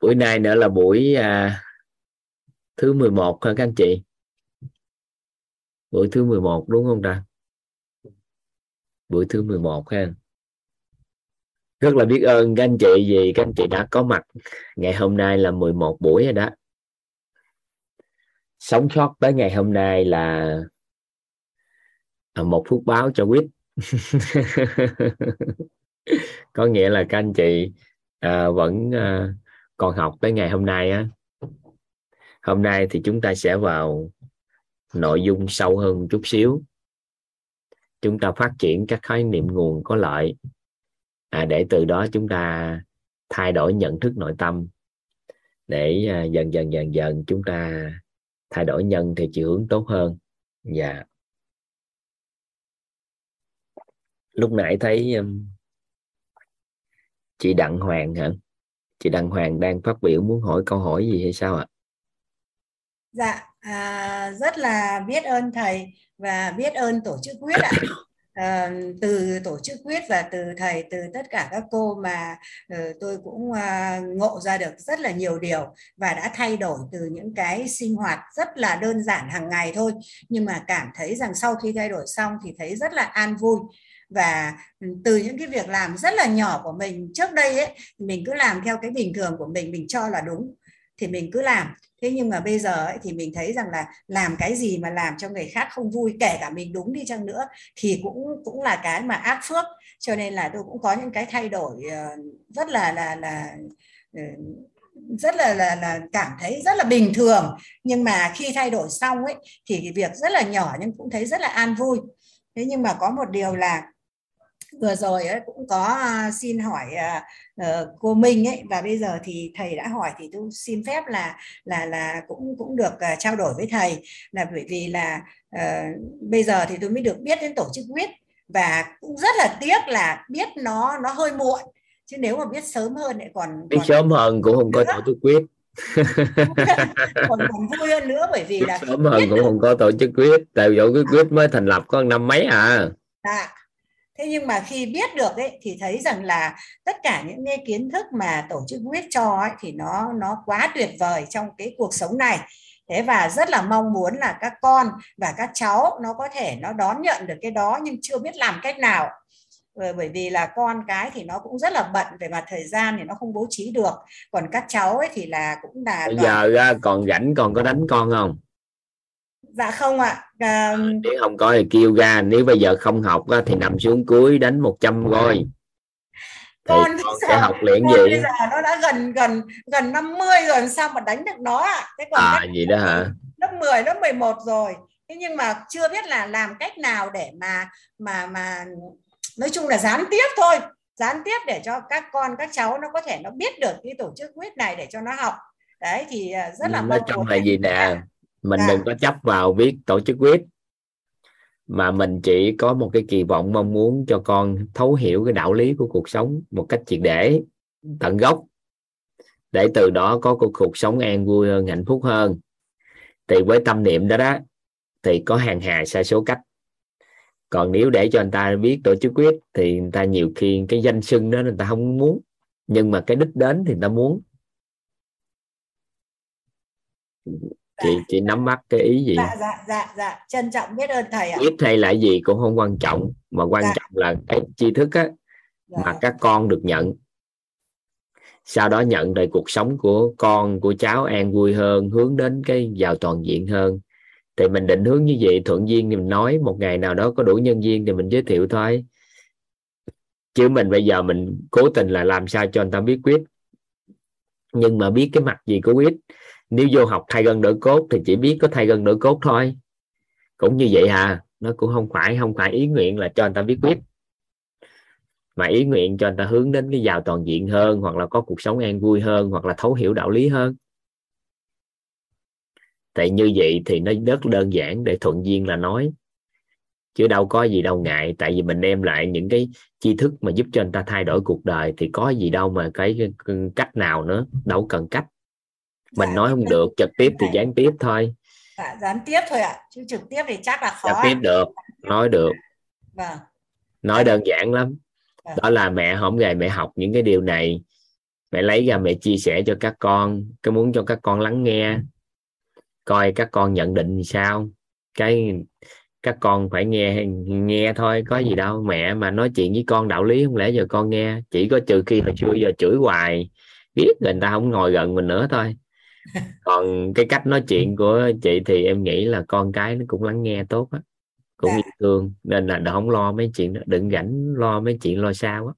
buổi nay nữa là buổi à, thứ 11 hả các anh chị? Buổi thứ 11 đúng không ta? Buổi thứ 11 ha. Rất là biết ơn các anh chị vì các anh chị đã có mặt. Ngày hôm nay là 11 buổi rồi đó. Sống sót tới ngày hôm nay là à, một phút báo cho quýt. Có nghĩa là các anh chị à, vẫn à, còn học tới ngày hôm nay á. Hôm nay thì chúng ta sẽ vào nội dung sâu hơn chút xíu. Chúng ta phát triển các khái niệm nguồn có lợi. À, để từ đó chúng ta thay đổi nhận thức nội tâm. Để à, dần dần dần dần chúng ta thay đổi nhân thì chiều hướng tốt hơn. Dạ. Yeah. lúc nãy thấy um, chị Đặng Hoàng hả? Chị Đặng Hoàng đang phát biểu muốn hỏi câu hỏi gì hay sao ạ? Dạ à, rất là biết ơn thầy và biết ơn tổ chức quyết ạ. À, từ tổ chức quyết và từ thầy từ tất cả các cô mà uh, tôi cũng uh, ngộ ra được rất là nhiều điều và đã thay đổi từ những cái sinh hoạt rất là đơn giản hàng ngày thôi. Nhưng mà cảm thấy rằng sau khi thay đổi xong thì thấy rất là an vui và ừ, từ những cái việc làm rất là nhỏ của mình trước đây ấy mình cứ làm theo cái bình thường của mình mình cho là đúng thì mình cứ làm. Thế nhưng mà bây giờ ấy, thì mình thấy rằng là làm cái gì mà làm cho người khác không vui kể cả mình đúng đi chăng nữa thì cũng cũng là cái mà ác phước. Cho nên là tôi cũng có những cái thay đổi ờ, rất là là là ờ, rất là, là là cảm thấy rất là bình thường. Nhưng mà khi thay đổi xong ấy thì cái việc rất là nhỏ nhưng cũng thấy rất là an vui. Thế nhưng mà có một điều là vừa rồi ấy, cũng có uh, xin hỏi uh, uh, cô Minh ấy và bây giờ thì thầy đã hỏi thì tôi xin phép là là là cũng cũng được uh, trao đổi với thầy. Là bởi vì là uh, bây giờ thì tôi mới được biết đến tổ chức quyết và cũng rất là tiếc là biết nó nó hơi muộn. Chứ nếu mà biết sớm hơn lại còn, biết còn sớm hơn cũng không có tổ chức quyết còn, còn vui hơn nữa bởi vì là sớm hơn cũng không có tổ chức quyết tại tổ chức quyết mới thành lập có năm mấy à. À, thế nhưng mà khi biết được ấy thì thấy rằng là tất cả những cái kiến thức mà tổ chức quyết cho ấy, thì nó nó quá tuyệt vời trong cái cuộc sống này. Thế và rất là mong muốn là các con và các cháu nó có thể nó đón nhận được cái đó nhưng chưa biết làm cách nào. Bởi vì là con cái thì nó cũng rất là bận về mặt thời gian thì nó không bố trí được. Còn các cháu ấy thì là cũng là bây giờ ra còn rảnh còn có đánh con không dạ không ạ. À, nếu không có thì kêu ra nếu bây giờ không học thì nằm xuống cuối đánh 100 roi con, con sẽ học liền gì bây giờ nó đã gần gần gần 50 rồi sao mà đánh được nó ạ? À? còn à gì đó hả? lớp 10 lớp 11 rồi. Thế nhưng mà chưa biết là làm cách nào để mà mà mà nói chung là gián tiếp thôi. Gián tiếp để cho các con các cháu nó có thể nó biết được cái tổ chức quyết này để cho nó học. Đấy thì à, rất là nói chung là gì nè mình đừng có chấp vào viết tổ chức quyết mà mình chỉ có một cái kỳ vọng mong muốn cho con thấu hiểu cái đạo lý của cuộc sống một cách triệt để tận gốc. Để từ đó có cuộc, cuộc sống an vui hơn hạnh phúc hơn. Thì với tâm niệm đó đó thì có hàng hà sai số cách. Còn nếu để cho anh ta biết tổ chức quyết thì người ta nhiều khi cái danh xưng đó người ta không muốn. Nhưng mà cái đích đến thì người ta muốn chị chị nắm bắt cái ý gì? Dạ dạ dạ dạ. Trân trọng biết ơn thầy ạ. Biết hay là gì cũng không quan trọng mà quan dạ. trọng là cái tri thức á dạ. mà các con được nhận. Sau đó nhận rồi cuộc sống của con của cháu an vui hơn hướng đến cái giàu toàn diện hơn. Thì mình định hướng như vậy thuận duyên thì mình nói một ngày nào đó có đủ nhân viên thì mình giới thiệu thôi. Chứ mình bây giờ mình cố tình là làm sao cho anh ta biết quyết. Nhưng mà biết cái mặt gì của quyết nếu vô học thay gân đổi cốt thì chỉ biết có thay gân đổi cốt thôi. Cũng như vậy à nó cũng không phải không phải ý nguyện là cho anh ta biết quyết. Mà ý nguyện cho anh ta hướng đến cái giàu toàn diện hơn, hoặc là có cuộc sống an vui hơn, hoặc là thấu hiểu đạo lý hơn. Tại như vậy thì nó rất đơn giản để thuận duyên là nói. Chứ đâu có gì đâu ngại, tại vì mình đem lại những cái tri thức mà giúp cho anh ta thay đổi cuộc đời, thì có gì đâu mà cái cách nào nữa, đâu cần cách mình dạ, nói không được trực tiếp thì gián tiếp thôi. Dạ, gián tiếp thôi ạ à. chứ trực tiếp thì chắc là khó. Gián tiếp được nói được. Vâng. nói đơn giản lắm. Vâng. đó là mẹ không ngày mẹ học những cái điều này. Mẹ lấy ra mẹ chia sẻ cho các con cái muốn cho các con lắng nghe? Coi các con nhận định sao? Cái các con phải nghe nghe thôi có gì đâu. Mẹ mà nói chuyện với con đạo lý không lẽ giờ con nghe? Chỉ có trừ khi hồi xưa giờ chửi hoài. Biết người ta không ngồi gần mình nữa thôi còn cái cách nói chuyện của chị thì em nghĩ là con cái nó cũng lắng nghe tốt á cũng dạ. yêu thương nên là không lo mấy chuyện đó đừng rảnh lo mấy chuyện lo sao á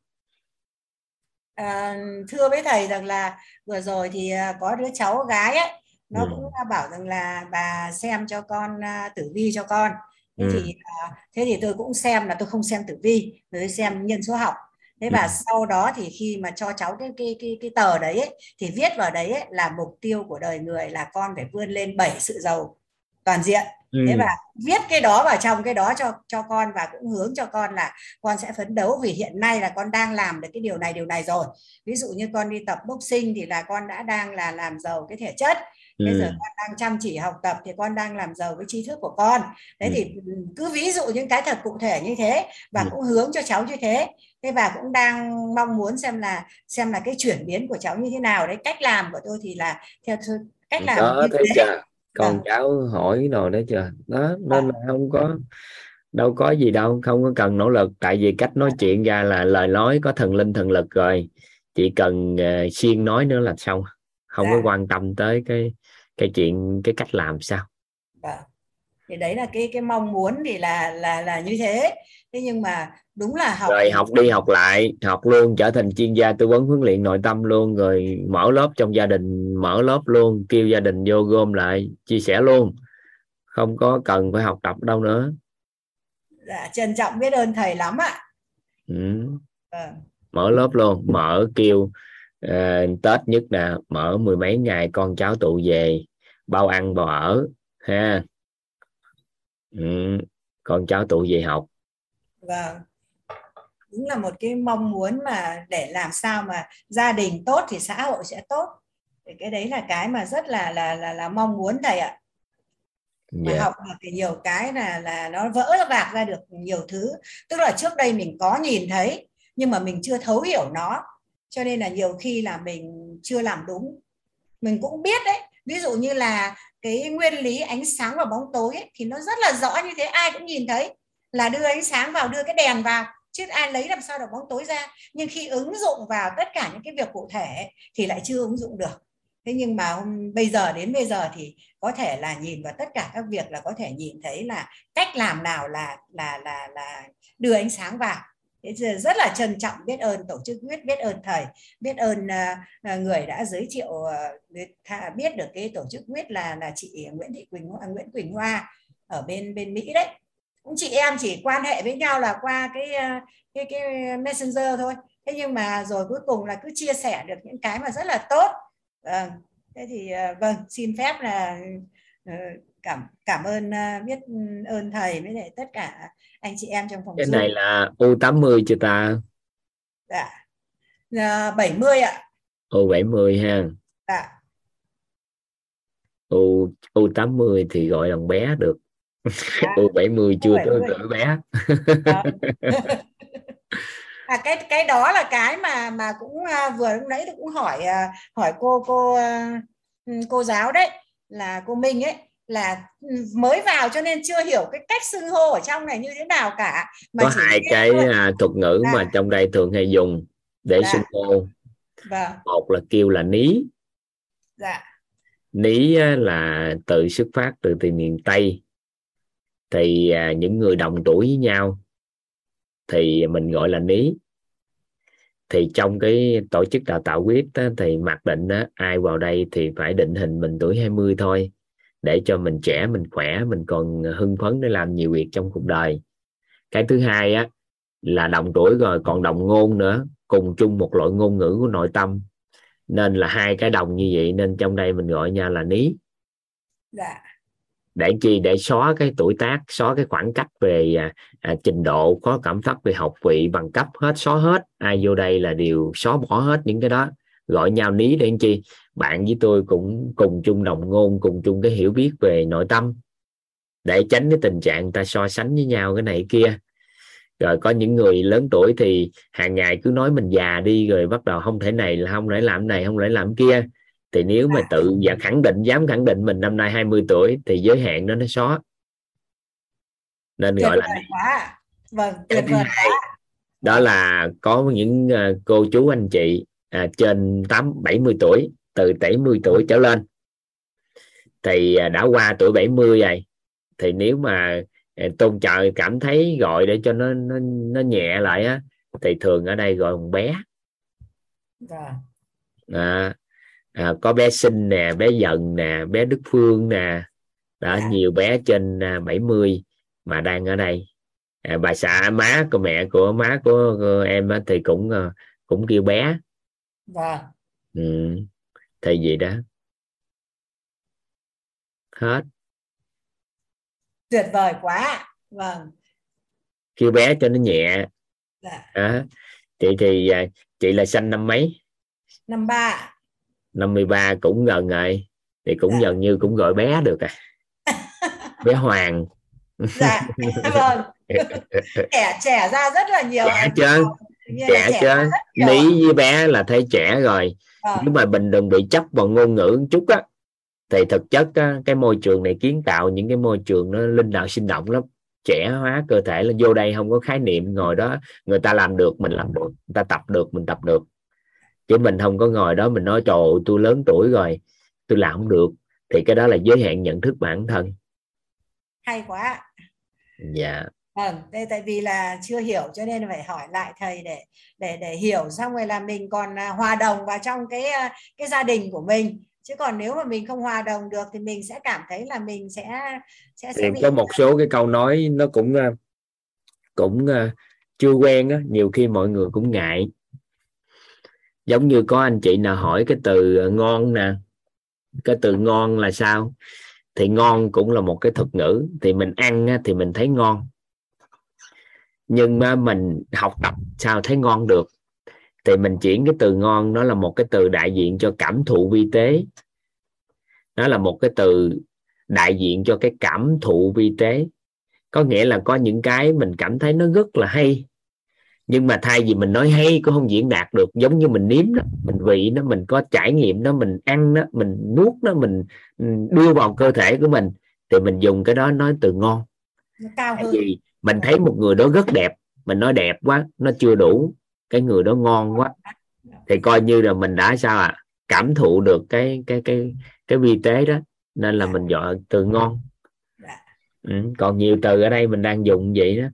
à, thưa với thầy rằng là vừa rồi thì à, có đứa cháu gái ấy nó ừ. cũng bảo rằng là bà xem cho con à, tử vi cho con thế ừ. thì à, thế thì tôi cũng xem là tôi không xem tử vi tôi xem nhân số học thế và ừ. sau đó thì khi mà cho cháu cái cái cái cái tờ đấy ấy, thì viết vào đấy ấy, là mục tiêu của đời người là con phải vươn lên bảy sự giàu toàn diện ừ. thế và viết cái đó vào trong cái đó cho cho con và cũng hướng cho con là con sẽ phấn đấu vì hiện nay là con đang làm được cái điều này điều này rồi ví dụ như con đi tập boxing thì là con đã đang là làm giàu cái thể chất bây giờ ừ. con đang chăm chỉ học tập thì con đang làm giàu với trí thức của con thế ừ. thì cứ ví dụ những cái thật cụ thể như thế và ừ. cũng hướng cho cháu như thế thế và cũng đang mong muốn xem là xem là cái chuyển biến của cháu như thế nào. Đấy cách làm của tôi thì là theo cách làm đó thấy chưa? Con à. cháu hỏi rồi đó chưa? Đó nên là không có đâu có gì đâu không có cần nỗ lực. Tại vì cách nói chuyện ra là lời nói có thần linh thần lực rồi. Chỉ cần uh, xuyên nói nữa là xong. Không dạ. có quan tâm tới cái cái chuyện cái cách làm sao. Dạ. thì đấy là cái cái mong muốn thì là là là như thế. Thế nhưng mà đúng là học rồi học đi học lại học luôn trở thành chuyên gia tư vấn huấn luyện nội tâm luôn rồi mở lớp trong gia đình mở lớp luôn kêu gia đình vô gom lại chia sẻ luôn không có cần phải học tập đâu nữa dạ, trân trọng biết ơn thầy lắm ạ ừ. à. mở lớp luôn mở kêu uh, tết nhất nè mở mười mấy ngày con cháu tụ về bao ăn bao ở ha ừ. con cháu tụ về học vâng đúng là một cái mong muốn mà để làm sao mà gia đình tốt thì xã hội sẽ tốt. Thì cái đấy là cái mà rất là là là, là mong muốn thầy ạ. Mà yeah. học được thì nhiều cái là là nó vỡ vạc ra được nhiều thứ. Tức là trước đây mình có nhìn thấy nhưng mà mình chưa thấu hiểu nó. Cho nên là nhiều khi là mình chưa làm đúng. Mình cũng biết đấy. Ví dụ như là cái nguyên lý ánh sáng và bóng tối ấy, thì nó rất là rõ như thế ai cũng nhìn thấy. Là đưa ánh sáng vào đưa cái đèn vào chứ ai lấy làm sao được bóng tối ra? Nhưng khi ứng dụng vào tất cả những cái việc cụ thể thì lại chưa ứng dụng được. Thế nhưng mà hôm, bây giờ đến bây giờ thì có thể là nhìn vào tất cả các việc là có thể nhìn thấy là cách làm nào là là là là đưa ánh sáng vào. Thế giờ rất là trân trọng biết ơn tổ chức quyết biết ơn thầy biết ơn uh, người đã giới thiệu uh, biết được cái tổ chức quyết là là chị Nguyễn Thị Quỳnh Hoa, Nguyễn Quỳnh Hoa ở bên bên Mỹ đấy cũng chị em chỉ quan hệ với nhau là qua cái ờ, cái cái messenger thôi. Thế nhưng mà rồi cuối cùng là cứ chia sẻ được những cái mà rất là tốt. À, thế thì ờ, vâng xin phép là cảm cảm ơn biết ơn thầy với lại tất cả anh chị em trong phòng cái này là u 80 chưa ta? Dạ. Là 70 ạ. U 70 ha. Dạ. U u 80 thì gọi là bé được u 70 chưa tới cỡ bé. À, cái cái đó là cái mà mà cũng à, vừa lúc nãy tôi cũng hỏi à, hỏi cô cô à, cô giáo đấy là cô Minh ấy là mới vào cho nên chưa hiểu cái cách xưng hô ở trong này như thế nào cả. Mà có hai cái uh, thuật ngữ à. mà trong đây thường hay dùng để dạ. xưng hô. Vâng. một là kêu là ní. Dạ. ní là từ xuất phát từ từ miền tây thì à, những người đồng tuổi với nhau thì mình gọi là ní. Thì trong cái tổ chức đào tạo quyết đó, thì mặc định đó ai vào đây thì phải định hình mình tuổi 20 thôi để cho mình trẻ mình khỏe mình còn hưng phấn để làm nhiều việc trong cuộc đời. Cái thứ hai á là đồng tuổi rồi còn đồng ngôn nữa cùng chung một loại ngôn ngữ của nội tâm. Nên là hai cái đồng như vậy nên trong đây mình gọi nhau là ní. Dạ để chi? Để xóa cái tuổi tác xóa cái khoảng cách về à, à, trình độ có cảm thấp về học vị bằng cấp hết xóa hết. Ai vô đây là đều xóa bỏ hết những cái đó. Gọi nhau ní để chi? Bạn với tôi cũng cùng chung đồng ngôn cùng chung cái hiểu biết về nội tâm. Để tránh cái tình trạng ta so sánh với nhau cái này kia. Rồi có những người lớn tuổi thì hàng ngày cứ nói mình già đi rồi bắt đầu không thể này là không thể làm này không thể làm kia thì nếu mà tự và khẳng định dám khẳng định mình năm nay 20 tuổi thì giới hạn đó nó xóa. Nên gọi là vâng tuyệt vời đó là có những uh, cô chú anh chị à, trên 8 70 tuổi từ 70 tuổi trở lên. Thì à, đã qua tuổi 70 rồi. Thì nếu mà à, tôn trợ cảm thấy gọi để cho nó nó, nó nhẹ lại á thì thường ở đây gọi một bé. Dạ. à, à, có bé sinh nè bé dần nè bé đức phương nè. Đó dạ. nhiều bé trên 70 mà đang ở đây. À, bà xã má của mẹ của má của, của em á, thì cũng ờ, cũng kêu bé. Vâng ừ. thì gì đó. Hết. Tuyệt vời quá. Vâng. Kêu bé cho nó nhẹ. Dạ. à, chị thì à, chị là sinh năm mấy? Năm ba năm mươi ba cũng gần rồi thì cũng dạ. gần như cũng gọi bé được à. Bé Hoàng. Dạ vâng. Trẻ trẻ ra rất là nhiều trẻ chưa trẻ, trẻ chưa lý với bé là thấy trẻ rồi. À. nhưng mà mình đừng bị chấp vào ngôn ngữ một chút á thì thực chất á, cái môi trường này kiến tạo những cái môi trường nó linh đạo sinh động lắm. Trẻ hóa cơ thể là vô đây không có khái niệm ngồi đó người ta làm được mình làm được người ta tập được mình tập được chứ mình không có ngồi đó mình nói trời tôi lớn tuổi rồi tôi làm không được. Thì cái đó là giới hạn nhận thức bản thân. Hay quá dạ. Vâng đây tại vì là chưa hiểu cho nên phải hỏi lại thầy để để để hiểu. Xong rồi là mình còn à, hòa đồng vào trong cái à, cái gia đình của mình. Chứ còn nếu mà mình không hòa đồng được thì mình sẽ cảm thấy là mình sẽ sẽ, sẽ bị... có một số cái câu nói nó cũng à, cũng chưa quen á nhiều khi mọi người cũng ngại giống như có anh chị nào hỏi cái từ ờ, ngon nè, cái từ ngon là sao? Thì ngon cũng là một cái thuật ngữ, thì mình ăn thì mình thấy ngon. Nhưng mà mình học tập sao thấy ngon được? Thì mình chuyển cái từ ngon, nó là một cái từ đại diện cho cảm thụ vi tế. Nó là một cái từ đại diện cho cái cảm thụ vi tế. Có nghĩa là có những cái mình cảm thấy nó rất là hay nhưng mà thay vì mình nói hay cũng không diễn đạt được. Giống như mình nếm đó mình vị nó mình có trải nghiệm đó mình ăn đó mình nuốt nó mình đưa vào cơ thể của mình thì mình dùng cái đó nói từ ngon. Cao hơn. vì mình thấy một người đó rất đẹp mình nói đẹp quá nó chưa đủ cái người đó ngon quá. Thì coi như là mình đã sao ạ à? cảm thụ được cái cái cái cái vi tế đó nên là mình gọi từ ngon. Ừ, còn nhiều từ ở đây mình đang dùng vậy đó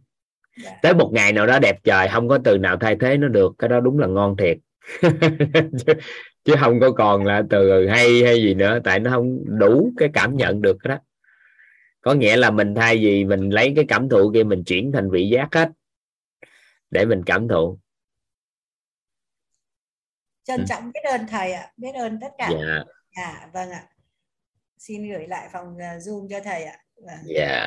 dạ. tới một ngày nào đó đẹp trời không có từ nào thay thế nó được. Cái đó đúng là ngon thiệt. Chứ, chứ không có còn là từ hay hay gì nữa. Tại nó không đủ cái cảm nhận được đó. Có nghĩa là mình thay vì mình lấy cái cảm thụ kia mình chuyển thành vị giác hết. Để mình cảm thụ. Trân ừ. trọng biết ơn thầy ạ. Biết ơn tất cả. Dạ. À, vâng ạ. Xin gửi lại phòng uh, zoom cho thầy ạ. Vâng. dạ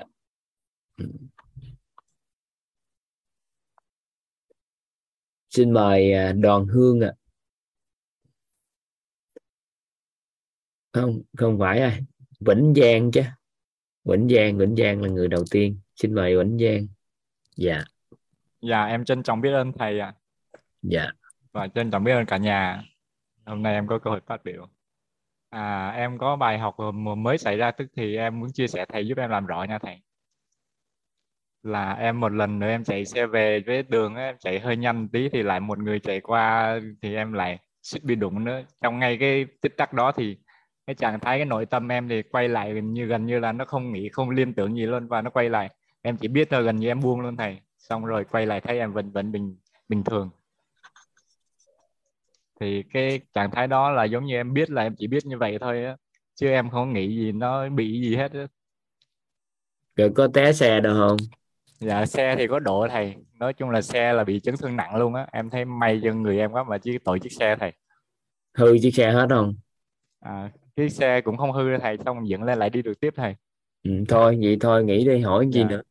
xin mời à, đoàn hương ạ. Không không phải ai. Vĩnh giang chứ. Vĩnh giang vĩnh giang là người đầu tiên. Xin mời vĩnh giang. Dạ. Dạ em trân trọng biết ơn thầy ạ. Dạ. Và trân trọng biết ơn cả nhà. Hôm nay em có cơ hội phát biểu. À em có bài học mới xảy ra tức thì em muốn chia sẻ thầy giúp em làm rõ nha thầy là em một lần nữa em chạy xe về với đường em chạy hơi nhanh tí thì lại một người chạy qua thì em lại suýt bị đụng nữa. Trong ngay cái tích tắc đó thì cái trạng thái, cái nội tâm em thì quay lại gần như gần như là nó không nghĩ, không liên tưởng gì luôn và nó quay lại. Em chỉ biết thôi gần như em buông luôn thầy, xong rồi quay lại thấy em vẫn vẫn bình bình thường. Thì cái trạng thái đó là giống như em biết là em chỉ biết như vậy thôi á, chứ em không nghĩ gì, nó bị gì hết á. Rồi có té xe đâu không? Dạ xe thì có độ thầy. Nói chung là xe là bị chấn thương nặng luôn á. Em thấy may cho người em quá mà chỉ tội chiếc xe thầy. Hư chiếc xe hết không? À, cái xe cũng không hư thầy xong dựng lên lại đi được tiếp thầy. Ừ, thôi vậy thôi nghĩ đi hỏi gì dạ. nữa?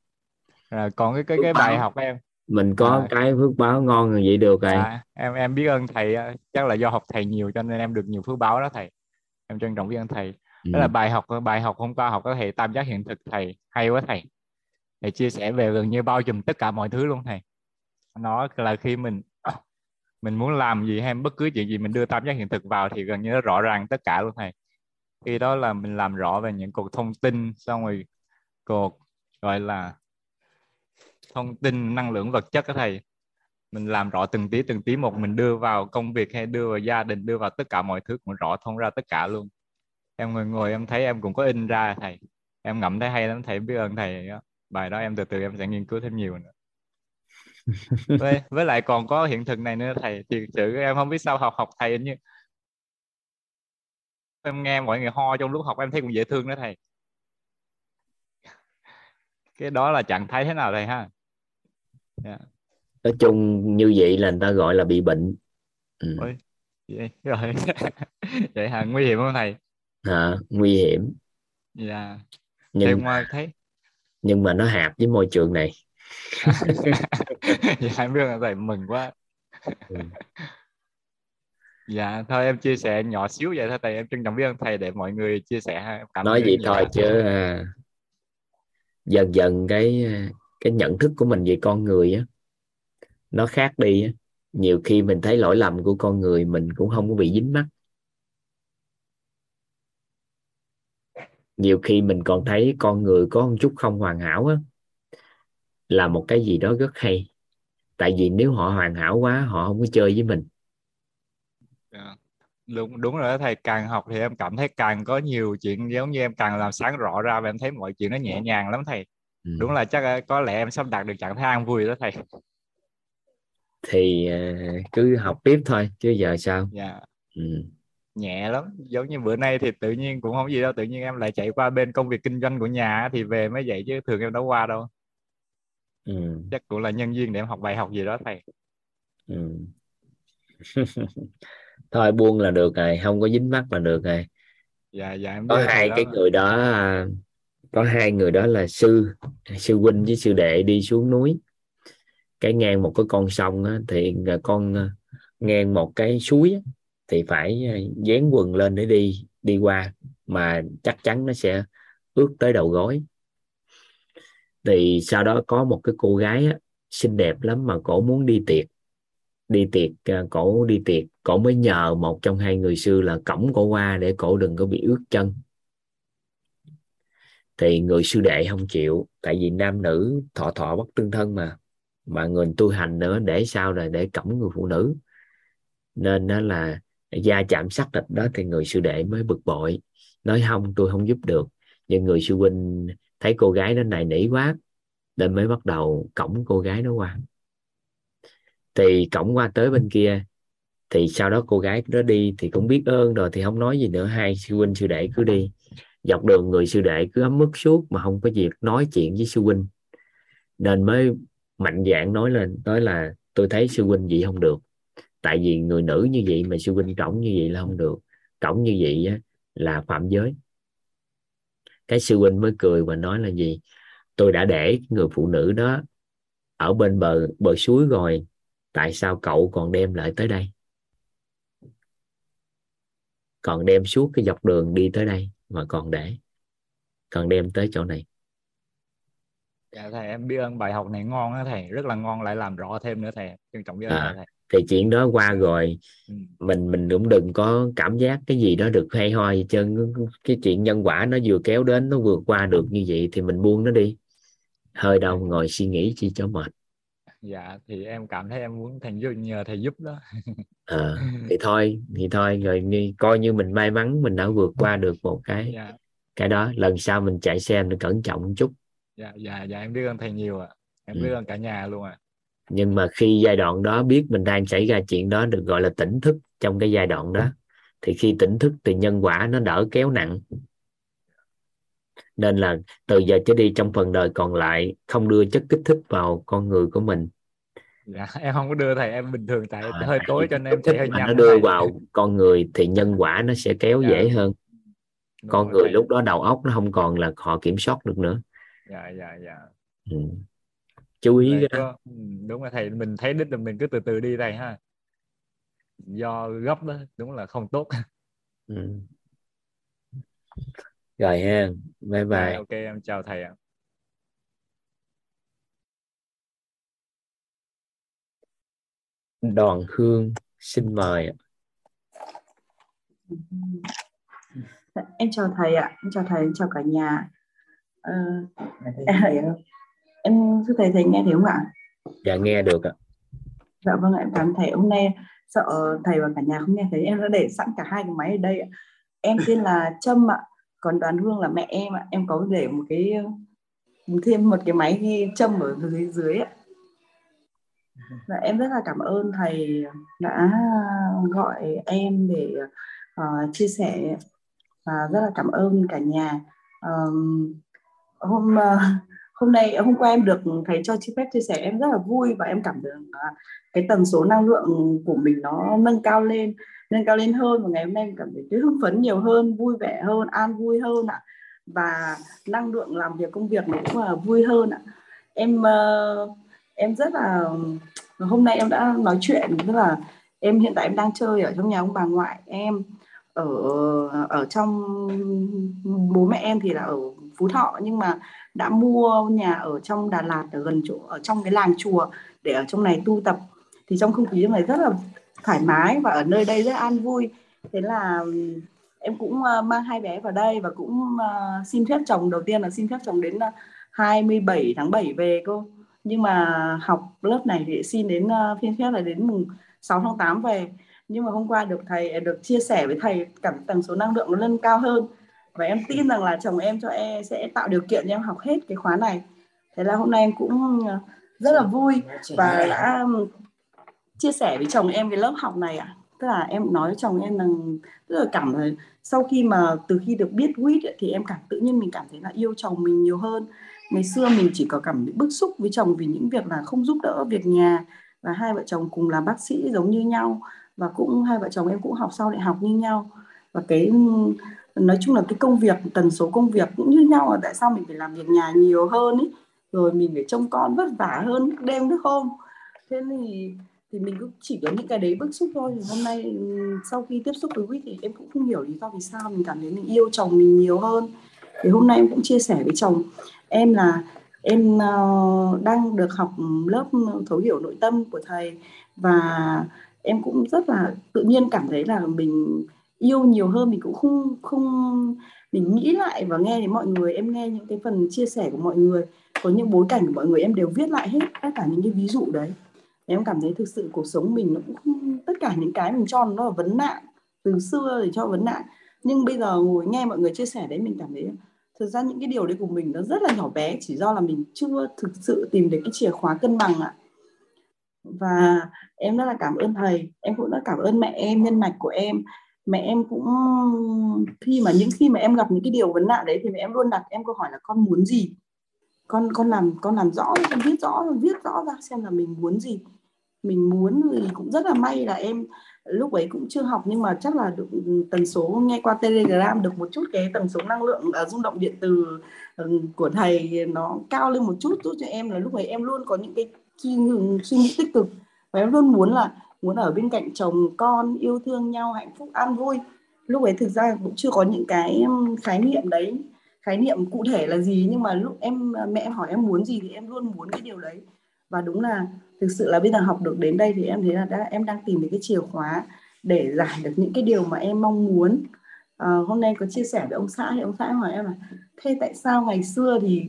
À, còn cái cái cái bài học em. mình có à, cái phước báo ngon như vậy được rồi. À, em em biết ơn thầy chắc là do học thầy nhiều cho nên em được nhiều phước báo đó thầy. Em trân trọng biết ơn thầy. Ừ. đó là bài học bài học hôm qua học có thể tam giác hiện thực thầy. Hay quá thầy thầy chia sẻ về gần như bao trùm tất cả mọi thứ luôn, thầy. Nó là khi mình mình muốn làm gì hay bất cứ chuyện gì mình đưa tam giác hiện thực vào thì gần như nó rõ ràng tất cả luôn, thầy. Khi đó là mình làm rõ về những cột thông tin, xong rồi cột gọi là, thông tin năng lượng vật chất đó thầy. Mình làm rõ từng tí từng tí một, mình đưa vào công việc hay đưa vào gia đình, đưa vào tất cả mọi thứ, cũng rõ thông ra tất cả luôn. Em ngồi ngồi em thấy em cũng có in ra, thầy. Em ngẫm thấy hay lắm, thầy biết ơn thầy đó bài đó em từ từ em sẽ nghiên cứu thêm nhiều nữa với, với lại còn có hiện thực này nữa thầy thì sự em không biết sao học học thầy như em nghe mọi người ho trong lúc học em thấy cũng dễ thương đó thầy cái đó là trạng thái thế nào thầy ha yeah. Dạ. nói chung như vậy là người ta gọi là bị bệnh ừ. Ôi, vậy rồi vậy hả nguy hiểm không thầy à, nguy hiểm dạ yeah. nhưng mà thấy nhưng mà nó hạp với môi trường này. Dạ em biết là thầy mừng quá. Ừ. dạ thôi em chia sẻ nhỏ xíu vậy thôi thầy em trân trọng biết ơn thầy để mọi người chia sẻ cảm nói vậy thôi chứ à, dần dần cái cái nhận thức của mình về con người á nó khác đi á. Nhiều khi mình thấy lỗi lầm của con người mình cũng không có bị dính mắt nhiều khi mình còn thấy con người có một chút không hoàn hảo á là một cái gì đó rất hay tại vì nếu họ hoàn hảo quá họ không có chơi với mình yeah. Dạ. đúng đúng rồi đó thầy càng học thì em cảm thấy càng có nhiều chuyện giống như em càng làm sáng rõ ra và em thấy mọi chuyện nó nhẹ nhàng lắm thầy ừ. đúng là chắc có lẽ em sắp đạt được trạng thái an vui đó thầy thì ờ, cứ học tiếp thôi chứ giờ sao yeah. Dạ. ừ. Nhẹ lắm giống như bữa nay thì tự nhiên cũng không gì đâu tự nhiên em lại chạy qua bên công việc kinh doanh của nhà thì về mới vậy chứ thường em đâu qua đâu ừ. chắc cũng là nhân viên để em học bài học gì đó thầy ừ. thôi buông là được rồi không có dính mắt là được rồi dạ dạ em có hai cái đó. người đó có hai người đó là sư sư huynh với sư đệ đi xuống núi cái ngang một cái con sông á, thì con à, ngang một cái suối á, thì phải ờ, dán quần lên để đi đi qua mà chắc chắn nó sẽ ướt tới đầu gối. Thì sau đó có một cái cô gái á, xinh đẹp lắm mà cổ muốn đi tiệc. Đi tiệc ờ, cổ đi tiệc cổ mới nhờ một trong hai người sư là cổng cổ qua để cổ đừng có bị ướt chân. Thì người sư đệ không chịu tại vì nam nữ thọ thọ bất tương thân mà mà người tu hành nữa để sao là để cổng người phụ nữ. Nên đó là gia chạm sắc thịt đó thì người sư đệ mới bực bội, nói không, tôi không giúp được. Nhưng người sư huynh thấy cô gái nó này nỉ quá, nên mới bắt đầu cổng cô gái nó qua. Thì cổng qua tới bên kia, thì sau đó cô gái đó đi thì cũng biết ơn rồi, thì không nói gì nữa. Hai sư huynh, sư đệ cứ đi. Dọc đường người sư đệ cứ ấm mức suốt mà không có việc nói chuyện với sư huynh. Nên mới mạnh dạng nói lên, nói là tôi thấy sư huynh vậy không được tại vì người nữ như vậy mà sư huynh cổng như vậy là không được. Cổng như vậy á, là phạm giới. Cái sư huynh mới cười và nói là gì? Tôi đã để người phụ nữ đó ở bên bờ bờ suối rồi. Tại sao cậu còn đem lại tới đây? Còn đem suốt cái dọc đường đi tới đây mà còn để. Còn đem tới chỗ này. Dạ thầy em biết ơn bài học này ngon á thầy. Rất là ngon lại làm rõ thêm nữa thầy. Trân trọng biết ơn à, thầy thì chuyện đó qua rồi ừ. mình mình cũng đừng có cảm giác cái gì đó được hay ho gì trơn cái chuyện nhân quả nó vừa kéo đến nó vượt qua được như vậy thì mình buông nó đi hơi đâu ngồi suy nghĩ chi cho mệt dạ thì em cảm thấy em muốn thầy giúp nhờ thầy giúp đó à, thì thôi thì thôi rồi như, coi như mình may mắn mình đã vượt qua được một cái dạ. cái đó lần sau mình chạy xe mình cẩn trọng một chút dạ dạ dạ em biết ơn thầy nhiều ạ à. em ừ. biết ơn cả nhà luôn ạ à. Nhưng mà khi giai đoạn đó biết mình đang xảy ra chuyện đó được gọi là tỉnh thức trong cái giai đoạn đó thì khi tỉnh thức thì nhân quả nó đỡ kéo nặng nên là từ giờ trở đi trong phần đời còn lại không đưa chất kích thích vào con người của mình dạ em không có đưa thầy em bình thường tại à, hơi tối cho nên em chạy hơi nhanh nó đưa thầy. vào con người thì nhân quả nó sẽ kéo dạ. dễ hơn Đúng con người thầy. lúc đó đầu óc nó không còn là họ kiểm soát được nữa dạ dạ dạ ừ. Chú ý cái đó có, ừ, đúng là thầy mình thấy đích là mình cứ từ từ đi thầy ha. Do gấp đó đúng là không tốt. Ừ. rồi ha bye bye. dạ, ok em chào thầy ạ. Đoàn hương xin mời em chào thầy ạ em chào thầy em chào cả nhà. Ờ, em, em thưa thầy thầy nghe thấy không ạ? Dạ nghe được ạ. Dạ vâng em cảm thầy. Hôm nay sợ thầy và cả nhà không nghe thấy. Em đã để sẵn cả hai cái máy ở đây ạ. Em tên là trâm ạ còn đoàn hương là mẹ em ạ. Em có để một cái thêm một cái máy ghi trâm ở dưới dưới ạ. Và em rất là cảm ơn thầy đã gọi em để uh, chia sẻ và rất là cảm ơn cả nhà. Um, hôm uh, hôm nay ờ, hôm qua em được thầy cho chị phép chia sẻ, em rất là vui và em cảm được cái tần số năng lượng của mình nó nâng cao lên, nâng cao lên hơn. Và ngày hôm nay em cảm thấy cái hưng phấn nhiều hơn, vui vẻ hơn, an vui hơn ạ. Và năng lượng làm việc, công việc nó cũng là vui hơn ạ. Em ờ, em rất là, hôm nay em đã nói chuyện, tức là em hiện tại em đang chơi ở trong nhà ông bà ngoại em ở ở trong bố mẹ em thì là ở Phú Thọ, nhưng mà đã mua nhà ở trong Đà Lạt, ở gần chỗ, ở trong cái làng chùa để ở trong này tu tập. Thì trong không khí trong này rất là thoải mái và ở nơi đây rất an vui. Thế là ừ, em cũng ờ, mang hai bé vào đây và cũng ờ, xin phép chồng. Đầu tiên là xin phép chồng đến ờ, 27 tháng 7 về cô nhưng mà học lớp này thì xin đến phiên phép là đến mùng 6 tháng 8 về nhưng mà hôm qua được thầy à, được chia sẻ với thầy cảm, tần số năng lượng nó lên cao hơn. Và em tin rằng là chồng em cho em sẽ tạo điều kiện cho em học hết cái khóa này. Thế là hôm nay em cũng à, rất là vui và đã chia sẻ với chồng em cái lớp học này ạ. À. tức là em nói với chồng em rằng, tức là cảm thấy sau khi mà từ khi được biết quýt thì em cảm, tự nhiên mình cảm thấy là yêu chồng mình nhiều hơn. Ngày xưa mình chỉ có cảm thấy bức xúc với chồng vì những việc là không giúp đỡ việc nhà. Và hai vợ chồng cùng là bác sĩ giống như nhau và cũng hai vợ chồng em cũng học sau đại học như nhau. Và cái nói chung là cái công việc tần số công việc cũng như nhau là tại sao mình phải làm việc nhà nhiều hơn ý. Rồi mình phải trông con vất vả hơn đêm thức hôm. Thế thì thì mình cũng chỉ có những cái đấy bức xúc thôi. Thì hôm nay sau khi tiếp xúc với quýt thì em cũng không hiểu lý do vì sao mình cảm thấy mình yêu chồng mình nhiều hơn. Thì hôm nay em cũng chia sẻ với chồng em là em uh, đang được học lớp thấu hiểu nội tâm của thầy. Và em cũng rất là tự nhiên cảm thấy là mình yêu nhiều hơn mình cũng không không mình nghĩ lại và nghe đến mọi người em nghe những cái phần chia sẻ của mọi người có những bối cảnh của mọi người em đều viết lại hết tất cả những cái ví dụ đấy. Em cảm thấy thực sự cuộc sống mình nó cũng không, tất cả những cái mình cho nó là vấn nạn từ xưa thì cho vấn nạn. Nhưng bây giờ ngồi nghe mọi người chia sẻ đấy mình cảm thấy thực ra những cái điều đấy của mình nó rất là nhỏ bé chỉ do là mình chưa thực sự tìm được cái chìa khóa cân bằng ạ và em rất là cảm ơn thầy. Em cũng rất cảm ơn mẹ em, nhân mạch của em. Mẹ em cũng, khi mà những khi mà em gặp những cái điều vấn nạn đấy thì mẹ em luôn đặt em câu hỏi là con muốn gì? Con con làm con làm rõ, con viết rõ viết rõ ra xem là mình muốn gì. Mình muốn thì cũng rất là may là em lúc ấy cũng chưa học nhưng mà chắc là được ừ, tần số nghe qua telegram được một chút, cái tần số năng lượng ở rung động điện từ ừ, của thầy nó cao lên một chút giúp cho em là lúc ấy em luôn có những cái suy, suy nghĩ tích cực và em luôn muốn là muốn ở bên cạnh chồng con yêu thương nhau hạnh phúc an vui. Lúc ấy thực ra cũng chưa có những cái khái niệm đấy. Khái niệm cụ thể là gì nhưng mà lúc em ờ, mẹ em hỏi em muốn gì thì em luôn muốn cái điều đấy. Và đúng là thực sự là bây giờ học được đến đây thì em thấy là đã, em đang tìm được cái chìa khóa để giải được những cái điều mà em mong muốn. À, hôm nay có chia sẻ với ông xã thì ông xã hỏi em là thế tại sao ngày xưa thì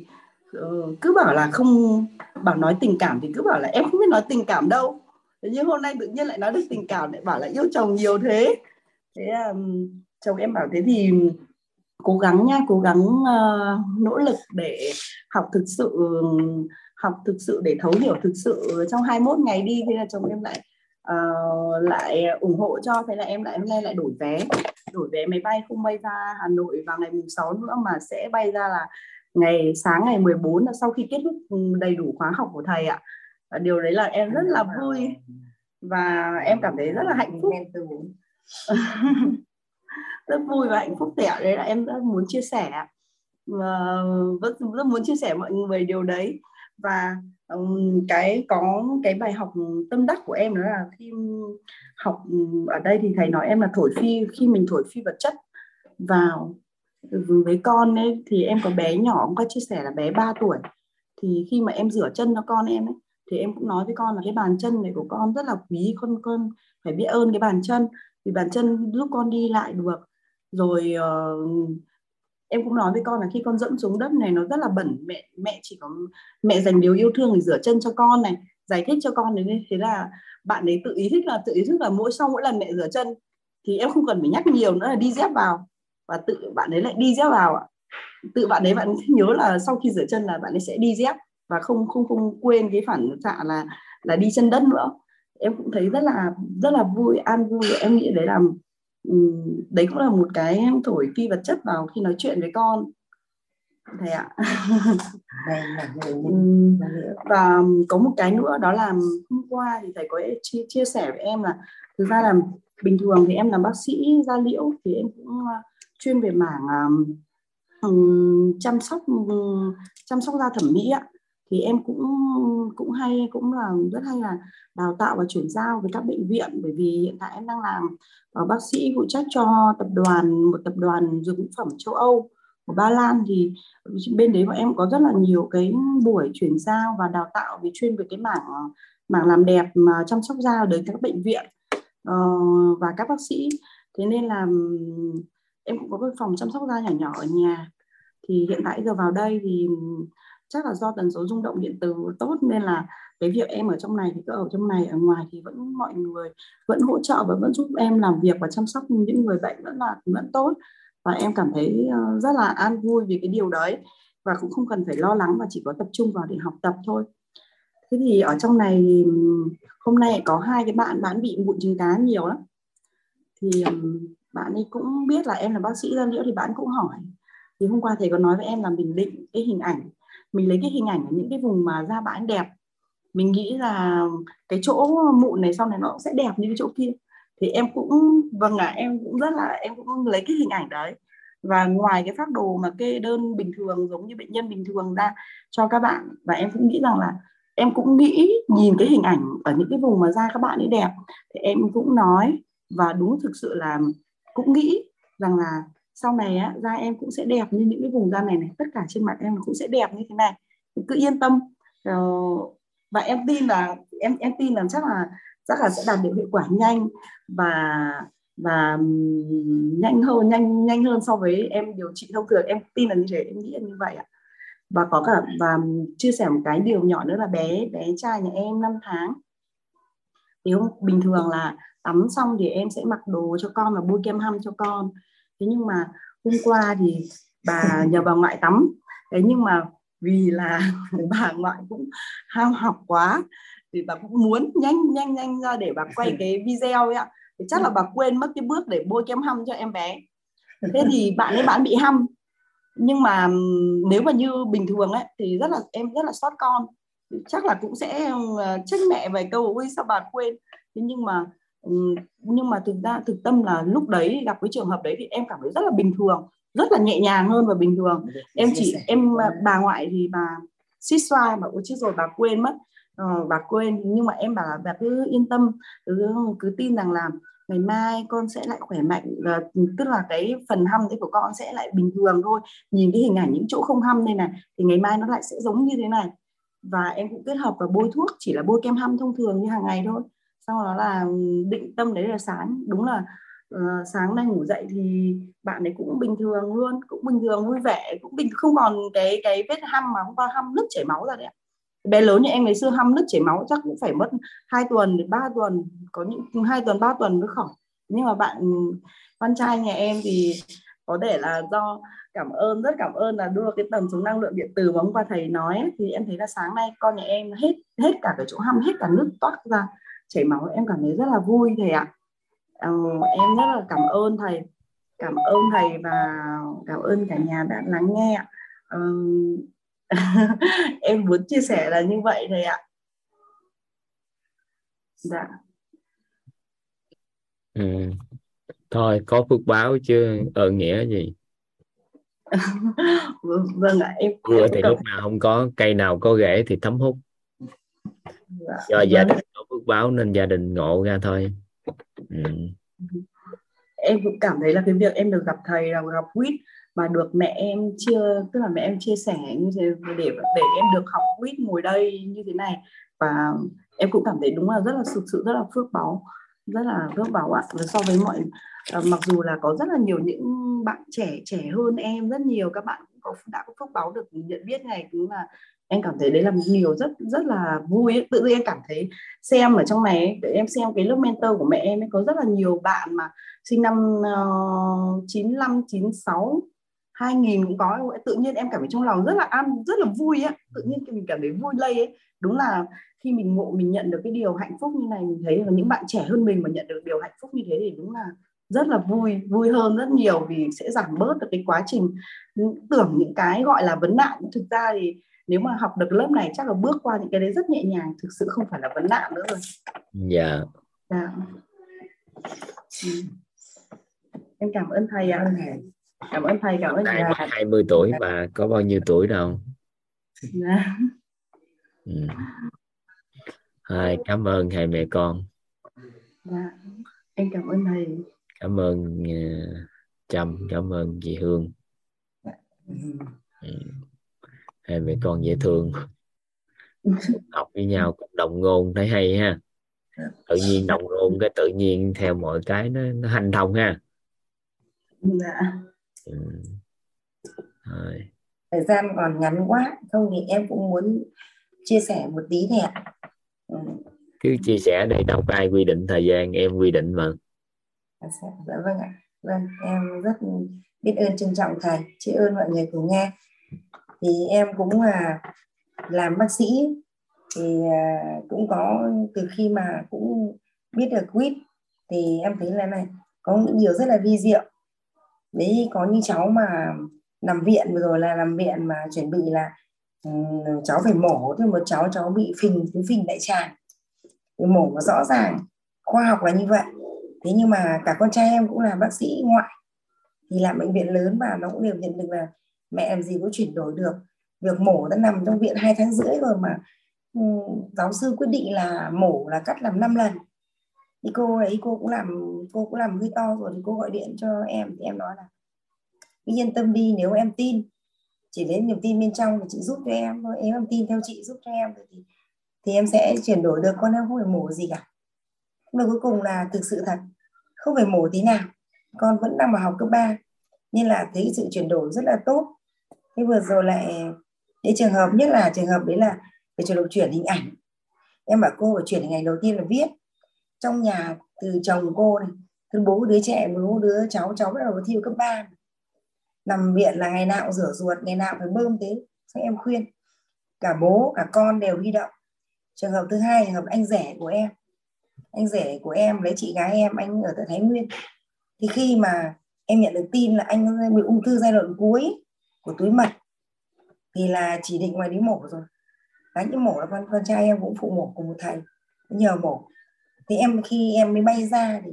Ờ, cứ bảo là không bảo nói tình cảm thì cứ bảo là em không biết nói tình cảm đâu. Thế nhưng hôm nay tự nhiên lại nói được tình cảm lại bảo là yêu chồng nhiều thế. Thế um, chồng em bảo thế thì cố gắng nha cố gắng uh, nỗ lực để học thực sự học thực sự để thấu hiểu thực sự trong 21 ngày đi. Thế là chồng em lại uh, lại ủng hộ cho. Thế là em lại hôm nay lại đổi vé. Đổi vé máy bay không bay ra Hà Nội vào ngày mùng 6 nữa mà sẽ bay ra là ngày sáng ngày 14 là sau khi kết thúc đầy đủ khóa học của thầy ạ. Và điều đấy là em rất là vui. Và em cảm thấy rất là hạnh phúc. Rất vui và hạnh phúc tẻ. Đấy là em rất muốn chia sẻ và rất, rất muốn chia sẻ mọi người điều đấy. Và um, cái có cái bài học tâm đắc của em đó là khi học ở đây thì thầy nói em là thổi phi khi mình thổi phi vật chất vào với con ấy thì em có bé nhỏ cũng có chia sẻ là bé 3 tuổi. Thì khi mà em rửa chân cho con em ấy thì em cũng nói với con là cái bàn chân này của con rất là quý con con phải biết ơn cái bàn chân. Vì bàn chân giúp con đi lại được. Rồi uh, em cũng nói với con là khi con dẫm xuống đất này nó rất là bẩn. Mẹ mẹ chỉ có mẹ dành điều yêu thương để rửa chân cho con này giải thích cho con đấy thế là bạn ấy tự ý thức là tự ý thức là mỗi sau mỗi lần mẹ rửa chân thì em không cần phải nhắc nhiều nữa là đi dép vào và tự bạn ấy lại đi dép vào ạ. Tự bạn ấy bạn nhớ là sau khi rửa chân là bạn ấy sẽ đi dép và không không không quên cái phản xạ là là đi chân đất nữa. Em cũng thấy rất là rất là vui an vui. Em nghĩ đấy là đấy cũng là một cái thổi phi vật chất vào khi nói chuyện với con. Thầy ạ. Và có một cái nữa đó là hôm qua thì thầy có chia, chia sẻ với em là thực ra là bình thường thì em làm bác sĩ da liễu thì em cũng chuyên về mảng um, chăm sóc chăm sóc da thẩm mỹ ạ. Thì em cũng cũng hay cũng là rất hay là đào tạo và chuyển giao với các bệnh viện. Bởi vì hiện tại em đang làm uh, bác sĩ phụ trách cho tập đoàn một tập đoàn dược phẩm châu Âu của Ba Lan. Thì bên đấy bọn em có rất là nhiều cái buổi chuyển giao và đào tạo về chuyên về cái mảng mảng làm đẹp mà chăm sóc da đến các bệnh viện uh, và các bác sĩ. Thế nên là em cũng có một phòng chăm sóc da nhỏ nhỏ ở nhà. Thì hiện tại giờ vào đây thì chắc là do tần số rung động điện từ tốt nên là cái việc em ở trong này thì cứ ở trong này, ở ngoài thì vẫn mọi người vẫn hỗ trợ và vẫn giúp em làm việc và chăm sóc những người bệnh vẫn là, vẫn tốt. Và em cảm thấy ờ, rất là an vui vì cái điều đấy và cũng không cần phải lo lắng và chỉ có tập trung vào để học tập thôi. Thế thì ở trong này hôm nay có hai cái bạn bạn bị mụn trứng cá nhiều lắm. Thì bạn ấy cũng biết là em là bác sĩ da liễu thì bạn cũng hỏi. Thì hôm qua thầy có nói với em là mình định cái hình ảnh mình lấy cái hình ảnh ở những cái vùng mà da bạn đẹp. Mình nghĩ là cái chỗ mụn này sau này nó sẽ đẹp như cái chỗ kia. Thì em cũng vâng ạ à, em cũng rất là em cũng lấy cái hình ảnh đấy. Và ngoài cái phác đồ mà kê đơn bình thường giống như bệnh nhân bình thường ra cho các bạn và em cũng nghĩ rằng là em cũng nghĩ nhìn cái hình ảnh ở những cái vùng mà da các bạn ấy đẹp. Thì em cũng nói và đúng thực sự là cũng nghĩ rằng là sau này á, da em cũng sẽ đẹp như những cái vùng da này này tất cả trên mặt em cũng sẽ đẹp như thế này. Thì cứ yên tâm. Ờ, và em tin là em em tin là chắc là chắc là sẽ đạt được hiệu quả nhanh và và nhanh hơn nhanh nhanh hơn so với em điều trị thông thường. Em tin là như thế em nghĩ là như vậy ạ. Và có cả và chia sẻ một cái điều nhỏ nữa là bé bé trai nhà em 5 tháng. Thì hôm bình thường là tắm xong thì em sẽ mặc đồ cho con và bôi kem hăm cho con. Thế nhưng mà hôm qua thì bà nhờ bà ngoại tắm. Thế nhưng mà vì là bà ngoại cũng ham học quá thì bà cũng muốn nhanh nhanh nhanh ra để bà quay cái video ấy ạ. Thì chắc là bà quên mất cái bước để bôi kem hăm cho em bé. Thế thì bạn ấy bạn bị hăm nhưng mà nếu mà như bình thường ấy thì rất là em rất là xót con. Chắc là cũng sẽ ờ, trách mẹ vài câu ôi sao bà quên? Thế nhưng mà nhưng mà thực ra thực tâm là lúc đấy gặp cái trường hợp đấy thì em cảm thấy rất là bình thường rất là nhẹ nhàng hơn và bình thường. Em chỉ em bà ngoại thì bà xích xoa mà ôi chết rồi bà quên mất. Ờ, bà quên. Nhưng mà em bảo là bà cứ yên tâm cứ, cứ tin rằng là ngày mai con sẽ lại khỏe mạnh và tức là cái phần hăm đấy của con sẽ lại bình thường thôi. Nhìn cái hình ảnh những chỗ không hăm đây này thì ngày mai nó lại sẽ giống như thế này. Và em cũng kết hợp và bôi thuốc chỉ là bôi kem hăm thông thường như hàng ngày thôi sau đó là ừ, định tâm đấy là sáng. Đúng là uh, sáng nay ngủ dậy thì bạn ấy cũng bình thường luôn cũng bình thường vui vẻ cũng bình không còn cái cái vết hăm mà hôm qua hăm nứt chảy máu ra đấy ạ. Bé lớn như em ngày xưa hăm nứt chảy máu chắc cũng phải mất hai tuần đến ba tuần có những ừ, hai tuần ba tuần mới khỏi. Nhưng mà bạn ừ, con trai nhà em thì có thể là do cảm ơn rất cảm ơn là đưa cái tầm sống năng lượng điện từ mà hôm qua thầy nói thì em thấy là sáng nay con nhà em hết hết cả cái chỗ hăm hết cả nước toát ra chảy máu em cảm thấy rất là vui thầy ạ. Ờ, em rất là cảm ơn thầy cảm ơn thầy và cảm ơn cả nhà đã lắng nghe ờ, em muốn chia sẻ là như vậy thầy ạ. Dạ. Ừ. thôi có phước báo chứ ơn nghĩa gì? Vâng, vâng ạ em mưa thì lúc nào không có cây nào có rễ thì thấm hút. Dạ. do đình có phước báo nên gia đình ngộ ra thôi. Ừ. em cũng cảm thấy là cái việc em được gặp thầy là gặp quýt mà được mẹ em chia, tức là mẹ em chia sẻ như thế để để em được học quýt ngồi đây như thế này. Và em cũng cảm thấy đúng là rất là thực sự, rất là phước báo, rất là phước báo ạ. So với mọi ờ, mặc dù là có rất là nhiều những bạn trẻ trẻ hơn em rất nhiều, các bạn cũng có, đã có phước báo được nhận biết này, cứ là em cảm thấy đấy là một điều rất rất là vui ấy. tự nhiên em cảm thấy xem ở trong này để em xem cái lớp mentor của mẹ em ấy có rất là nhiều bạn mà sinh năm uh, 95 96 2000 cũng có tự nhiên em cảm thấy trong lòng rất là ăn rất là vui ấy. tự nhiên mình cảm thấy vui lây ấy đúng là khi mình ngộ mình nhận được cái điều hạnh phúc như này mình thấy là những bạn trẻ hơn mình mà nhận được điều hạnh phúc như thế thì đúng là rất là vui vui hơn rất nhiều vì sẽ giảm bớt được cái quá trình tưởng những cái gọi là vấn nạn thực ra thì nếu mà học được lớp này chắc là bước qua những cái đấy rất nhẹ nhàng thực sự không phải là vấn nạn nữa rồi dạ yeah. yeah. ừ. em cảm ơn thầy ạ cảm ơn thầy cảm ơn thầy 20 tuổi bà có bao nhiêu tuổi đâu dạ. ừ. hai cảm ơn hai mẹ con dạ. em cảm ơn thầy cảm ơn uh, trâm cảm ơn chị hương ừ. Hai mẹ con dễ thương. Học với nhau cũng đồng ngôn thấy hay ha. Tự nhiên đồng ngôn cái tự nhiên theo mọi cái nó, nó hành thông ha. Dạ. Ừ. Rồi. thời gian còn ngắn quá không thì em cũng muốn chia sẻ một tí ạ ừ. cứ chia sẻ đây đâu có ai quy định thời gian em quy định mà. Dạ, dạ vâng ạ. Vâng em rất biết ơn trân trọng thầy. Tri ơn mọi người cùng nghe thì em cũng là làm bác sĩ. Thì à, cũng có từ khi mà cũng biết được quýt thì em thấy là này có những điều rất là vi diệu. Đấy có những cháu mà nằm viện vừa rồi là nằm viện mà chuẩn bị là um, cháu phải mổ thì một cháu cháu bị phình cứ phình đại tràng. Thì mổ mà rõ ràng khoa học là như vậy. Thế nhưng mà cả con trai em cũng là bác sĩ ngoại thì làm bệnh viện lớn và nó cũng đều nhận được là mẹ làm gì có chuyển đổi được. Việc mổ đã nằm trong viện hai tháng rưỡi rồi mà. Ừ, giáo sư quyết định là mổ là cắt làm 5 lần. Thì cô ấy, cô cũng làm, cô cũng làm hơi to rồi thì cô gọi điện cho em thì em nói là yên tâm đi, nếu em tin, chỉ đến niềm tin bên trong thì chị giúp cho em thôi. Em tin theo chị giúp cho em thì thì em sẽ chuyển đổi được, con em không phải mổ gì cả. Mà cuối cùng là thực sự thật, không phải mổ tí nào. Con vẫn đang vào học cấp 3 nên là thấy sự chuyển đổi rất là tốt thế vừa rồi lại cái trường hợp, nhất là trường hợp đấy là về trường hợp chuyển hình ảnh. Em bảo cô phải chuyển hình ảnh đầu tiên là viết. Trong nhà từ chồng cô này, từ bố đứa trẻ, bố đứa cháu cháu bắt đầu thi cấp 3 nằm viện là ngày nào cũng rửa ruột, ngày nào phải bơm thế. Xong em khuyên, cả bố, cả con đều huy động. Trường hợp thứ hai, trường hợp anh rể của em. Anh rể của em lấy chị gái em, anh ở tại thái nguyên. Thì khi mà em nhận được tin là anh bị ung thư giai đoạn cuối của túi mật. Thì là chỉ định ngoài đi mổ rồi. Đánh những mổ là con con trai em cũng phụ mổ cùng một thầy. Nhờ mổ. Thì em, khi em mới bay ra thì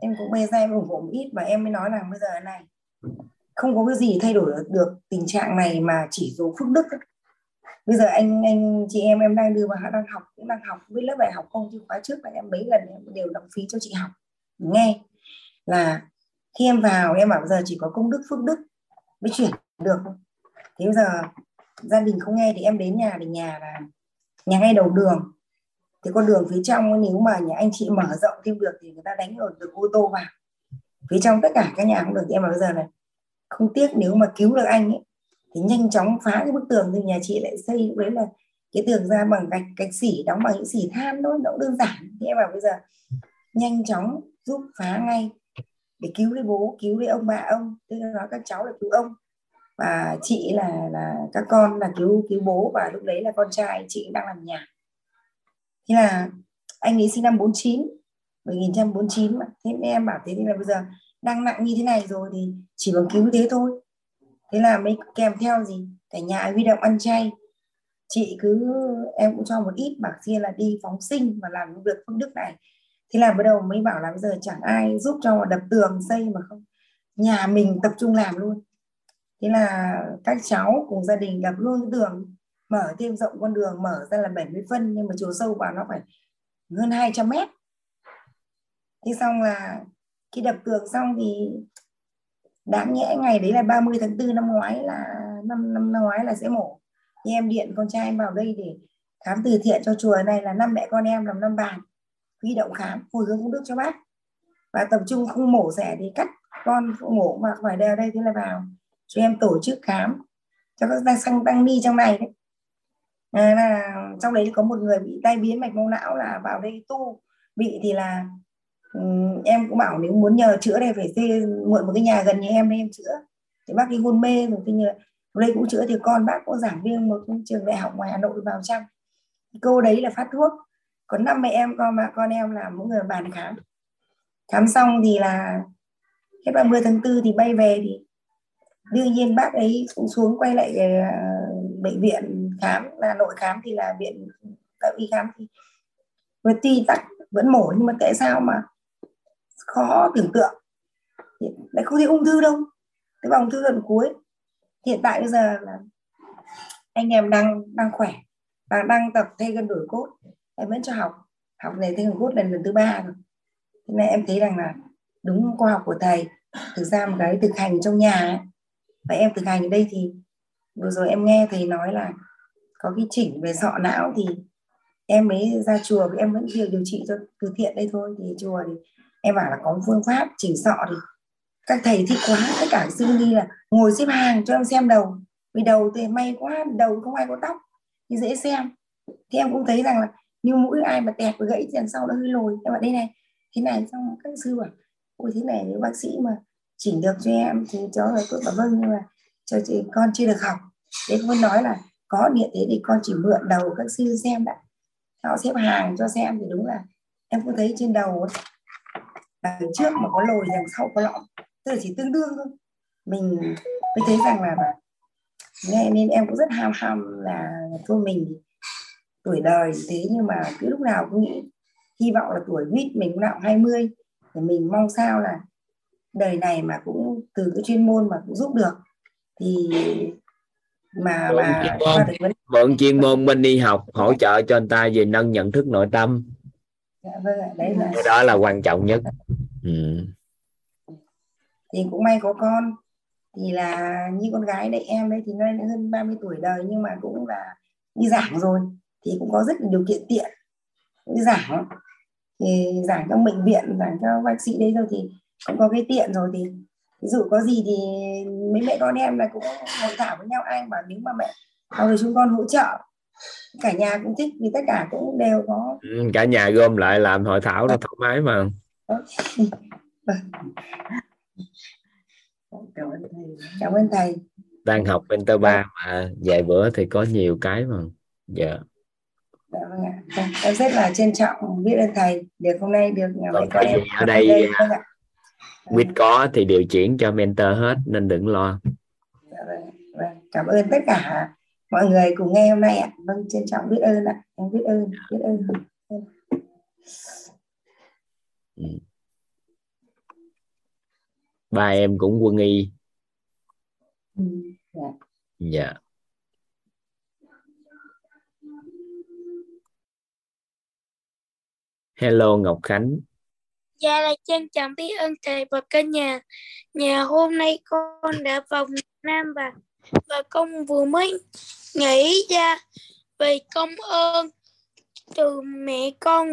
em cũng bay ra em ủng hộ một ít và em mới nói là bây giờ này. Không có cái gì thay đổi được tình trạng này mà chỉ dù phước đức bây giờ anh anh chị em em đang đưa vào đang học, cũng đang học với lớp đại học không? Chứ khóa trước là em mấy lần em đều đóng phí cho chị học. Nghe là khi em vào, em bảo bây giờ chỉ có công đức phước đức mới chuyển được. Thế bây giờ gia đình không nghe thì em đến nhà thì nhà là nhà ngay đầu đường. Thì con đường phía trong nếu mà nhà anh chị mở rộng thêm được thì người ta đánh được, được ô tô vào. Phía trong tất cả các nhà cũng được. Thì em bảo bây giờ này không tiếc nếu mà cứu được anh ấy thì nhanh chóng phá cái bức tường thì nhà chị lại xây đấy là cái tường ra bằng gạch gạch xỉ đóng bằng những xỉ than thôi nó cũng đơn giản. Thế em bảo bây giờ nhanh chóng giúp phá ngay để cứu lấy bố, cứu lấy ông bà ông. Tức là nói các cháu là cứu ông. Và chị là là các con là cứu cứu bố và lúc đấy là con trai chị đang làm nhà. Thế là anh ấy sinh năm 49 1949 mà. Thế nên em bảo thế nên là bây giờ đang nặng như thế này rồi thì chỉ bằng cứu thế thôi. Thế là mới kèm theo gì? Cả nhà huy động ăn chay. Chị cứ, em cũng cho một ít bạc kia là đi phóng sinh và làm việc phương đức này thế là bắt đầu mới bảo là bây giờ chẳng ai giúp cho đập tường xây mà không nhà mình tập trung làm luôn. Thế là các cháu cùng gia đình đập luôn cái tường mở thêm rộng con đường mở ra là 70 phân nhưng mà chiều sâu vào nó phải hơn 200 mét. Thế xong là khi đập tường xong thì đáng nhẽ ngày đấy là 30 tháng 4 năm ngoái là năm năm, năm ngoái là sẽ mổ. Thì em điện con trai em vào đây để khám từ thiện cho chùa này là năm mẹ con em làm năm bàn huy động khám hồi hướng công đức cho bác. Và tập trung không mổ rẻ thì cắt con mổ mà phải đeo đây thế là vào. Cho em tổ chức khám cho các đang sang tăng ni trong này đấy. À, là trong đấy có một người bị tai biến mạch máu não là vào đây tu. Bị thì là um, em cũng bảo nếu muốn nhờ chữa đây phải thuê mượn một cái nhà gần nhà em để em chữa. Thì bác đi hôn mê rồi thì nhờ đây cũng chữa thì con bác có giảng viên một trường đại học ngoài Hà Nội vào trong cô đấy là phát thuốc còn năm mẹ em con mà, con em là mỗi người bàn khám. Khám xong thì là hết 30 tháng 4 thì bay về thì đương nhiên bác ấy cũng xuống quay lại ờ, bệnh viện khám, là nội khám thì là viện tại y khám thì với tuy tắc vẫn mổ nhưng mà tại sao mà khó tưởng tượng? Lại không thấy ung thư đâu. Cái vòng thư gần cuối. Hiện tại bây giờ là anh em đang đang khỏe và đang tập thay gân đổi cốt em vẫn cho học. Học này thay gân cốt lần lần thứ ba rồi. Thế nên em thấy rằng là đúng khoa học của thầy. Thực ra một cái thực hành trong nhà ấy. và em thực hành ở đây thì vừa rồi em nghe thầy nói là có cái chỉnh về sọ não thì em mới ra chùa em vẫn việc điều trị cho từ thiện đây thôi. Thì chùa thì em bảo là có phương pháp chỉnh sọ thì các thầy thích quá, tất cả sư đi là ngồi xếp hàng cho em xem đầu. Vì đầu thì may quá, đầu không ai có tóc, thì dễ xem. Thì em cũng thấy rằng là như mũi ai mà tẹt và gãy đằng sau nó hơi lồi. Em bảo đây này thế này xong các sư bảo ôi thế này nếu bác sĩ mà chỉnh được cho em thì cháu là tôi bảo vâng nhưng mà cho chị con chưa được học. Đến không nói là có điện thế thì con chỉ mượn đầu các sư xem đã. Họ xếp hàng cho xem thì đúng là em cũng thấy trên đầu ấy, đằng trước mà có lồi đằng sau có lõm. Tức là chỉ tương đương thôi. Mình mới thấy rằng là nghe nên em cũng rất ham ham là thôi mình tuổi đời. Thế nhưng mà cứ lúc nào cũng nghĩ hy vọng là tuổi vít mình cũng nào 20 thì mình mong sao là đời này mà cũng từ cái chuyên môn mà cũng giúp được. Thì mà mượn mà chuyên môn. vấn mượn chuyên môn bên đi học hỗ trợ cho anh ta về nâng nhận thức nội tâm. Dạ, vâng ạ đấy là cái đó là quan trọng nhất. Ừ. thì cũng may có con. Thì là như con gái đấy em đấy thì nó hơn 30 tuổi đời nhưng mà cũng là đi giảng rồi thì cũng có rất là điều kiện tiện. Đi giảng thì giảng trong bệnh viện giảng cho bác sĩ đấy rồi thì cũng có cái tiện rồi thì ví dụ có gì thì mấy mẹ con em là cũng hội thảo với nhau anh bảo nếu mà mẹ hoặc là chúng con hỗ trợ. Cả nhà cũng thích vì tất cả cũng đều có. Ừ, cả nhà gom lại làm hội thảo nó thoải mái mà. Cảm ơn thầy. Cảm ơn thầy đang học mentor ba mà vài bữa thì có nhiều cái mà. Dạ Dạ vâng ạ. Vâng, Em rất là trân trọng biết ơn thầy được hôm nay được nhà Vâng, vì ở đây, vâng ạ. quyết có thì điều chuyển cho mentor hết nên đừng lo Dạ vâng, vâng. Cảm ơn tất cả mọi người cùng nghe hôm nay ạ. Vâng trân trọng biết ơn ạ. Em biết ơn, biết ơn. ba em cũng quân y Ừ, Dạ. dạ hello, Ngọc Khánh. Dạ là trân trọng biết ơn thầy và cả nhà. Nhà hôm nay con đã vào Việt Nam và và con vừa mới nghĩ ra về công ơn từ mẹ con.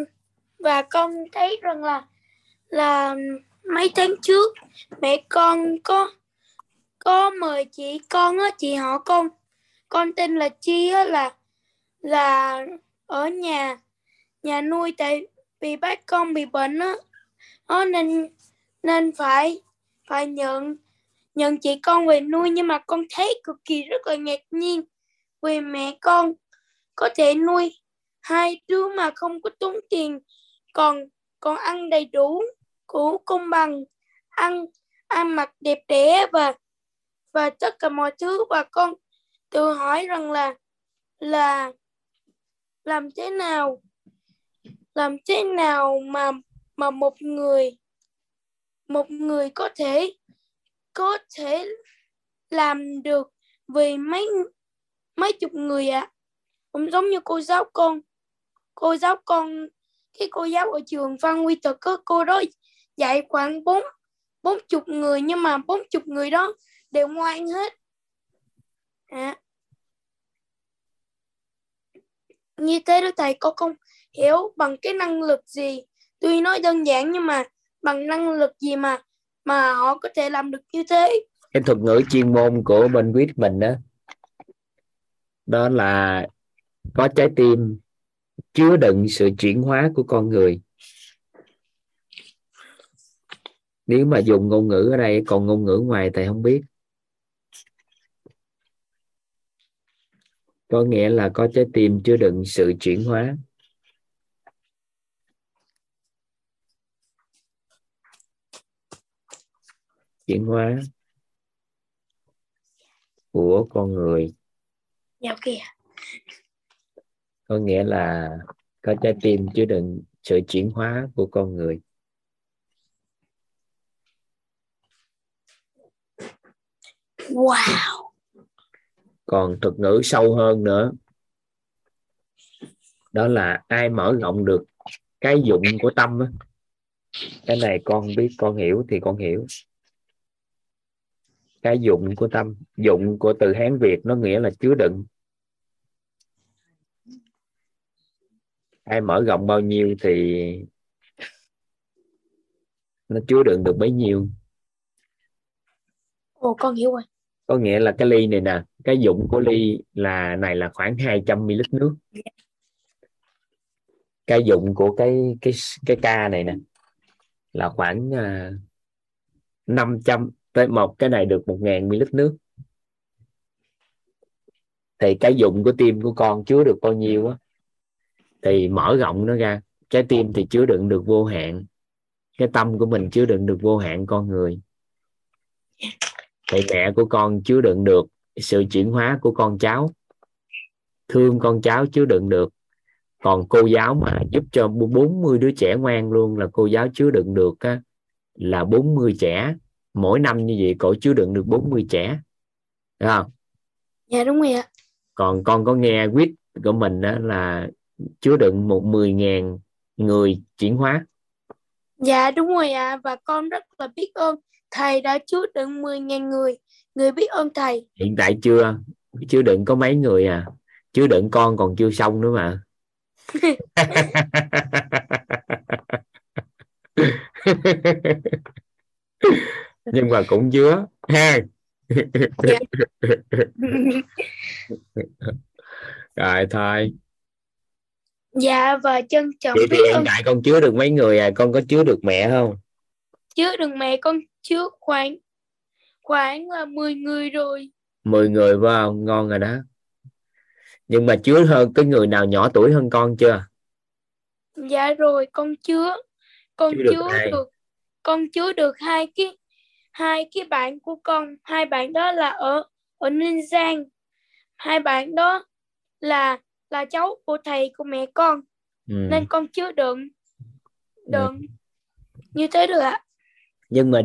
Và con thấy rằng là là mấy tháng trước mẹ con có có mời chị con á, chị họ con. Con tên là Chi á, là là ở nhà nhà nuôi tại vì bác con bị bệnh á. Nó nên nên phải phải nhận nhận chị con về nuôi. Nhưng mà con thấy cực kỳ rất là ngạc nhiên vì mẹ con có thể nuôi hai đứa mà không có tốn tiền, còn còn ăn đầy đủ củ công bằng, ăn ăn mặc đẹp đẽ và và tất cả mọi thứ. Và con tự hỏi rằng là là làm thế nào làm thế nào mà mà một người một người có thể có thể làm được vì mấy mấy chục người ạ cũng giống như cô giáo con, cô giáo con, cái cô giáo ở trường Phan Huy Thực cơ cô đó dạy khoảng bốn bốn chục người, nhưng mà bốn chục người đó đều ngoan hết à. như thế đó thầy, có không hiểu bằng cái năng lực gì? Tuy nói đơn giản nhưng mà bằng năng lực gì mà mà họ có thể làm được như thế? Cái thuật ngữ chuyên môn của bên quýt mình đó đó là có trái tim chứa đựng sự chuyển hóa của con người. Nếu mà dùng ngôn ngữ ở đây, còn ngôn ngữ ngoài thầy không biết. Có nghĩa là có trái tim chứa đựng sự chuyển hóa. Chuyển hóa của con người. Dạo kìa có nghĩa là có trái tim chứa đựng sự chuyển hóa của con người. Wow. Còn thuật ngữ sâu hơn nữa đó là ai mở rộng được cái dụng của tâm cái này con biết con hiểu thì con hiểu cái dụng của tâm dụng của từ hán việt nó nghĩa là chứa đựng. Ai mở rộng bao nhiêu thì nó chứa đựng được bấy nhiêu. Ồ con hiểu rồi. Có nghĩa là cái ly này nè cái dụng của ly là này là khoảng 200 ml nước. Cái dụng của cái cái cái ca này nè là khoảng uh, 500 tới một cái này được 1.000 ml nước. Thì cái dụng của tim của con chứa được bao nhiêu á? Thì mở rộng nó ra. Trái tim thì chứa đựng được vô hạn. Cái tâm của mình chứa đựng được vô hạn con người. Thì mẹ của con chứa đựng được sự chuyển hóa của con cháu. Thương con cháu chứa đựng được. Còn cô giáo mà giúp cho 40 đứa trẻ ngoan luôn là cô giáo chứa đựng được á, là 40 trẻ mỗi năm như vậy cổ chứa đựng được 40 trẻ Đúng không? Dạ đúng rồi ạ. Còn con có nghe quýt của mình đó là chứa đựng một 10.000 người chuyển hóa. Dạ đúng rồi ạ. Và con rất là biết ơn thầy đã chứa đựng 10.000 người. Người biết ơn thầy. Hiện tại chưa chứa đựng có mấy người à? Chứa đựng con còn chưa xong nữa mà nhưng mà cũng chứa ha rồi thôi. Dạ và trân trọng vậy thì biết hiện tại con chứa được mấy người à? Con có chứa được mẹ không? Chứa đựng mẹ con chứa khoảng khoảng là 10 người rồi. 10 người phải không? Ngon rồi đó. Nhưng mà chứa hơn cái người nào nhỏ tuổi hơn con chưa? Dạ rồi con chứa con Chứa được chứa ai? được con chứa được hai cái hai cái bạn của con hai bạn đó là ở ở Ninh Giang. Hai bạn đó là là cháu của thầy của mẹ con. Ừ. nên con chứa đựng đựng. Như thế được ạ. Nhưng mà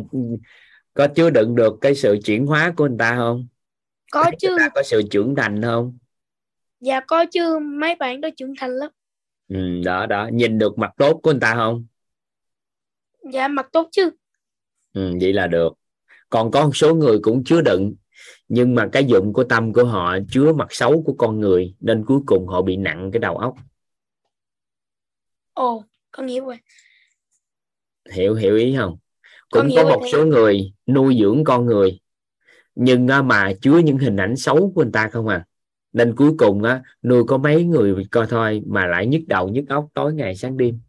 có chứa đựng được cái sự chuyển hóa của người ta không? Có chứ người ta có sự trưởng thành không? Dạ có chứ. Mấy bạn đó trưởng thành lắm. Ừ, đó đó. Nhìn được mặt tốt của người ta không? Dạ mặt tốt chứ. Ừ, vậy là được còn có một số người cũng chứa đựng nhưng mà cái dụng của tâm của họ chứa mặt xấu của con người nên cuối cùng họ bị nặng cái đầu óc. Ồ con hiểu rồi. Hiểu hiểu ý không? Cũng có một số người nuôi dưỡng con người nhưng mà chứa những hình ảnh xấu của người ta không à. Nên cuối cùng á nuôi có mấy người coi thôi mà lại nhức đầu nhức óc tối ngày sáng đêm.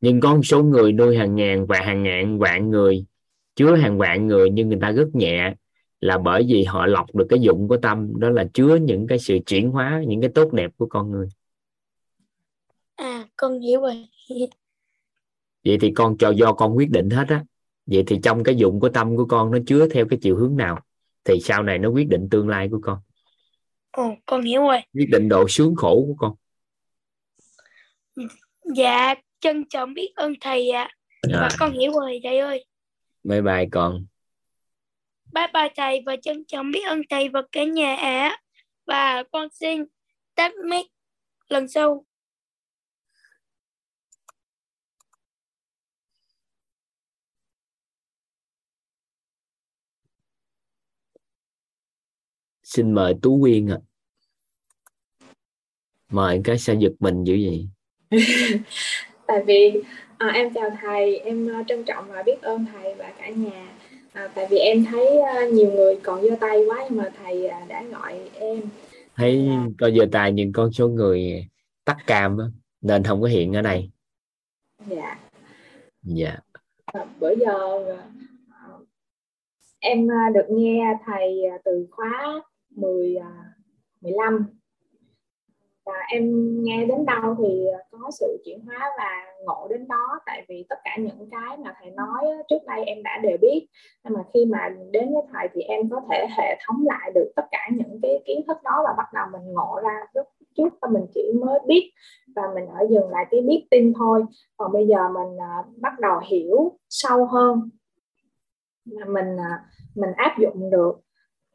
Nhưng có một số người nuôi hàng ngàn và hàng ngàn vạn người chứa hàng vạn người nhưng người ta rất nhẹ là bởi vì họ lọc được cái dụng của tâm đó là chứa những cái sự chuyển hóa những cái tốt đẹp của con người. À con hiểu rồi. Vậy thì con cho do con quyết định hết á. Vậy thì trong cái dụng của tâm của con nó chứa theo cái chiều hướng nào? Thì sau này nó quyết định tương lai của con. Ồ con hiểu rồi. Quyết định độ sướng khổ của con. Dạ trân trọng biết ơn thầy ạ. À, và con hiểu rồi thầy ơi bye bye con. Bye bye thầy và trân trọng biết ơn thầy và cả nhà ạ. Và con xin tắt mic lần sau. Xin mời tú quyên ạ. Mời cái sao giật mình dữ vậy tại vì à, em chào thầy em uh, trân trọng và biết ơn thầy và cả nhà. À, tại vì em thấy uh, nhiều người còn giơ tay quá nhưng mà thầy uh, đã gọi em. Thấy à. con giơ tay nhưng con số người tắt cam đó, nên không có hiện ở đây. Dạ. Dạ. À, bữa giờ em được nghe thầy từ khóa 10 15 và em nghe đến đâu thì có sự chuyển hóa và ngộ đến đó. Tại vì tất cả những cái mà thầy nói trước đây em đã đều biết. Nhưng mà khi mà đến với thầy thì em có thể hệ thống lại được tất cả những cái kiến thức đó và bắt đầu mình ngộ ra lúc trước mình chỉ mới biết. Và mình ở dừng lại cái biết tin thôi. Còn bây giờ mình à, bắt đầu hiểu sâu hơn. Mình à, mình áp dụng được.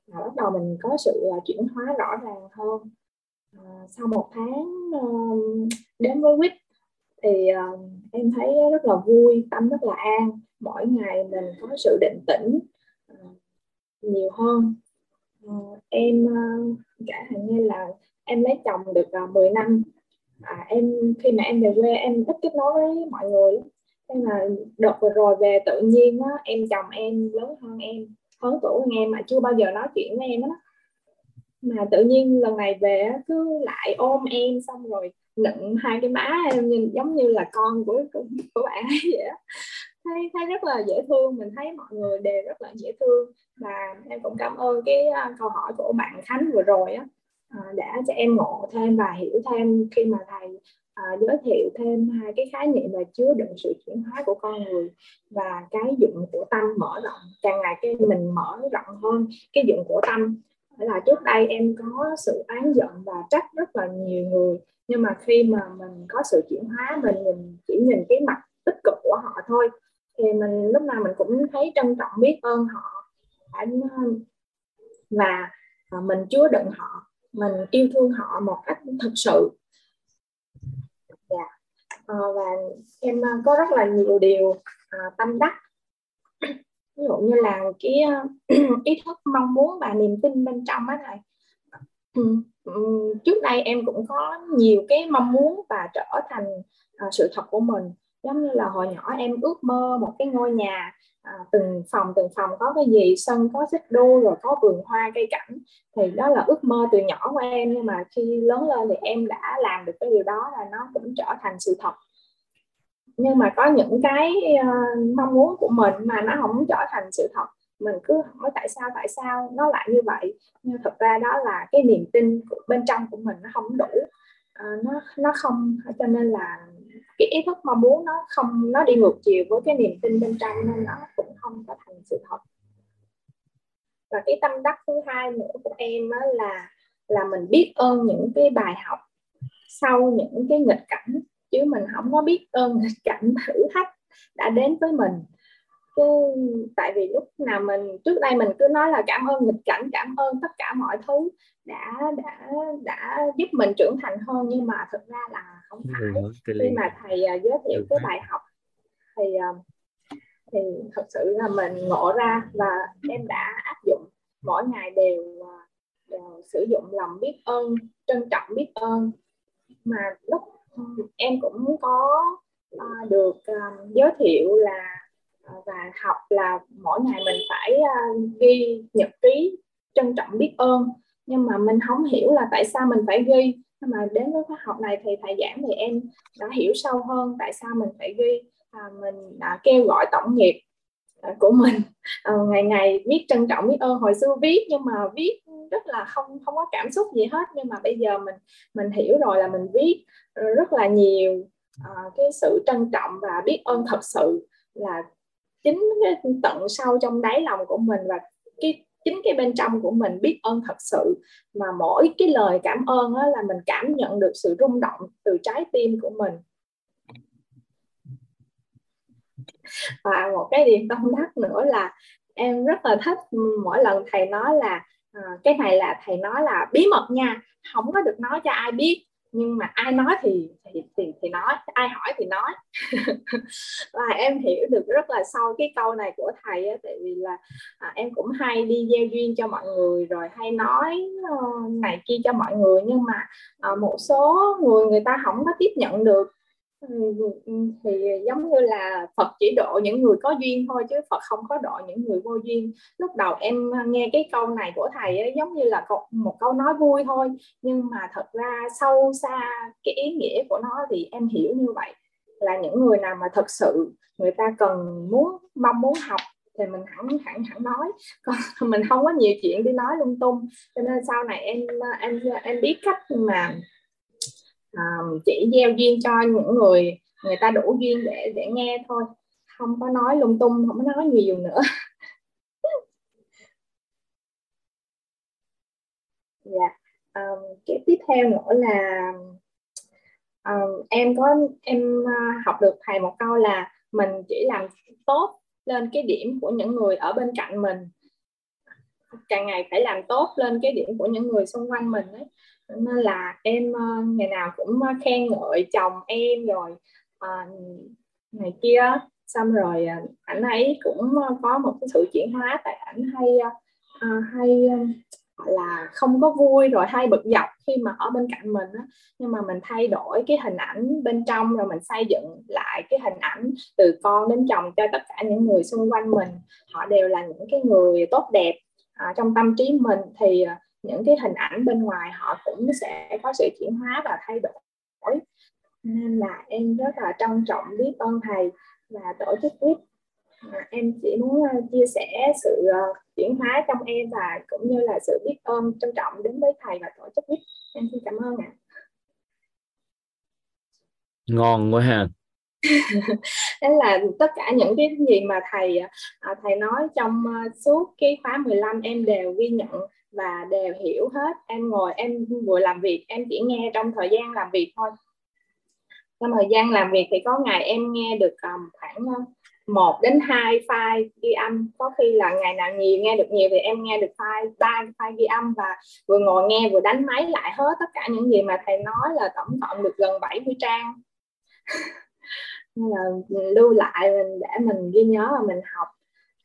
Và bắt đầu mình có sự à, chuyển hóa rõ ràng hơn. À, sau một tháng ờ, đến với quýt thì ờ, em thấy rất là vui tâm rất là an. Mỗi ngày mình có sự định tĩnh ờ, nhiều hơn. Em cả hình như là em lấy chồng được uh, 10 năm. À, em khi mà em về quê em ít kết nối với mọi người nhưng mà đợt vừa rồi về tự nhiên á, em chồng em lớn hơn em lớn tuổi hơn em mà chưa bao giờ nói chuyện với em đó mà tự nhiên lần này về cứ lại ôm em xong rồi nựng hai cái má em nhìn giống như là con của của, của bạn ấy vậy đó thấy thấy rất là dễ thương mình thấy mọi người đều rất là dễ thương. Và em cũng cảm ơn cái à, câu hỏi của bạn Khánh vừa rồi á. À, đã cho em ngộ thêm và hiểu thêm khi mà thầy à, giới thiệu thêm hai cái khái niệm là chứa đựng sự chuyển hóa của con người và cái dụng của tâm mở rộng. Càng ngày cái mình mở rộng hơn cái dụng của tâm là trước đây em có sự oán giận và trách rất là nhiều người, nhưng mà khi mà mình có sự chuyển hóa, mình nhìn chỉ nhìn cái mặt tích cực của họ thôi, thì mình, lúc nào mình cũng thấy trân trọng biết ơn họ và à, mình chứa đựng họ, mình yêu thương họ một cách thực sự. Dạ. Ờ, và em à, có rất là nhiều điều à, tâm đắc ví dụ như là cái ý thức mong muốn và niềm tin bên trong á thầy. Trước đây em cũng có nhiều cái mong muốn và trở thành uh, sự thật của mình. Giống như là hồi nhỏ em ước mơ một cái ngôi nhà à, từng phòng từng phòng có cái gì sân có xích đu rồi có vườn hoa cây cảnh. Thì đó là ước mơ từ nhỏ của em nhưng mà khi lớn lên thì em đã làm được cái điều đó là nó cũng trở thành sự thật nhưng mà có những cái uh, mong muốn của mình mà nó không trở thành sự thật mình cứ hỏi tại sao tại sao nó lại như vậy. Nhưng thật ra đó là cái niềm tin của bên trong của mình nó không đủ uh, nó nó không cho nên là cái ý thức mong muốn nó không nó đi ngược chiều với cái niềm tin bên trong nên nó cũng không có thành sự thật. Và cái tâm đắc thứ hai nữa của em là là mình biết ơn những cái bài học sau những cái nghịch cảnh chứ mình không có biết ơn nghịch cảnh thử thách đã đến với mình. Chứ tại vì lúc nào mình trước đây mình cứ nói là cảm ơn nghịch cảnh cảm ơn tất cả mọi thứ đã đã đã giúp mình trưởng thành hơn nhưng mà thực ra là không phải. khi mà thầy uh, giới thiệu cái bài học thì uh, thì thật sự là mình ngộ ra và em đã áp dụng mỗi ngày đều, uh, đều sử dụng lòng biết ơn trân trọng biết ơn. Mà lúc em cũng có uh, được uh, giới thiệu là uh, và học là mỗi ngày mình phải uh, ghi nhật ký trân trọng biết ơn. Nhưng mà mình không hiểu là tại sao mình phải ghi. Nhưng mà đến với khóa học này thì thầy giảng thì em đã hiểu sâu hơn tại sao mình phải ghi. À, mình đã kêu gọi tổng nghiệp của mình à, ngày ngày viết trân trọng biết ơn. Hồi xưa viết nhưng mà viết rất là không không có cảm xúc gì hết nhưng mà bây giờ mình mình hiểu rồi là mình viết rất là nhiều uh, cái sự trân trọng và biết ơn thật sự là chính cái tận sâu trong đáy lòng của mình và cái chính cái bên trong của mình biết ơn thật sự. Mà mỗi cái lời cảm ơn đó là mình cảm nhận được sự rung động từ trái tim của mình. Và một cái điểm tâm đắc nữa là em rất là thích mỗi lần thầy nói là à, cái này là thầy nói là bí mật nha không có được nói cho ai biết nhưng mà ai nói thì thì thì, thì nói ai hỏi thì nói. Và em hiểu được rất là sâu cái câu này của thầy á, tại vì là à, em cũng hay đi gieo duyên cho mọi người rồi hay nói uh, này kia cho mọi người nhưng mà uh, một số người người ta không có tiếp nhận được. Ừ, thì giống như là Phật chỉ độ những người có duyên thôi chứ Phật không có độ những người vô duyên. Lúc đầu em nghe cái câu này của thầy ấy, giống như là một câu nói vui thôi. Nhưng mà thật ra sâu xa cái ý nghĩa của nó thì em hiểu như vậy. Là những người nào mà thật sự người ta cần muốn mong muốn học thì mình hẳn hẳn hẳn nói. Còn mình không có nhiều chuyện đi nói lung tung. Cho nên sau này em em em biết cách mà À, chỉ gieo duyên cho những người người ta đủ duyên để để nghe thôi. Không có nói lung tung không có nói nhiều nữa. Dạ yeah. um, cái tiếp theo nữa là um, em có em à, học được thầy một câu là mình chỉ làm tốt lên cái điểm của những người ở bên cạnh mình. Càng ngày phải làm tốt lên cái điểm của những người xung quanh mình ấy nên là em ờ, ngày nào cũng ờ, khen ngợi chồng em rồi à, này kia. Xong rồi ảnh ấy cũng có một cái sự chuyển hóa tại ảnh hay à, hay gọi là không có vui rồi hay bực dọc khi mà ở bên cạnh mình á. Nhưng mà mình thay đổi cái hình ảnh bên trong rồi mình xây dựng lại cái hình ảnh từ con đến chồng cho tất cả những người xung quanh mình. Họ đều là những cái người tốt đẹp à, trong tâm trí mình thì những cái hình ảnh bên ngoài họ cũng sẽ có sự chuyển hóa và thay đổi. Nên là em rất là trân trọng biết ơn thầy và tổ chức quýt à, em chỉ muốn uh, chia sẻ sự uh, chuyển hóa trong em và cũng như là sự biết ơn trân trọng đến với thầy và tổ chức quýt em xin cảm ơn ạ. Ngon quá ha. Đó là tất cả những cái gì mà thầy à, thầy nói trong suốt cái khóa 15 em đều ghi nhận và đều hiểu hết. Em ngồi em vừa làm việc em chỉ nghe trong thời gian làm việc thôi. Trong thời gian làm việc thì có ngày em nghe được um, khoảng um, một đến hai file ghi âm. Có khi là ngày nào nhiều nghe được nhiều thì em nghe được file ba file ghi âm và vừa ngồi nghe vừa đánh máy lại hết tất cả những gì mà thầy nói là tổng cộng được gần 70 trang. Là lưu lại để mình ghi nhớ và mình học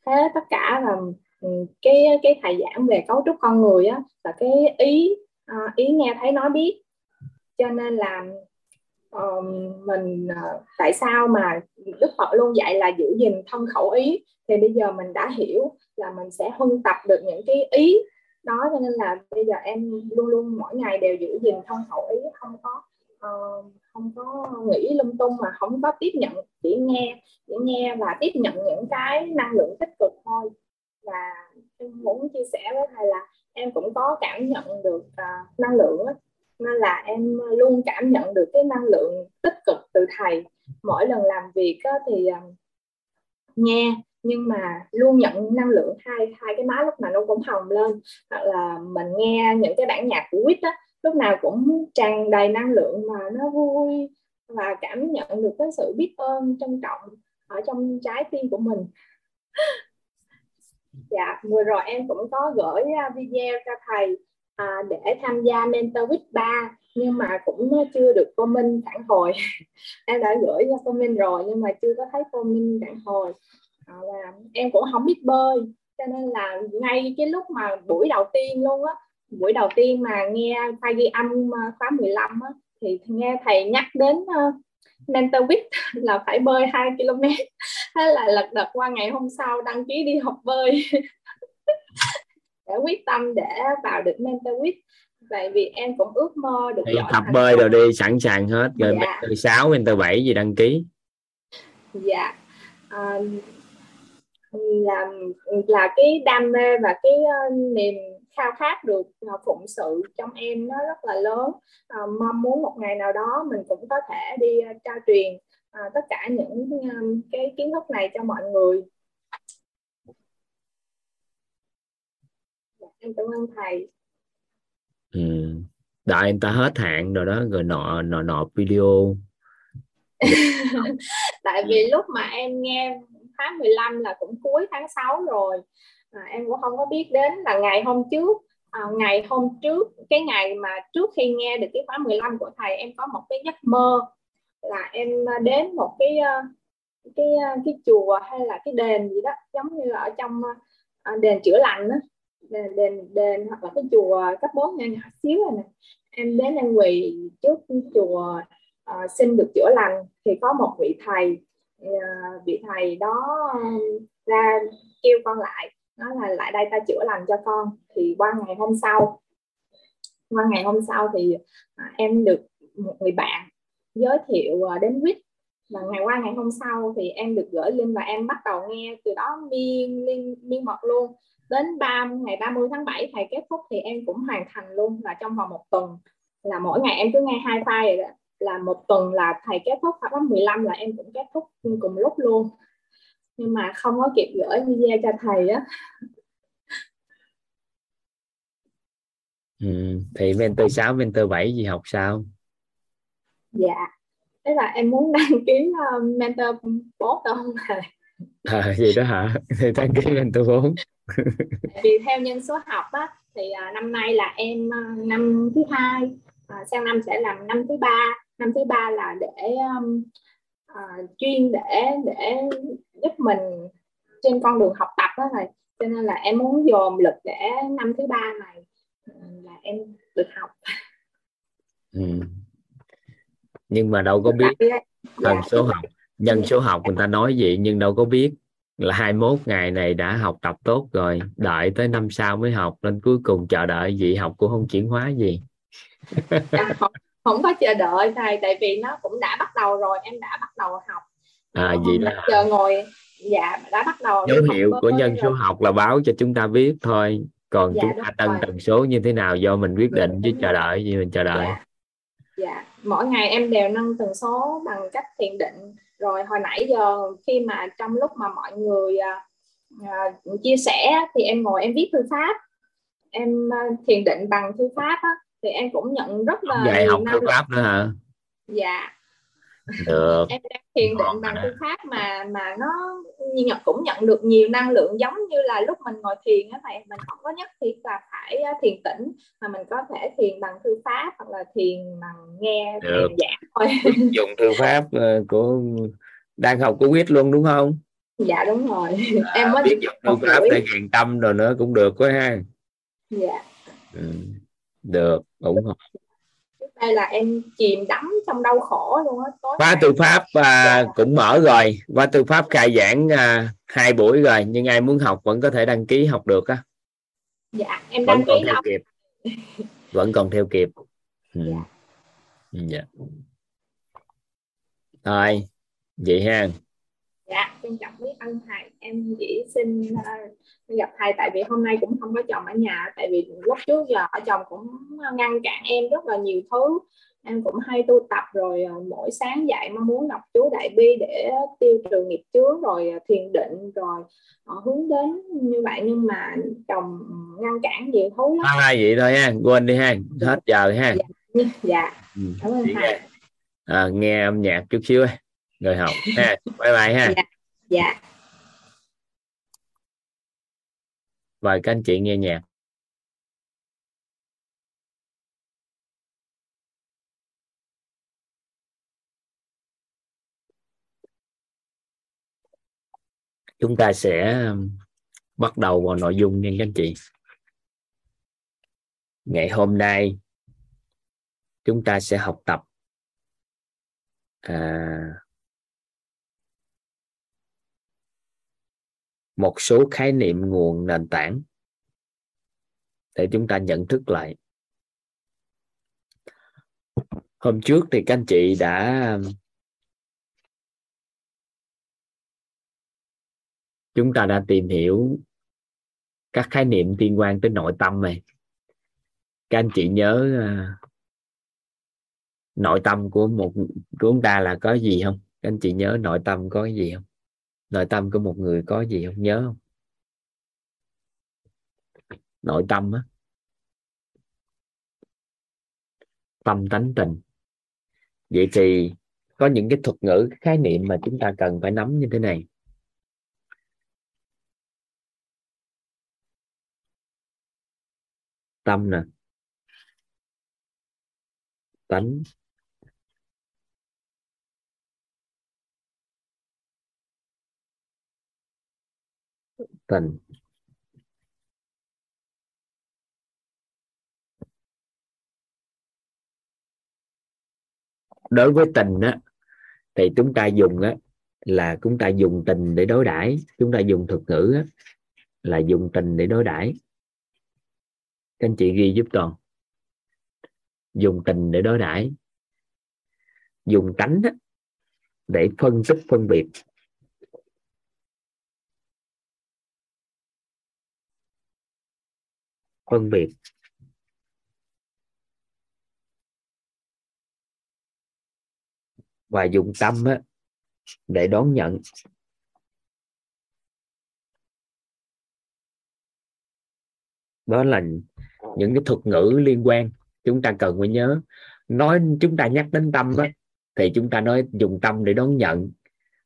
thế tất cả là Ừ, cái cái thầy giảng về cấu trúc con người á là cái ý à, ý nghe thấy nói biết. Cho nên là um, mình ờ, tại sao mà đức phật luôn dạy là giữ gìn thân khẩu ý? Thì bây giờ mình đã hiểu là mình sẽ huân tập được những cái ý đó cho nên là bây giờ em luôn luôn mỗi ngày đều giữ gìn thân khẩu ý không có uh, không có nghĩ lung tung mà không có tiếp nhận chỉ nghe chỉ nghe và tiếp nhận những cái năng lượng tích cực thôi và em muốn chia sẻ với thầy là em cũng có cảm nhận được uh, năng lượng đó, nên là em luôn cảm nhận được cái năng lượng tích cực từ thầy. Mỗi lần làm việc á, thì uh, nghe nhưng mà luôn nhận năng lượng hai hai cái má lúc nào nó cũng hồng lên. Hoặc là mình nghe những cái bản nhạc của quýt á lúc nào cũng tràn đầy năng lượng mà nó vui và cảm nhận được cái sự biết ơn trân trọng ở trong trái tim của mình. Dạ, vừa rồi em cũng có gửi à, video cho thầy à, để tham gia Mentor Week 3 nhưng mà cũng chưa được cô Minh phản hồi. em đã gửi cho cô Minh rồi nhưng mà chưa có thấy cô Minh phản hồi. À, và em cũng không biết bơi cho nên là ngay cái lúc mà buổi đầu tiên luôn á, buổi đầu tiên mà nghe file ghi âm à, khóa 15 á, thì nghe thầy nhắc đến à, mentor week là phải bơi 2 km. Thế là lật đật qua ngày hôm sau đăng ký đi học bơi. Để quyết tâm để vào được mentor week. Vậy vì em cũng ước mơ được thì tập bơi rồi đi sẵn sàng hết. Rồi dạ. mentor 6 mentor 7 gì đăng ký. Dạ. À, là là cái đam mê và cái uh, niềm khao khát được uh, phụng sự trong em nó rất là lớn. Uh, mong muốn một ngày nào đó mình cũng có thể đi uh, trao truyền uh, tất cả những um, cái kiến thức này cho mọi người. Dạ, em cảm ơn thầy. Ừ. đợi em ta hết hạn rồi đó rồi nọ nọ nọ video. Tại vì lúc mà em nghe tháng 15 là cũng cuối tháng 6 rồi. À, em cũng không có biết đến là ngày hôm trước à, ngày hôm trước cái ngày mà trước khi nghe được cái khóa 15 của thầy em có một cái giấc mơ là em đến một cái ờ, cái ờ, cái chùa hay là cái đền gì đó giống như là ở trong ờ, à, đền chữa lành đó đền đền, đền hoặc là cái chùa cấp 4 nhỏ nhỏ xíu này nè. Em đến em quỳ trước chùa uh, xin được chữa lành thì có một vị thầy À, vị thầy đó um, ra kêu con lại, nói là lại đây ta chữa lành cho con. Thì qua ngày hôm sau, qua ngày hôm sau thì à, em được một người bạn giới thiệu à, đến quýt. Và ngày qua ngày hôm sau thì em được gửi link và em bắt đầu nghe từ đó miên miên miên mật luôn. Đến 3 ngày 30 tháng 7 thầy kết thúc thì em cũng hoàn thành luôn. Là trong vòng một tuần là mỗi ngày em cứ nghe hai file rồi đó là một tuần là thầy kết thúc khóa 15 là em cũng kết thúc cùng lúc luôn. Nhưng mà không có kịp gửi video cho thầy á. Ừ, thì mentor 6 mentor 7 gì học sao? Dạ. Thế là em muốn đăng ký uh, mentor 4 đâu không thầy? À gì đó hả? Thì đăng ký mentor 4 vì theo nhân số học á thì uh, năm nay là em uh, năm thứ hai uh, sang năm sẽ làm năm thứ ba năm thứ ba là để um, uh, chuyên để để giúp mình trên con đường học tập đó này cho nên là em muốn dồn lực để năm thứ ba này là em được học. Ừ. nhưng mà đâu có biết. thần dạ. số học nhân số học người ta nói vậy nhưng đâu có biết. Là 21 ngày này đã học tập tốt rồi đợi tới năm sau mới học nên cuối cùng chờ đợi gì học cũng không chuyển hóa gì? Dạ, không, không có chờ đợi thầy tại vì nó cũng đã bắt đầu rồi em đã bắt đầu học. À gì đó chờ ngồi dạ đã bắt đầu dấu hiệu của nhân số rồi. học là báo cho chúng ta biết thôi. Còn dạ, chúng ta tăng tần số như thế nào do mình quyết định chứ chờ đợi gì mình chờ đợi. Dạ. dạ mỗi ngày em đều nâng tần số bằng cách thiền định. Rồi hồi nãy giờ khi mà trong lúc mà mọi người uh, chia sẻ thì em ngồi em viết thư pháp. Em uh, thiền định bằng thư pháp á, thì em cũng nhận rất là dạy học thư pháp nữa hả? Dạ. Được. Em đang thiền định bằng thư pháp mà mà nó nhận cũng nhận được nhiều năng lượng giống như là lúc mình ngồi thiền á thầy mình không có nhất thiết là phải thiền tĩnh mà mình có thể thiền bằng thư pháp hoặc là thiền bằng nghe được. giảng thôi. Dùng thư pháp uh, của đang học của quyết luôn đúng không? Dạ đúng rồi. À, em mới biết dùng thư pháp để thiền tâm rồi nữa cũng được quá ha. Dạ. Ừ. được ủng hộ đây là em chìm đắm trong đau khổ luôn á khóa tư pháp à, cũng mở rồi. Khóa tư pháp khai giảng à, hai buổi rồi nhưng ai muốn học vẫn có thể đăng ký học được á. Dạ em đăng vẫn ký còn theo kịp. Vẫn còn theo kịp. Ừ. dạ. Rồi vậy ha dạ trân trọng biết ơn thầy. Em chỉ xin uh, gặp thầy tại vì hôm nay cũng không có chồng ở nhà tại vì lúc trước giờ ở chồng cũng ngăn cản em rất là nhiều thứ. Em cũng hay tu tập rồi uh, mỗi sáng dậy mong muốn đọc chú đại bi để tiêu trừ nghiệp chướng rồi uh, thiền định rồi uh, hướng đến như vậy. Nhưng mà chồng ngăn cản nhiều thứ lắm. À, vậy thôi ha quên đi ha hết giờ ha. Dạ, dạ. Ừ. cảm ơn thầy. à, nghe âm nhạc chút xíu rồi học ha bye bye ha. Dạ, dạ. mời các anh chị nghe nhạc. Chúng ta sẽ um, bắt đầu vào nội dung nha các anh chị. Ngày hôm nay chúng ta sẽ học tập à, một số khái niệm nguồn nền tảng để chúng ta nhận thức lại. Hôm trước thì các anh chị đã chúng ta đã tìm hiểu các khái niệm liên quan tới nội tâm này. Các anh chị nhớ à, nội tâm của một, của chúng ta là có gì không? Các anh chị nhớ nội tâm có cái gì không? Nội tâm của một người có gì không nhớ không? Nội tâm á. Tâm tánh tình. Vậy thì có những cái thuật ngữ, cái khái niệm mà chúng ta cần phải nắm như thế này. Tâm nè. Tánh. Tình đối với tình á thì chúng ta dùng á là chúng ta dùng tình để đối đãi. Chúng ta dùng thuật ngữ á, là dùng tình để đối đãi. Các anh chị ghi giúp toàn dùng tình để đối đãi. Dùng tánh á, để phân tích phân biệt. Phân biệt. Và dùng tâm á, để đón nhận. Đó là những cái thuật ngữ liên quan. Chúng ta cần phải nhớ. Nói chúng ta nhắc đến tâm á, thì chúng ta nói dùng tâm để đón nhận.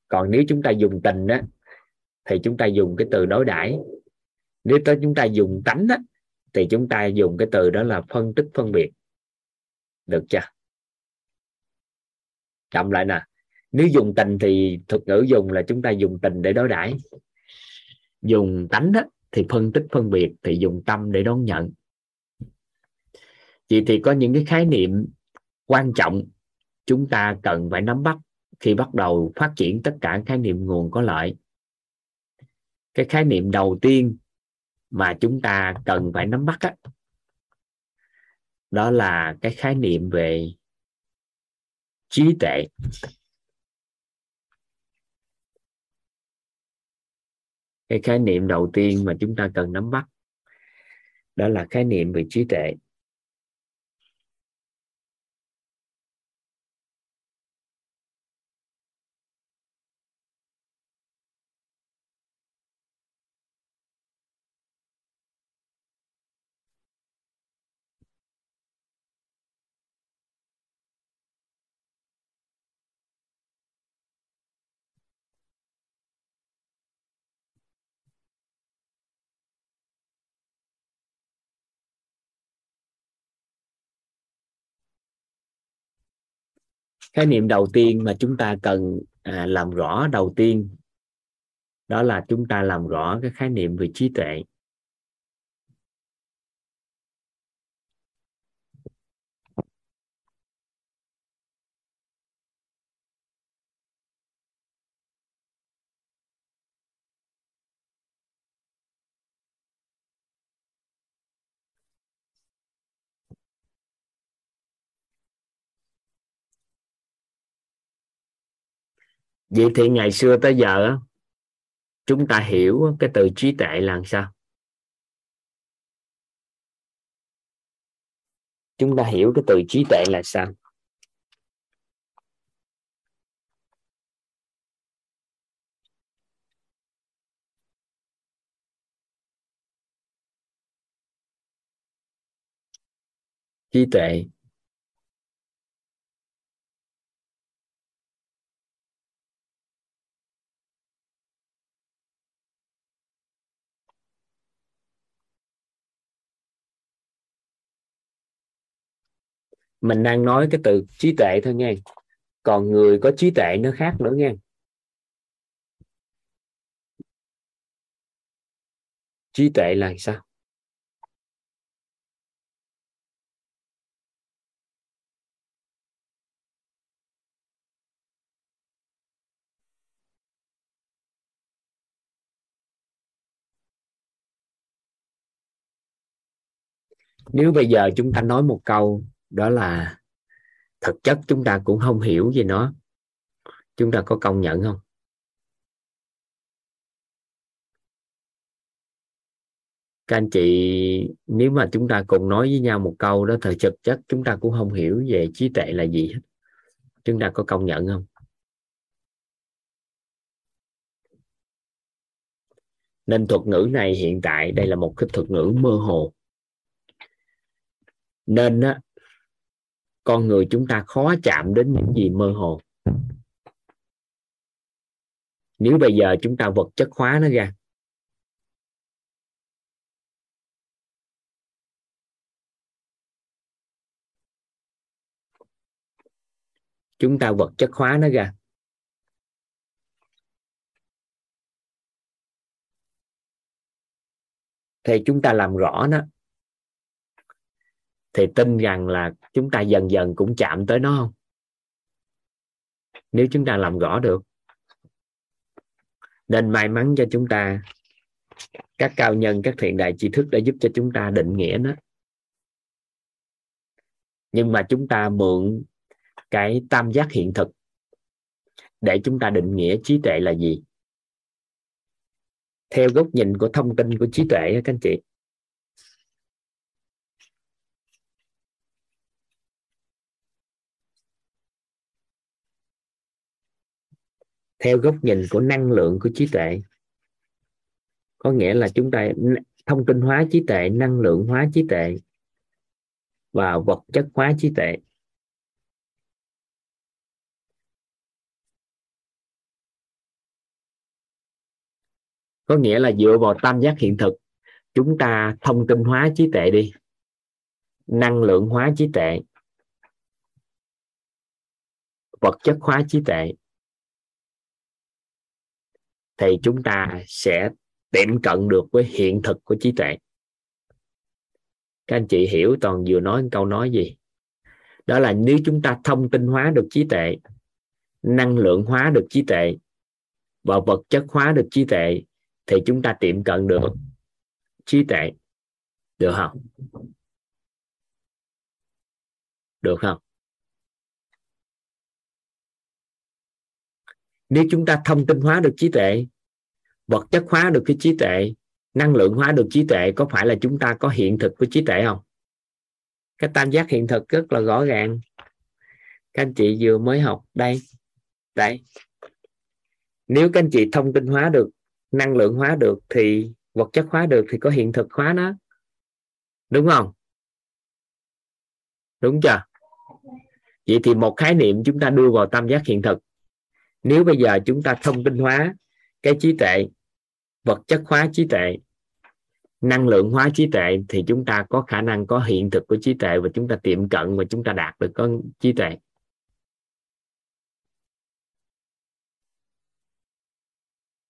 Còn nếu chúng ta dùng tình á, thì chúng ta dùng cái từ đối đãi. Nếu tới chúng ta dùng tánh á, thì chúng ta dùng cái từ đó là phân tích phân biệt. Được chưa? Chậm lại nè. Nếu dùng tình thì thuật ngữ dùng là chúng ta dùng tình để đối đãi. Dùng tánh đó, thì phân tích phân biệt thì dùng tâm để đón nhận. Vậy thì có những cái khái niệm quan trọng chúng ta cần phải nắm bắt khi bắt đầu phát triển tất cả khái niệm nguồn có lợi. Cái khái niệm đầu tiên mà chúng ta cần phải nắm bắt đó, đó là cái khái niệm về trí tuệ. Cái khái niệm đầu tiên mà chúng ta cần nắm bắt đó là khái niệm về trí tuệ. Khái niệm đầu tiên mà chúng ta cần à, làm rõ đầu tiên đó là chúng ta làm rõ cái khái niệm về trí tuệ. Vậy thì ngày xưa tới giờ chúng ta hiểu cái từ trí tuệ là sao? Chúng ta hiểu cái từ trí tuệ là sao? Trí tuệ mình đang nói cái từ trí tuệ thôi nha, còn người có trí tuệ nó khác nữa nha, trí tuệ là sao? Nếu bây giờ chúng ta nói một câu đó là thực chất chúng ta cũng không hiểu về nó. Chúng ta có công nhận không? Các anh chị nếu mà chúng ta cùng nói với nhau một câu đó thời thực chất chúng ta cũng không hiểu về trí tuệ là gì hết. Chúng ta có công nhận không? Nên thuật ngữ này hiện tại đây là một cái thuật ngữ mơ hồ. Nên á, con người chúng ta khó chạm đến những gì mơ hồ. Nếu bây giờ chúng ta vật chất hóa nó ra, chúng ta vật chất hóa nó ra, thì chúng ta làm rõ nó thì tin rằng là chúng ta dần dần cũng chạm tới nó không? Nếu chúng ta làm rõ được. Nên may mắn cho chúng ta, các cao nhân, các thiện đại tri thức đã giúp cho chúng ta định nghĩa nó. Nhưng mà chúng ta mượn cái tam giác hiện thực để chúng ta định nghĩa trí tuệ là gì? Theo góc nhìn của thông tin của trí tuệ các anh chị. Theo góc nhìn của năng lượng của trí tuệ. Có nghĩa là chúng ta thông tin hóa trí tuệ, năng lượng hóa trí tuệ và vật chất hóa trí tuệ. Có nghĩa là dựa vào tam giác hiện thực, chúng ta thông tin hóa trí tuệ đi, năng lượng hóa trí tuệ, vật chất hóa trí tuệ thì chúng ta sẽ tiệm cận được với hiện thực của trí tuệ. Các anh chị hiểu toàn vừa nói câu nói gì? Đó là nếu chúng ta thông tin hóa được trí tuệ, năng lượng hóa được trí tuệ và vật chất hóa được trí tuệ, thì chúng ta tiệm cận được trí tuệ. Được không? Được không? Nếu chúng ta thông tin hóa được trí tuệ, vật chất hóa được cái trí tuệ, năng lượng hóa được trí tuệ, có phải là chúng ta có hiện thực của trí tuệ không? Cái tam giác hiện thực rất là rõ ràng. Các anh chị vừa mới học, đây đây. Nếu các anh chị thông tin hóa được, năng lượng hóa được, thì vật chất hóa được thì có hiện thực hóa nó. Đúng không? Đúng chưa? Vậy thì một khái niệm chúng ta đưa vào tam giác hiện thực nếu bây giờ chúng ta thông tin hóa cái trí tuệ, vật chất hóa trí tuệ, năng lượng hóa trí tuệ, thì chúng ta có khả năng, có hiện thực của trí tuệ và chúng ta tiệm cận và chúng ta đạt được có trí tuệ.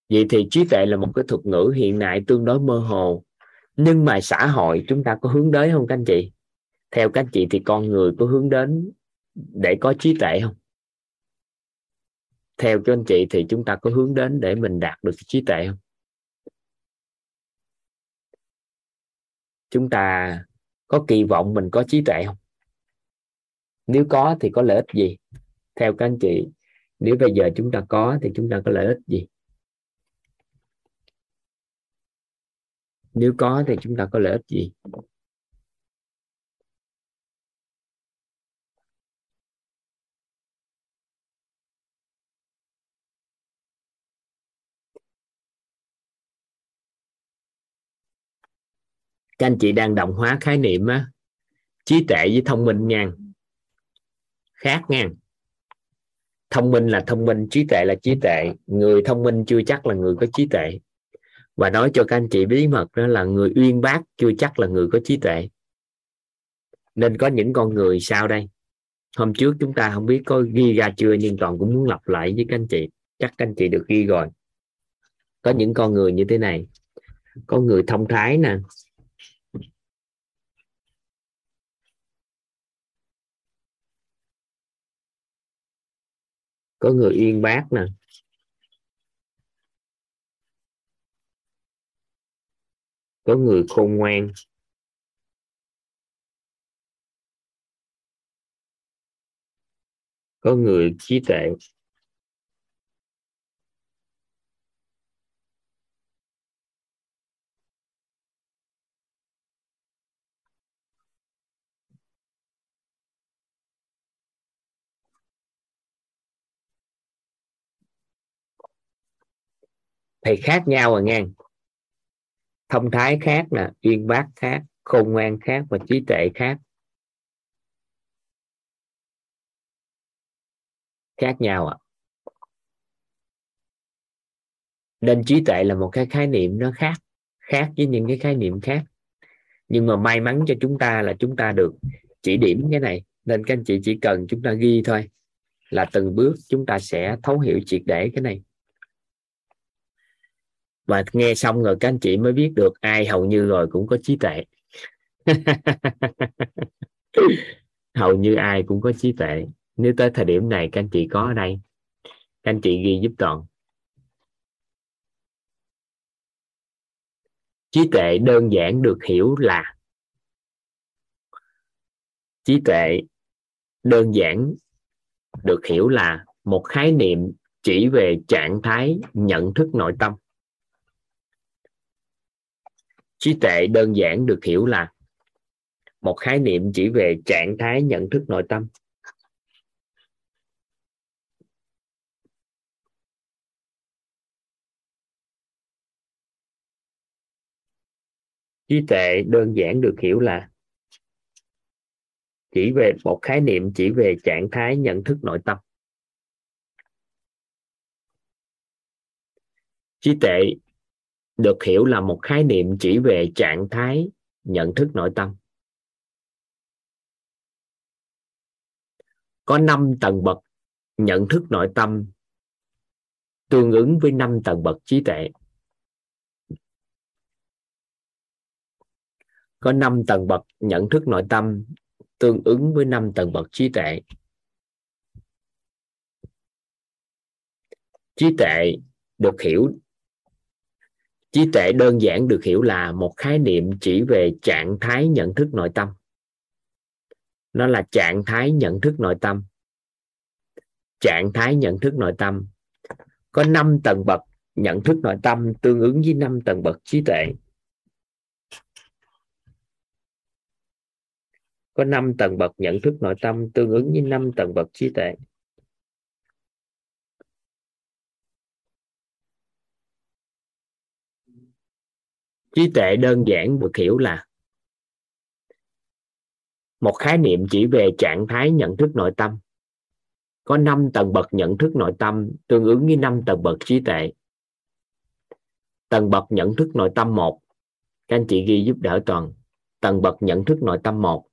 Vậy thì trí tuệ là một cái thuật ngữ hiện nay tương đối mơ hồ, nhưng mà xã hội chúng ta có hướng đến không các anh chị? Theo các anh chị thì con người có hướng đến để có trí tuệ không? Theo các anh chị thì chúng ta có hướng đến để mình đạt được trí tuệ không? Chúng ta có kỳ vọng mình có trí tuệ không? Nếu có thì có lợi ích gì? Theo các anh chị, nếu bây giờ chúng ta có thì chúng ta có lợi ích gì? Nếu có thì chúng ta có lợi ích gì? Các anh chị đang đồng hóa khái niệm á, trí tuệ với thông minh ngang khác ngang thông minh là thông minh, trí tuệ là trí tuệ. Người thông minh chưa chắc là người có trí tuệ. Và nói cho các anh chị bí mật đó là người uyên bác chưa chắc là người có trí tuệ. Nên có những con người sau đây? Hôm trước chúng ta không biết có ghi ra chưa, nhưng toàn cũng muốn lặp lại với các anh chị. Chắc các anh chị được ghi rồi. Có những con người như thế này. Có người thông thái nè. Có người uyên bác nè. Có người khôn ngoan. Có người trí tuệ. Thì khác nhau à rồi nghe thông thái khác nè, uyên bác khác, khôn ngoan khác và trí tuệ khác. Khác nhau ạ à. nên trí tuệ là một cái khái niệm nó khác khác với những cái khái niệm khác. Nhưng mà may mắn cho chúng ta là chúng ta được chỉ điểm cái này, nên các anh chị chỉ cần chúng ta ghi thôi, là từng bước chúng ta sẽ thấu hiểu triệt để cái này và nghe xong rồi các anh chị mới biết được ai hầu như rồi cũng có trí tuệ. Hầu như ai cũng có trí tuệ. Nếu tới thời điểm này các anh chị có ở đây, các anh chị ghi giúp toàn. Trí tuệ đơn giản được hiểu là trí tuệ đơn giản được hiểu là một khái niệm chỉ về trạng thái nhận thức nội tâm trí tuệ đơn giản được hiểu là một khái niệm chỉ về trạng thái nhận thức nội tâm. Trí tuệ đơn giản được hiểu là chỉ về một khái niệm chỉ về trạng thái nhận thức nội tâm. Trí tuệ được hiểu là một khái niệm chỉ về trạng thái nhận thức nội tâm. Có 5 tầng bậc nhận thức nội tâm tương ứng với 5 tầng bậc trí tuệ. Có 5 tầng bậc nhận thức nội tâm tương ứng với 5 tầng bậc trí tuệ. Trí tuệ được hiểu trí tuệ đơn giản được hiểu là một khái niệm chỉ về trạng thái nhận thức nội tâm. Nó là trạng thái nhận thức nội tâm. Trạng thái nhận thức nội tâm. Có 5 tầng bậc nhận thức nội tâm tương ứng với 5 tầng bậc trí tuệ. Có 5 tầng bậc nhận thức nội tâm tương ứng với 5 tầng bậc trí tuệ. Trí tuệ đơn giản được hiểu là một khái niệm chỉ về trạng thái nhận thức nội tâm. Có 5 tầng bậc nhận thức nội tâm, tương ứng với 5 tầng bậc trí tuệ. Tầng bậc nhận thức nội tâm một, các anh chị ghi giúp đỡ toàn. Tầng bậc nhận thức nội tâm một.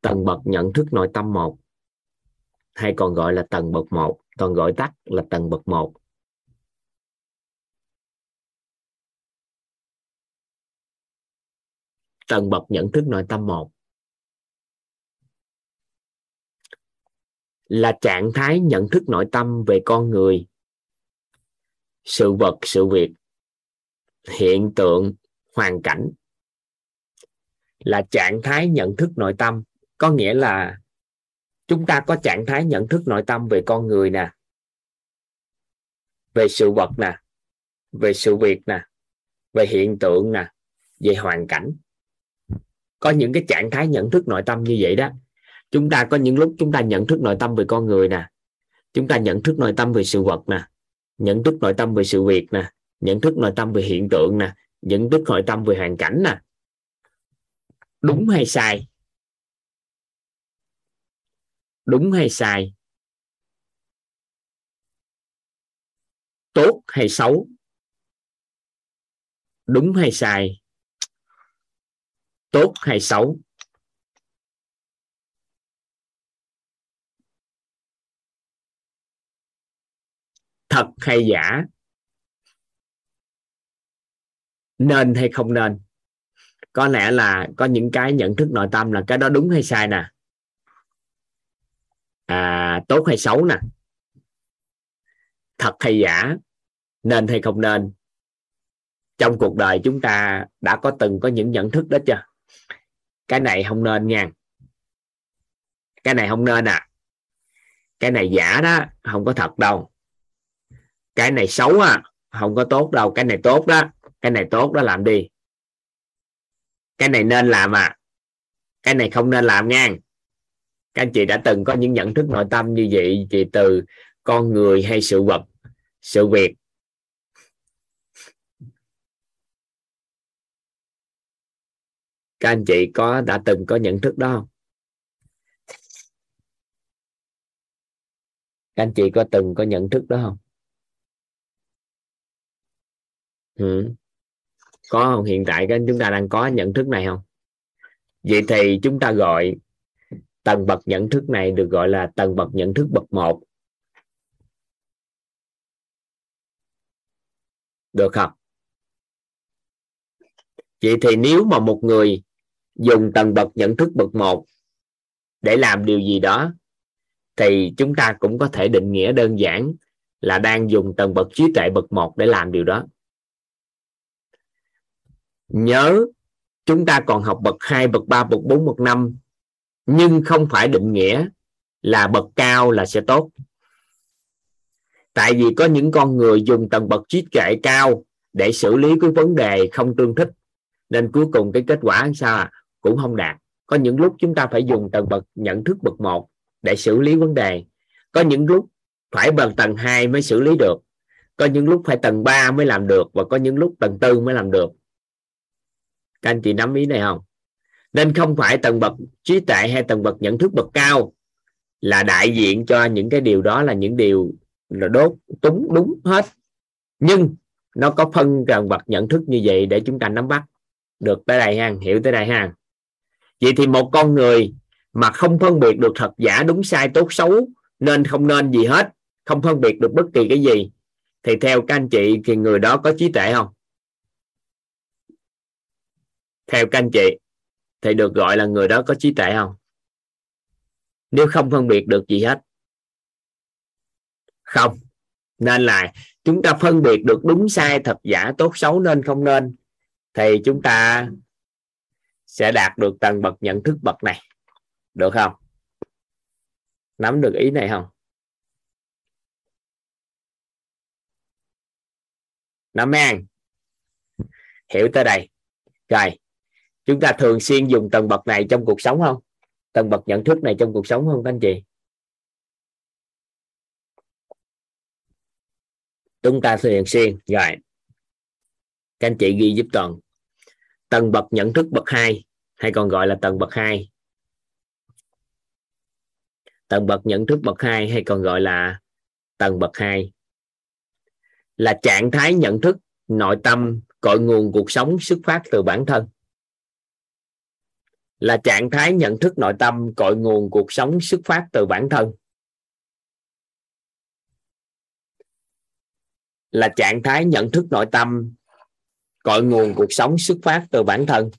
Tầng bậc nhận thức nội tâm một, hay còn gọi là tầng bậc một còn gọi tắt là tầng bậc một. Tầng bậc nhận thức nội tâm một. Là trạng thái nhận thức nội tâm về con người, sự vật, sự việc, hiện tượng, hoàn cảnh. Là trạng thái nhận thức nội tâm, có nghĩa là chúng ta có trạng thái nhận thức nội tâm về con người nè, về sự vật nè, về sự việc nè, về hiện tượng nè, về hoàn cảnh. Có những cái trạng thái nhận thức nội tâm như vậy đó. Chúng ta có những lúc chúng ta nhận thức nội tâm về con người nè, chúng ta nhận thức nội tâm về sự vật nè, nhận thức nội tâm về sự việc nè, nhận thức nội tâm về hiện tượng nè, nhận thức nội tâm về hoàn cảnh nè. Đúng hay sai? Đúng hay sai? Tốt hay xấu? Đúng hay sai? Tốt hay xấu? Thật hay giả? Nên hay không nên? Có lẽ là có những cái nhận thức nội tâm là cái đó đúng hay sai nè à, tốt hay xấu nè? Thật hay giả? Nên hay không nên? Trong cuộc đời chúng ta đã có từng có những nhận thức đó chưa? Cái này không nên nha. Cái này không nên à. Cái này giả đó không có thật đâu. Cái này xấu à không có tốt đâu. Cái này tốt đó cái này tốt đó làm đi. Cái này nên làm à. Cái này không nên làm nha các anh chị đã từng có những nhận thức nội tâm như vậy thì từ con người hay sự vật, sự việc? Các anh chị có, đã từng có nhận thức đó không? Các anh chị có từng có nhận thức đó không? Ừ. có không? Hiện tại các chúng ta đang có nhận thức này không? Vậy thì chúng ta gọi tầng bậc nhận thức này được gọi là tầng bậc nhận thức bậc một. Được không? Vậy thì nếu mà một người dùng tầng bậc nhận thức bậc một để làm điều gì đó thì chúng ta cũng có thể định nghĩa đơn giản là đang dùng tầng bậc trí tuệ bậc một để làm điều đó. Nhớ chúng ta còn học bậc 2, bậc 3, bậc 4, bậc 5 nhưng không phải định nghĩa là bậc cao là sẽ tốt. Tại vì có những con người dùng tầng bậc trí tuệ cao để xử lý cái vấn đề không tương thích. Nên cuối cùng cái kết quả sao à? cũng không đạt. Có những lúc chúng ta phải dùng tầng bậc nhận thức bậc một để xử lý vấn đề. Có những lúc phải bằng tầng 2 mới xử lý được. Có những lúc phải tầng 3 mới làm được và có những lúc tầng tư mới làm được. Các anh chị nắm ý này không? Nên không phải tầng bậc trí tuệ hay tầng bậc nhận thức bậc cao là đại diện cho những cái điều đó là những điều là đốt, túng, đúng hết. Nhưng nó có phân tầng bậc nhận thức như vậy để chúng ta nắm bắt được tới đây ha, hiểu tới đây ha. Vậy thì một con người mà không phân biệt được thật giả, đúng sai, tốt, xấu, nên không nên gì hết, không phân biệt được bất kỳ cái gì, thì theo các anh chị thì người đó có trí tuệ không? Theo các anh chị thì được gọi là người đó có trí tuệ không? Nếu không phân biệt được gì hết. Không. Nên là chúng ta phân biệt được đúng sai, thật giả, tốt, xấu, nên, không nên, thì chúng ta sẽ đạt được tầng bậc nhận thức bậc này. Được không? Nắm được ý này không? Nắm an hiểu tới đây. Rồi chúng ta thường xuyên dùng tầng bậc này trong cuộc sống không? Tầng bậc nhận thức này trong cuộc sống không, các anh chị? Chúng ta thường xuyên, rồi. Các anh chị ghi giúp toàn. Tầng bậc nhận thức bậc 2 hay còn gọi là tầng bậc 2 tầng bậc nhận thức bậc 2 hay còn gọi là tầng bậc 2 là trạng thái nhận thức, nội tâm, cội nguồn cuộc sống, xuất phát từ bản thân là trạng thái nhận thức nội tâm, cội nguồn cuộc sống xuất phát từ bản thân. Là trạng thái nhận thức nội tâm, cội nguồn cuộc sống xuất phát từ bản thân.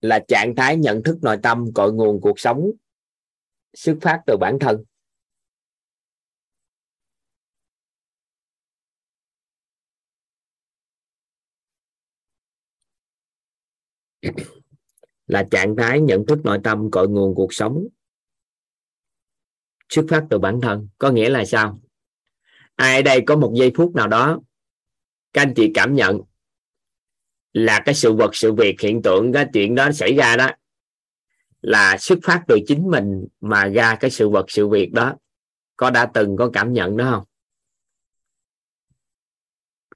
Là trạng thái nhận thức nội tâm, cội nguồn cuộc sống xuất phát từ bản thân. Là trạng thái nhận thức nội tâm cội nguồn cuộc sống, xuất phát từ bản thân. Có nghĩa là sao? Ai ở đây có một giây phút nào đó, các anh chị cảm nhận là cái sự vật, sự việc, hiện tượng, cái chuyện đó xảy ra đó, là xuất phát từ chính mình mà ra cái sự vật, sự việc đó. Có đã từng có cảm nhận đó không?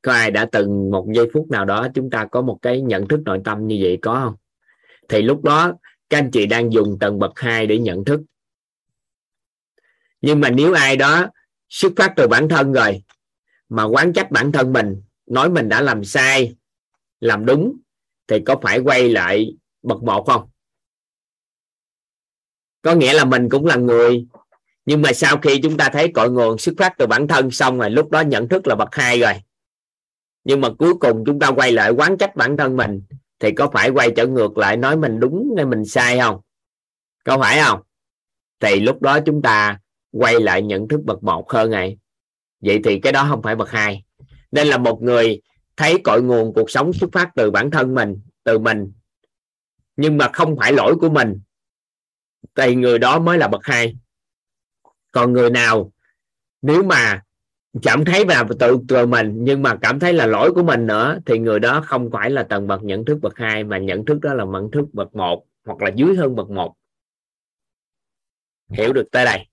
Có ai đã từng một giây phút nào đó chúng ta có một cái nhận thức nội tâm như vậy, có không? Thì lúc đó, các anh chị đang dùng tầng bậc 2 để nhận thức. Nhưng mà nếu ai đó xuất phát từ bản thân rồi, mà quán trách bản thân mình, nói mình đã làm sai, làm đúng, thì có phải quay lại bậc một không? Có nghĩa là mình cũng là người, nhưng mà sau khi chúng ta thấy cội nguồn xuất phát từ bản thân xong rồi, lúc đó nhận thức là bậc hai rồi nhưng mà cuối cùng chúng ta quay lại quán trách bản thân mình, thì có phải quay trở ngược lại nói mình đúng hay mình sai không? Có phải không? Thì lúc đó chúng ta quay lại nhận thức bậc một hơn này vậy thì cái đó không phải bậc hai. Nên là một người thấy cội nguồn cuộc sống xuất phát từ bản thân mình, từ mình, nhưng mà không phải lỗi của mình, thì người đó mới là bậc hai. Còn người nào, nếu mà cảm thấy là tự từ mình, nhưng mà cảm thấy là lỗi của mình nữa, thì người đó không phải là tầng bậc nhận thức bậc hai, mà nhận thức đó là nhận thức bậc một, hoặc là dưới hơn bậc một. Hiểu được tới đây.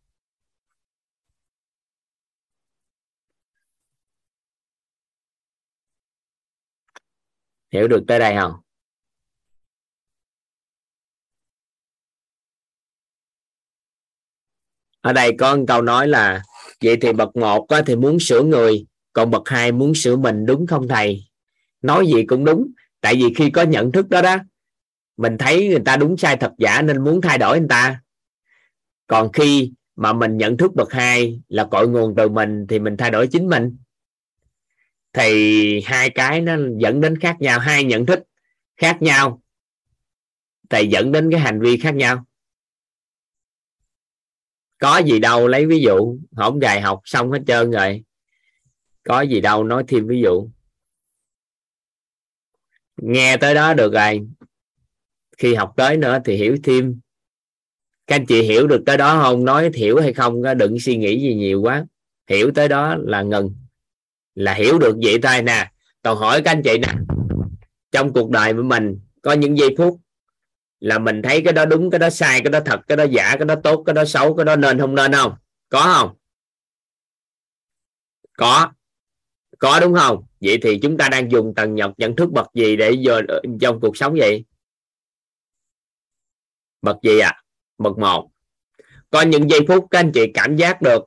Hiểu được tới đây không? Ở đây có một câu nói là vậy thì bậc một á, thì muốn sửa người còn bậc hai muốn sửa mình đúng không thầy? Nói gì cũng đúng tại vì khi có nhận thức đó đó mình thấy người ta đúng sai thật giả nên muốn thay đổi người ta. Còn khi mà mình nhận thức bậc hai là cội nguồn từ mình thì mình thay đổi chính mình. Thì hai cái nó dẫn đến khác nhau hai nhận thức khác nhau thì dẫn đến cái hành vi khác nhau có gì đâu, lấy ví dụ. Không gài học xong hết trơn rồi. Có gì đâu, nói thêm ví dụ. Nghe tới đó được rồi. Khi học tới nữa thì hiểu thêm. Các anh chị hiểu được tới đó không? Nói hiểu hay không? Đừng suy nghĩ gì nhiều quá. Hiểu tới đó là ngừng. Là hiểu được vậy thôi nè. Còn hỏi các anh chị nè. Trong cuộc đời của mình, có những giây phút là mình thấy cái đó đúng cái đó sai cái đó thật cái đó giả cái đó tốt cái đó xấu cái đó nên không nên không có không có có đúng không vậy thì chúng ta đang dùng tầng nhọc nhận thức bậc gì để vô trong cuộc sống vậy bậc gì ạ à? bậc một có những giây phút các anh chị cảm giác được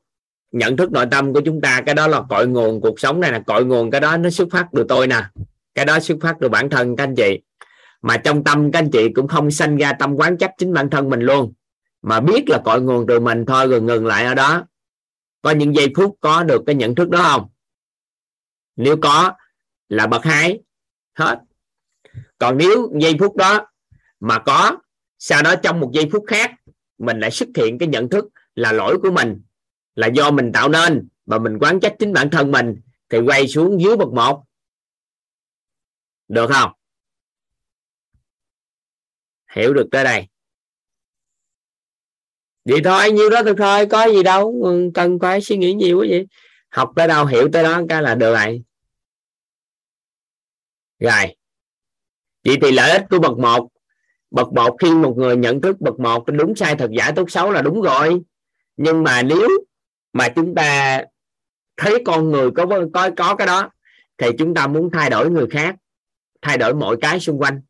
nhận thức nội tâm của chúng ta cái đó là cội nguồn cuộc sống này là cội nguồn cái đó nó xuất phát từ tôi nè cái đó xuất phát từ bản thân các anh chị mà trong tâm các anh chị cũng không sanh ra tâm quán chấp chính bản thân mình luôn. Mà biết là cội nguồn từ mình thôi, rồi ngừng lại ở đó. Có những giây phút có được cái nhận thức đó không? Nếu có, là bậc hai. Hết. Còn nếu giây phút đó mà có, sau đó trong một giây phút khác, mình lại xuất hiện cái nhận thức là lỗi của mình, là do mình tạo nên và mình quán trách chính bản thân mình, thì quay xuống dưới bậc một. Được không? Hiểu được tới đây. Vậy thôi, nhiêu đó được thôi, có gì đâu, cần phải suy nghĩ nhiều quá vậy. Học tới đâu, hiểu tới đó, cái là được rồi. Rồi. Vậy thì lợi ích của bậc một. Bậc một khi một người nhận thức bậc một đúng sai thật giả tốt xấu là đúng rồi. Nhưng mà nếu mà chúng ta thấy con người có có có cái đó, thì chúng ta muốn thay đổi người khác, thay đổi mọi cái xung quanh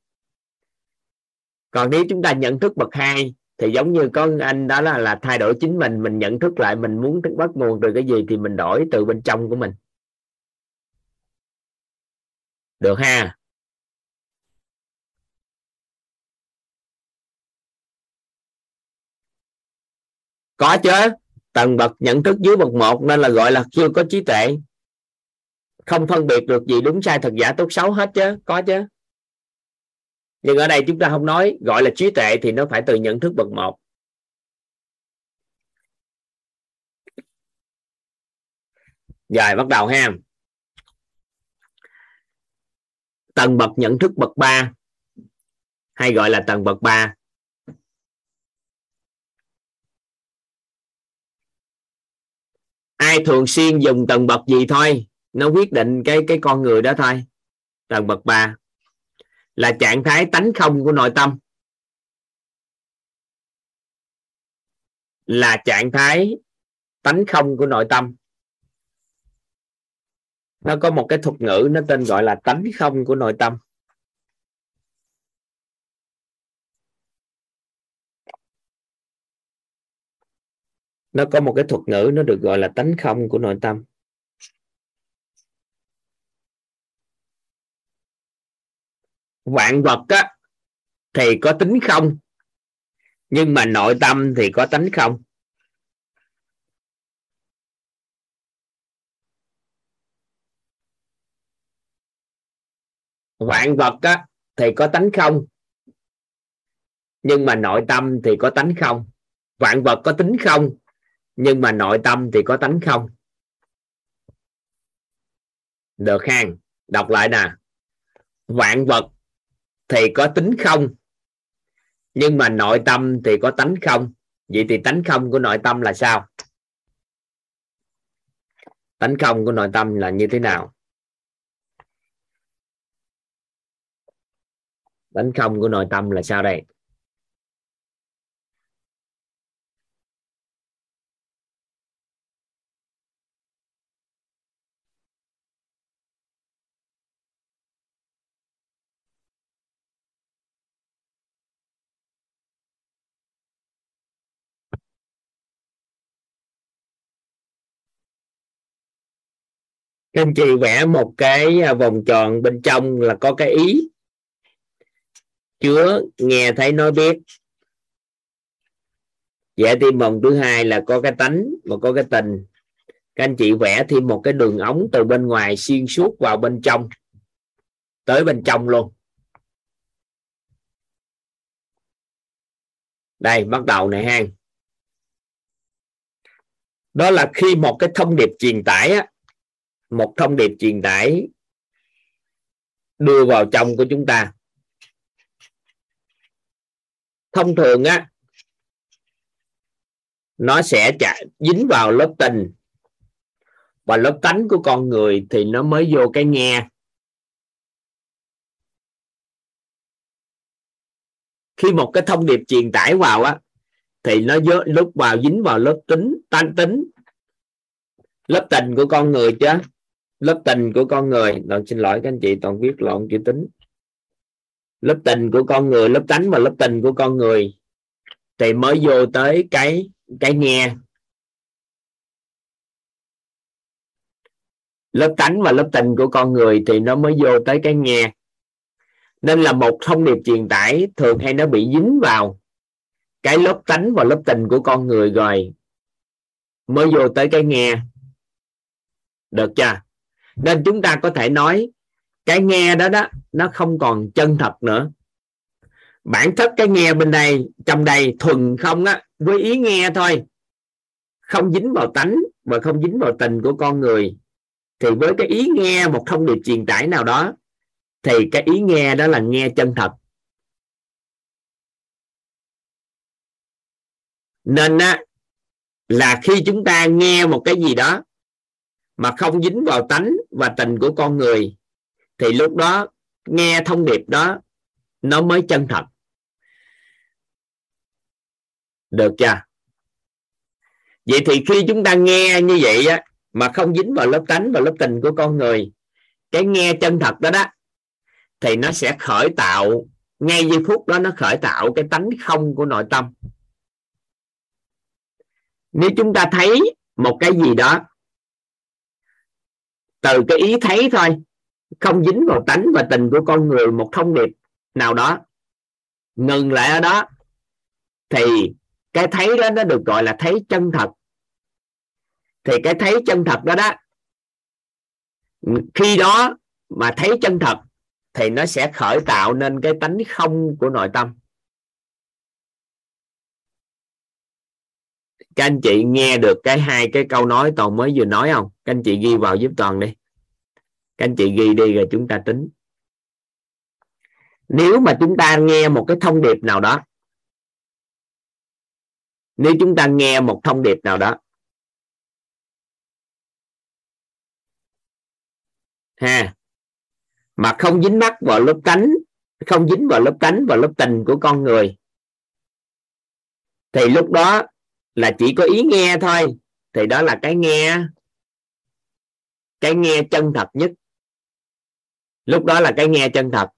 còn nếu chúng ta nhận thức bậc hai, thì giống như có anh đó là là thay đổi chính mình mình nhận thức lại mình muốn bắt nguồn từ cái gì thì mình đổi từ bên trong của mình. Được ha? Có chứ. Tầng bậc nhận thức dưới bậc một nên là gọi là chưa có trí tuệ. Không phân biệt được gì đúng sai thật giả tốt xấu hết chứ. Có chứ nhưng ở đây chúng ta không nói, gọi là trí tuệ thì nó phải từ nhận thức bậc một. Rồi, bắt đầu ha. Tầng bậc nhận thức bậc 3 hay gọi là tầng bậc 3 ai thường xuyên dùng tầng bậc gì thôi? Nó quyết định cái cái con người đó thôi. Tầng bậc 3 là trạng thái tánh không của nội tâm. Là trạng thái tánh không của nội tâm. Nó có một cái thuật ngữ, nó tên gọi là tánh không của nội tâm. Nó có một cái thuật ngữ, nó được gọi là tánh không của nội tâm. Vạn vật á, thì có tính không? Nhưng mà nội tâm thì có tánh không? Vạn vật á, thì có tánh không? Nhưng mà nội tâm thì có tánh không? Vạn vật có tính không? Nhưng mà nội tâm thì có tánh không? Được khang đọc lại nè. Vạn vật thì có tính không? Nhưng mà nội tâm thì có tánh không? Vậy thì tánh không của nội tâm là sao? Tánh không của nội tâm là như thế nào? Tánh không của nội tâm là sao đây? Các anh chị vẽ một cái à, vòng tròn bên trong là có cái ý. Chứa nghe thấy nói biết. Vẽ thêm vòng thứ hai là có cái tánh và có cái tình. Các anh chị vẽ thêm một cái đường ống từ bên ngoài xuyên suốt vào bên trong. Tới bên trong luôn. Đây bắt đầu này ha. Đó là khi một cái thông điệp truyền tải á, một thông điệp truyền tải đưa vào trong của chúng ta. Thông thường á nó sẽ chạy dính vào lớp tình. Và lớp tánh của con người thì nó mới vô cái nghe. Khi một cái thông điệp truyền tải vào á thì nó dớ, lúc vào dính vào lớp tính tan tính lớp tình của con người chứ lớp tình của con người toàn xin lỗi các anh chị, toàn viết lộn chữ tính. Lớp tình của con người, lớp tánh và lớp tình của con người. Thì mới vô tới cái cái nghe. Lớp tánh và lớp tình của con người thì nó mới vô tới cái nghe. Nên là một thông điệp truyền tải thường hay nó bị dính vào cái lớp tánh và lớp tình của con người rồi. Mới vô tới cái nghe. Được chưa? Nên chúng ta có thể nói, cái nghe đó đó, nó không còn chân thật nữa. Bản chất cái nghe bên đây, trong đây thuần không á, với ý nghe thôi. Không dính vào tánh và không dính vào tình của con người. Thì với cái ý nghe, một thông điệp truyền tải nào đó, thì cái ý nghe đó là nghe chân thật. Nên á, là khi chúng ta nghe một cái gì đó mà không dính vào tánh và tình của con người, thì lúc đó nghe thông điệp đó, nó mới chân thật. Được chưa? Vậy thì khi chúng ta nghe như vậy á, mà không dính vào lớp tánh và lớp tình của con người, cái nghe chân thật đó đó, thì nó sẽ khởi tạo, ngay giây phút đó nó khởi tạo cái tánh không của nội tâm. Nếu chúng ta thấy một cái gì đó từ cái ý thấy thôi. Không dính vào tánh và tình của con người một thông điệp nào đó. Ngừng lại ở đó. Thì cái thấy đó, nó được gọi là thấy chân thật. Thì cái thấy chân thật đó đó, khi đó mà thấy chân thật thì nó sẽ khởi tạo nên cái tánh không của nội tâm. Các anh chị nghe được cái hai cái câu nói toàn mới vừa nói không? Các anh chị ghi vào giúp toàn đi. Các anh chị ghi đi rồi chúng ta tính. Nếu mà chúng ta nghe một cái thông điệp nào đó, nếu chúng ta nghe một thông điệp nào đó, ha, mà không dính mắc vào lớp cánh, không dính vào lớp cánh và lớp tình của con người, thì lúc đó là chỉ có ý nghe thôi. Thì đó là cái nghe cái nghe chân thật nhất. Lúc đó là cái nghe chân thật.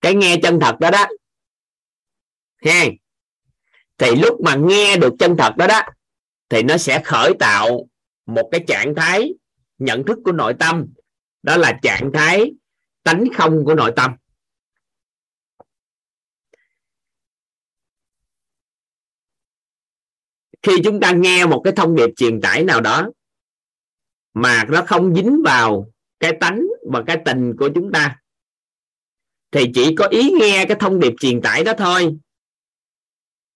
Cái nghe chân thật đó đó. Ha thì lúc mà nghe được chân thật đó đó, thì nó sẽ khởi tạo một cái trạng thái nhận thức của nội tâm. Đó là trạng thái tánh không của nội tâm. Khi chúng ta nghe một cái thông điệp truyền tải nào đó mà nó không dính vào cái tánh và cái tình của chúng ta, thì chỉ có ý nghe cái thông điệp truyền tải đó thôi,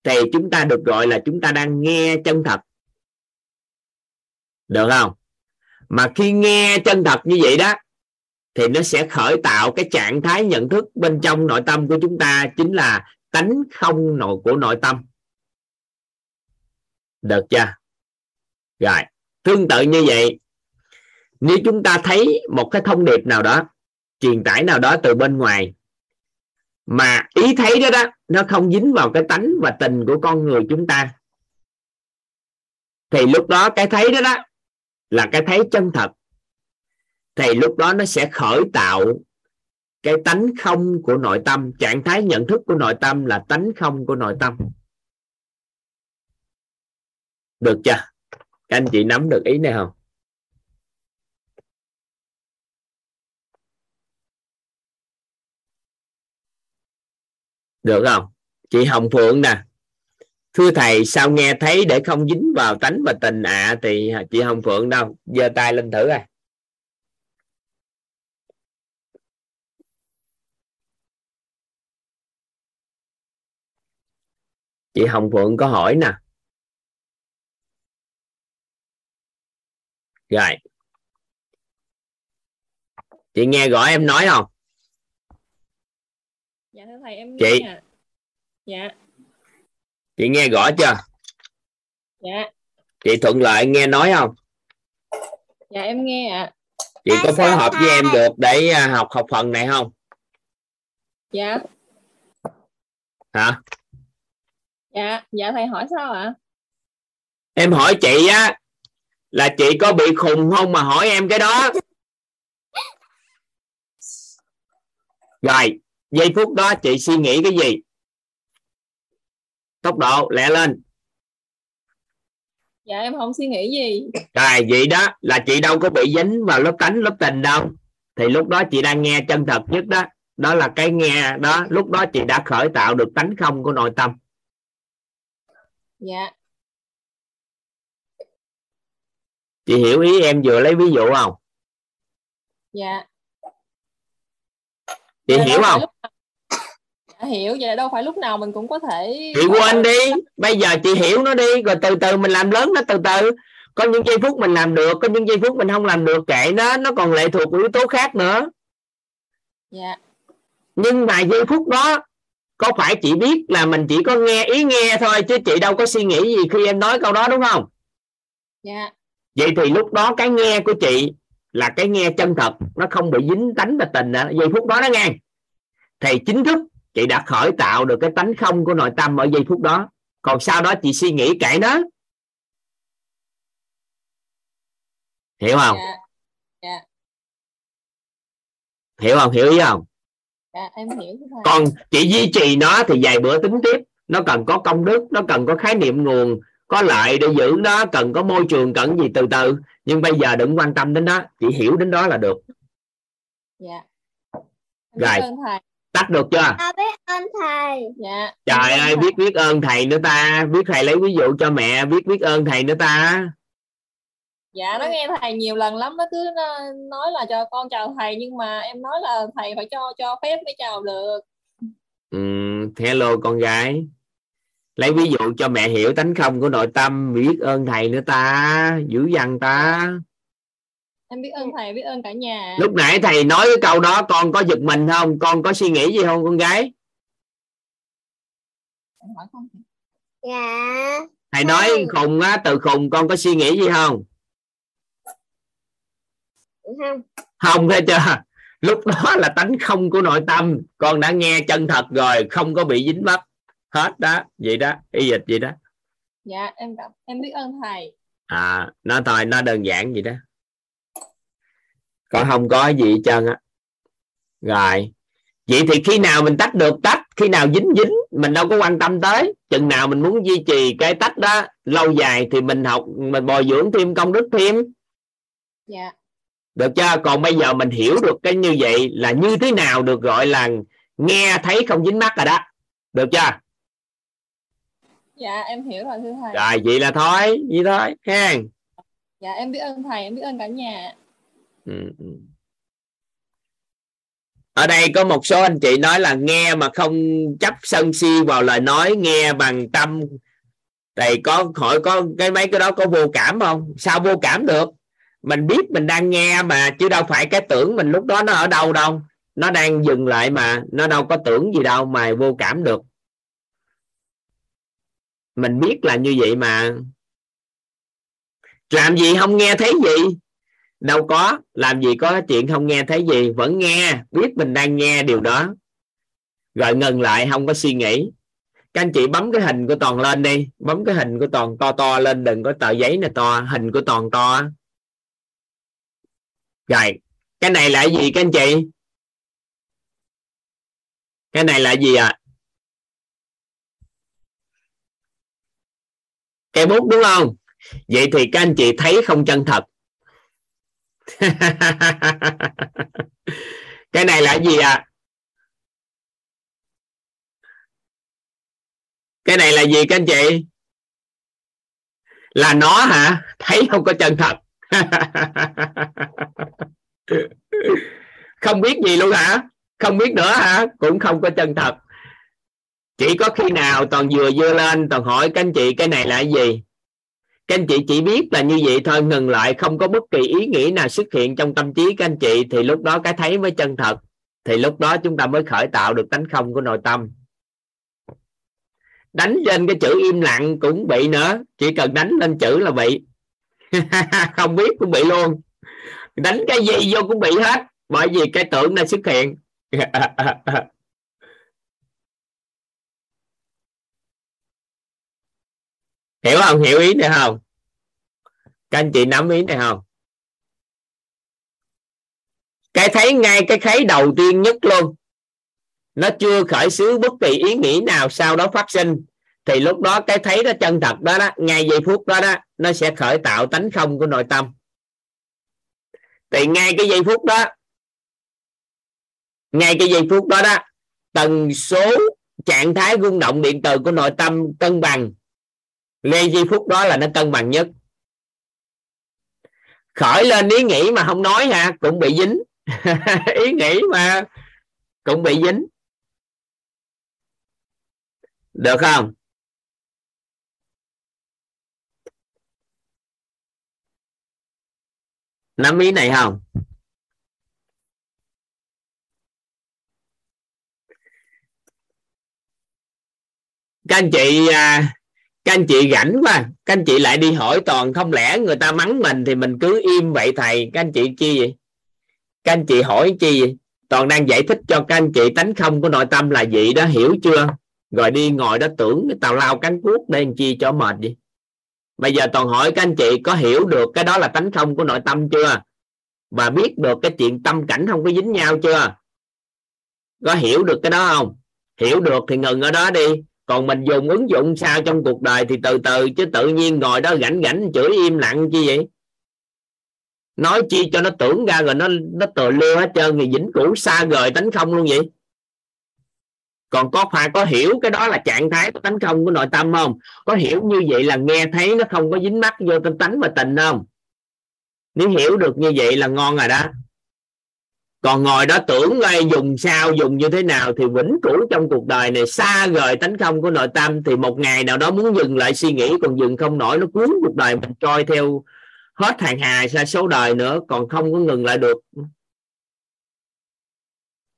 thì chúng ta được gọi là chúng ta đang nghe chân thật. Được không? Mà khi nghe chân thật như vậy đó, thì nó sẽ khởi tạo cái trạng thái nhận thức bên trong nội tâm của chúng ta, chính là tánh không nội của nội tâm được chưa? Rồi, tương tự như vậy, nếu chúng ta thấy một cái thông điệp nào đó, truyền tải nào đó từ bên ngoài, mà ý thấy đó đó, nó không dính vào cái tánh và tình của con người chúng ta, thì lúc đó cái thấy đó đó là cái thấy chân thật. Thì lúc đó nó sẽ khởi tạo cái tánh không của nội tâm. Trạng thái nhận thức của nội tâm là tánh không của nội tâm được chưa? Các anh chị nắm được ý này không? Được không? Chị Hồng Phượng nè. Thưa thầy sao nghe thấy để không dính vào tánh và tình ạ? À, thì chị Hồng Phượng đâu? Giơ tay lên thử à chị Hồng Phượng có hỏi nè. Rồi. Chị nghe rõ em nói không? Dạ thưa thầy em nghe chị à. dạ. Chị nghe rõ chưa? Dạ. Chị thuận lợi nghe nói không? Dạ em nghe ạ. À. chị có phối hợp với em được để à, học học phần này không? Dạ. Hả? Dạ dạ thầy hỏi sao ạ? Em hỏi chị á là chị có bị khùng không mà hỏi em cái đó? Rồi giây phút đó chị suy nghĩ cái gì? Tốc độ lẹ lên. Dạ em không suy nghĩ gì. Rồi vậy đó là chị đâu có bị dính vào lớp tánh lớp tình đâu. Thì lúc đó chị đang nghe chân thật nhất đó. Đó là cái nghe đó lúc đó chị đã khởi tạo được tánh không của nội tâm. Dạ chị hiểu ý em vừa lấy ví dụ không? Dạ. Chị dạ, hiểu không? lúc... dạ, hiểu vậy đâu phải lúc nào mình cũng có thể chị quên đi. Bây giờ chị hiểu nó đi rồi từ từ mình làm lớn nó từ từ. Có những giây phút mình làm được có những giây phút mình không làm được kệ nó. Nó còn lệ thuộc vào yếu tố khác nữa. Dạ. Nhưng mà giây phút đó có phải chị biết là mình chỉ có nghe ý nghe thôi chứ chị đâu có suy nghĩ gì khi em nói câu đó đúng không? Dạ vậy thì lúc đó cái nghe của chị là cái nghe chân thật nó không bị dính tánh và tình ở giây phút đó đó nghe. Thì chính thức chị đã khởi tạo được cái tánh không của nội tâm ở giây phút đó. Còn sau đó chị suy nghĩ cãi nó hiểu không? Dạ. Dạ. hiểu không? Hiểu ý không? Dạ, em hiểu còn chị duy trì nó thì vài bữa tính tiếp. Nó cần có công đức nó cần có khái niệm nguồn có lợi để giữ nó cần có môi trường cần gì từ từ. Nhưng bây giờ đừng quan tâm đến đó chỉ hiểu đến đó là được. Dạ. Rồi. tắt được chưa? À, biết ơn thầy. Dạ. Trời ơi biết biết ơn thầy nữa ta. Biết thầy lấy ví dụ cho mẹ biết biết ơn thầy nữa ta. Dạ nó nghe thầy nhiều lần lắm nó cứ nói là cho con chào thầy nhưng mà em nói là thầy phải cho cho phép mới chào được. Ừ, hello con gái lấy ví dụ cho mẹ hiểu tánh không của nội tâm biết ơn thầy nữa ta dữ dằn ta. Em biết ơn thầy biết ơn cả nhà. Lúc nãy thầy nói cái câu đó con có giật mình không? Con có suy nghĩ gì không con gái? Hỏi không dạ. Thầy nói khùng á từ khùng con có suy nghĩ gì không? Không. Không thấy chưa? Lúc đó là tánh không của nội tâm con đã nghe chân thật rồi không có bị dính mắc hết đó vậy đó y dịch vậy đó. Dạ em cảm em biết ơn thầy. À nó thôi nó đơn giản vậy đó. Còn không có gì hết trơn á. Rồi. Vậy thì khi nào mình tách được tách khi nào dính dính mình đâu có quan tâm tới. Chừng nào mình muốn duy trì cái tách đó lâu dài thì mình học mình bồi dưỡng thêm công đức thêm. Dạ. Được chưa? Còn bây giờ mình hiểu được cái như vậy là như thế nào được gọi là nghe thấy không dính mắt rồi đó. Được chưa dạ em hiểu rồi thưa thầy. Rồi vậy là thôi vậy thôi ha dạ em biết ơn thầy em biết ơn cả nhà. Ừ. ừ. ở đây có một số anh chị nói là nghe mà không chấp sân si vào lời nói nghe bằng tâm. Thì có hỏi có cái mấy cái đó có vô cảm không? Sao vô cảm được? Mình biết mình đang nghe mà chứ đâu phải cái tưởng mình lúc đó nó ở đâu đâu. Nó đang dừng lại mà nó đâu có tưởng gì đâu mà vô cảm được mình biết là như vậy mà. Làm gì không nghe thấy gì? Đâu có, làm gì có chuyện không nghe thấy gì, vẫn nghe, biết mình đang nghe điều đó. Rồi ngừng lại, không có suy nghĩ. Các anh chị bấm cái hình của toàn lên đi, bấm cái hình của toàn to to lên, đừng có tờ giấy này to, hình của toàn to. Rồi, cái này là gì các anh chị? Cái này là gì ạ? à? Cây bút đúng không? Vậy thì các anh chị thấy không chân thật. Cái này là gì ạ? À? cái này là gì các anh chị? Là nó hả? Thấy không có chân thật. Không biết gì luôn hả? Không biết nữa hả? Cũng không có chân thật chỉ có khi nào toàn vừa dưa lên, toàn hỏi các anh chị, cái này là gì? Các anh chị chỉ biết là như vậy thôi, ngừng lại, không có bất kỳ ý nghĩ nào xuất hiện trong tâm trí các anh chị, thì lúc đó cái thấy mới chân thật, thì lúc đó chúng ta mới khởi tạo được tánh không của nội tâm. Đánh lên cái chữ im lặng cũng bị nữa, chỉ cần đánh lên chữ là bị. Không biết cũng bị luôn. Đánh cái gì vô cũng bị hết, bởi vì cái tưởng nó xuất hiện. hiểu không? Hiểu ý này không? Các anh chị nắm ý này không? Cái thấy ngay cái thấy đầu tiên nhất luôn. Nó chưa khởi xứ bất kỳ ý nghĩ nào sau đó phát sinh. Thì lúc đó cái thấy nó chân thật đó đó, ngay giây phút đó đó, nó sẽ khởi tạo tánh không của nội tâm. Thì ngay cái giây phút đó, ngay cái giây phút đó đó, tần số trạng thái rung động điện từ của nội tâm cân bằng ngay giây phút đó là nó cân bằng nhất. Khởi lên ý nghĩ mà không nói ha cũng bị dính. Ý nghĩ mà cũng bị dính. Được không? Nắm ý này không? Các anh chị à, các anh chị rảnh quá, các anh chị lại đi hỏi toàn, không lẽ người ta mắng mình thì mình cứ im vậy thầy? Các anh chị chi vậy? Các anh chị hỏi chi vậy? Toàn đang giải thích cho các anh chị tánh không của nội tâm là gì đó, hiểu chưa? Rồi đi ngồi đó tưởng cái tào lao cánh cuốc đây chi cho mệt gì bây giờ toàn hỏi các anh chị, có hiểu được cái đó là tánh không của nội tâm chưa? Và biết được cái chuyện tâm cảnh không có dính nhau chưa? Có hiểu được cái đó không? Hiểu được thì ngừng ở đó đi còn mình dùng ứng dụng sao trong cuộc đời thì từ từ, chứ tự nhiên ngồi đó rảnh rảnh chửi im lặng chi vậy? Nói chi cho nó tưởng ra rồi nó nó tự lưa hết trơn, thì vĩnh cửu xa rời tánh không luôn vậy? Còn có phải có hiểu cái đó là trạng thái của tánh không của nội tâm không? Có hiểu như vậy là nghe thấy nó không có dính mắt vô tâm tánh và tình không? Nếu hiểu được như vậy là ngon rồi đó còn ngồi đó tưởng ngay dùng sao, dùng như thế nào thì vĩnh cửu trong cuộc đời này, xa rời tánh không của nội tâm. Thì một ngày nào đó muốn dừng lại suy nghĩ, còn dừng không nổi, nó cuốn cuộc đời mình trôi theo hết hàng hà xa số đời nữa, còn không có ngừng lại được.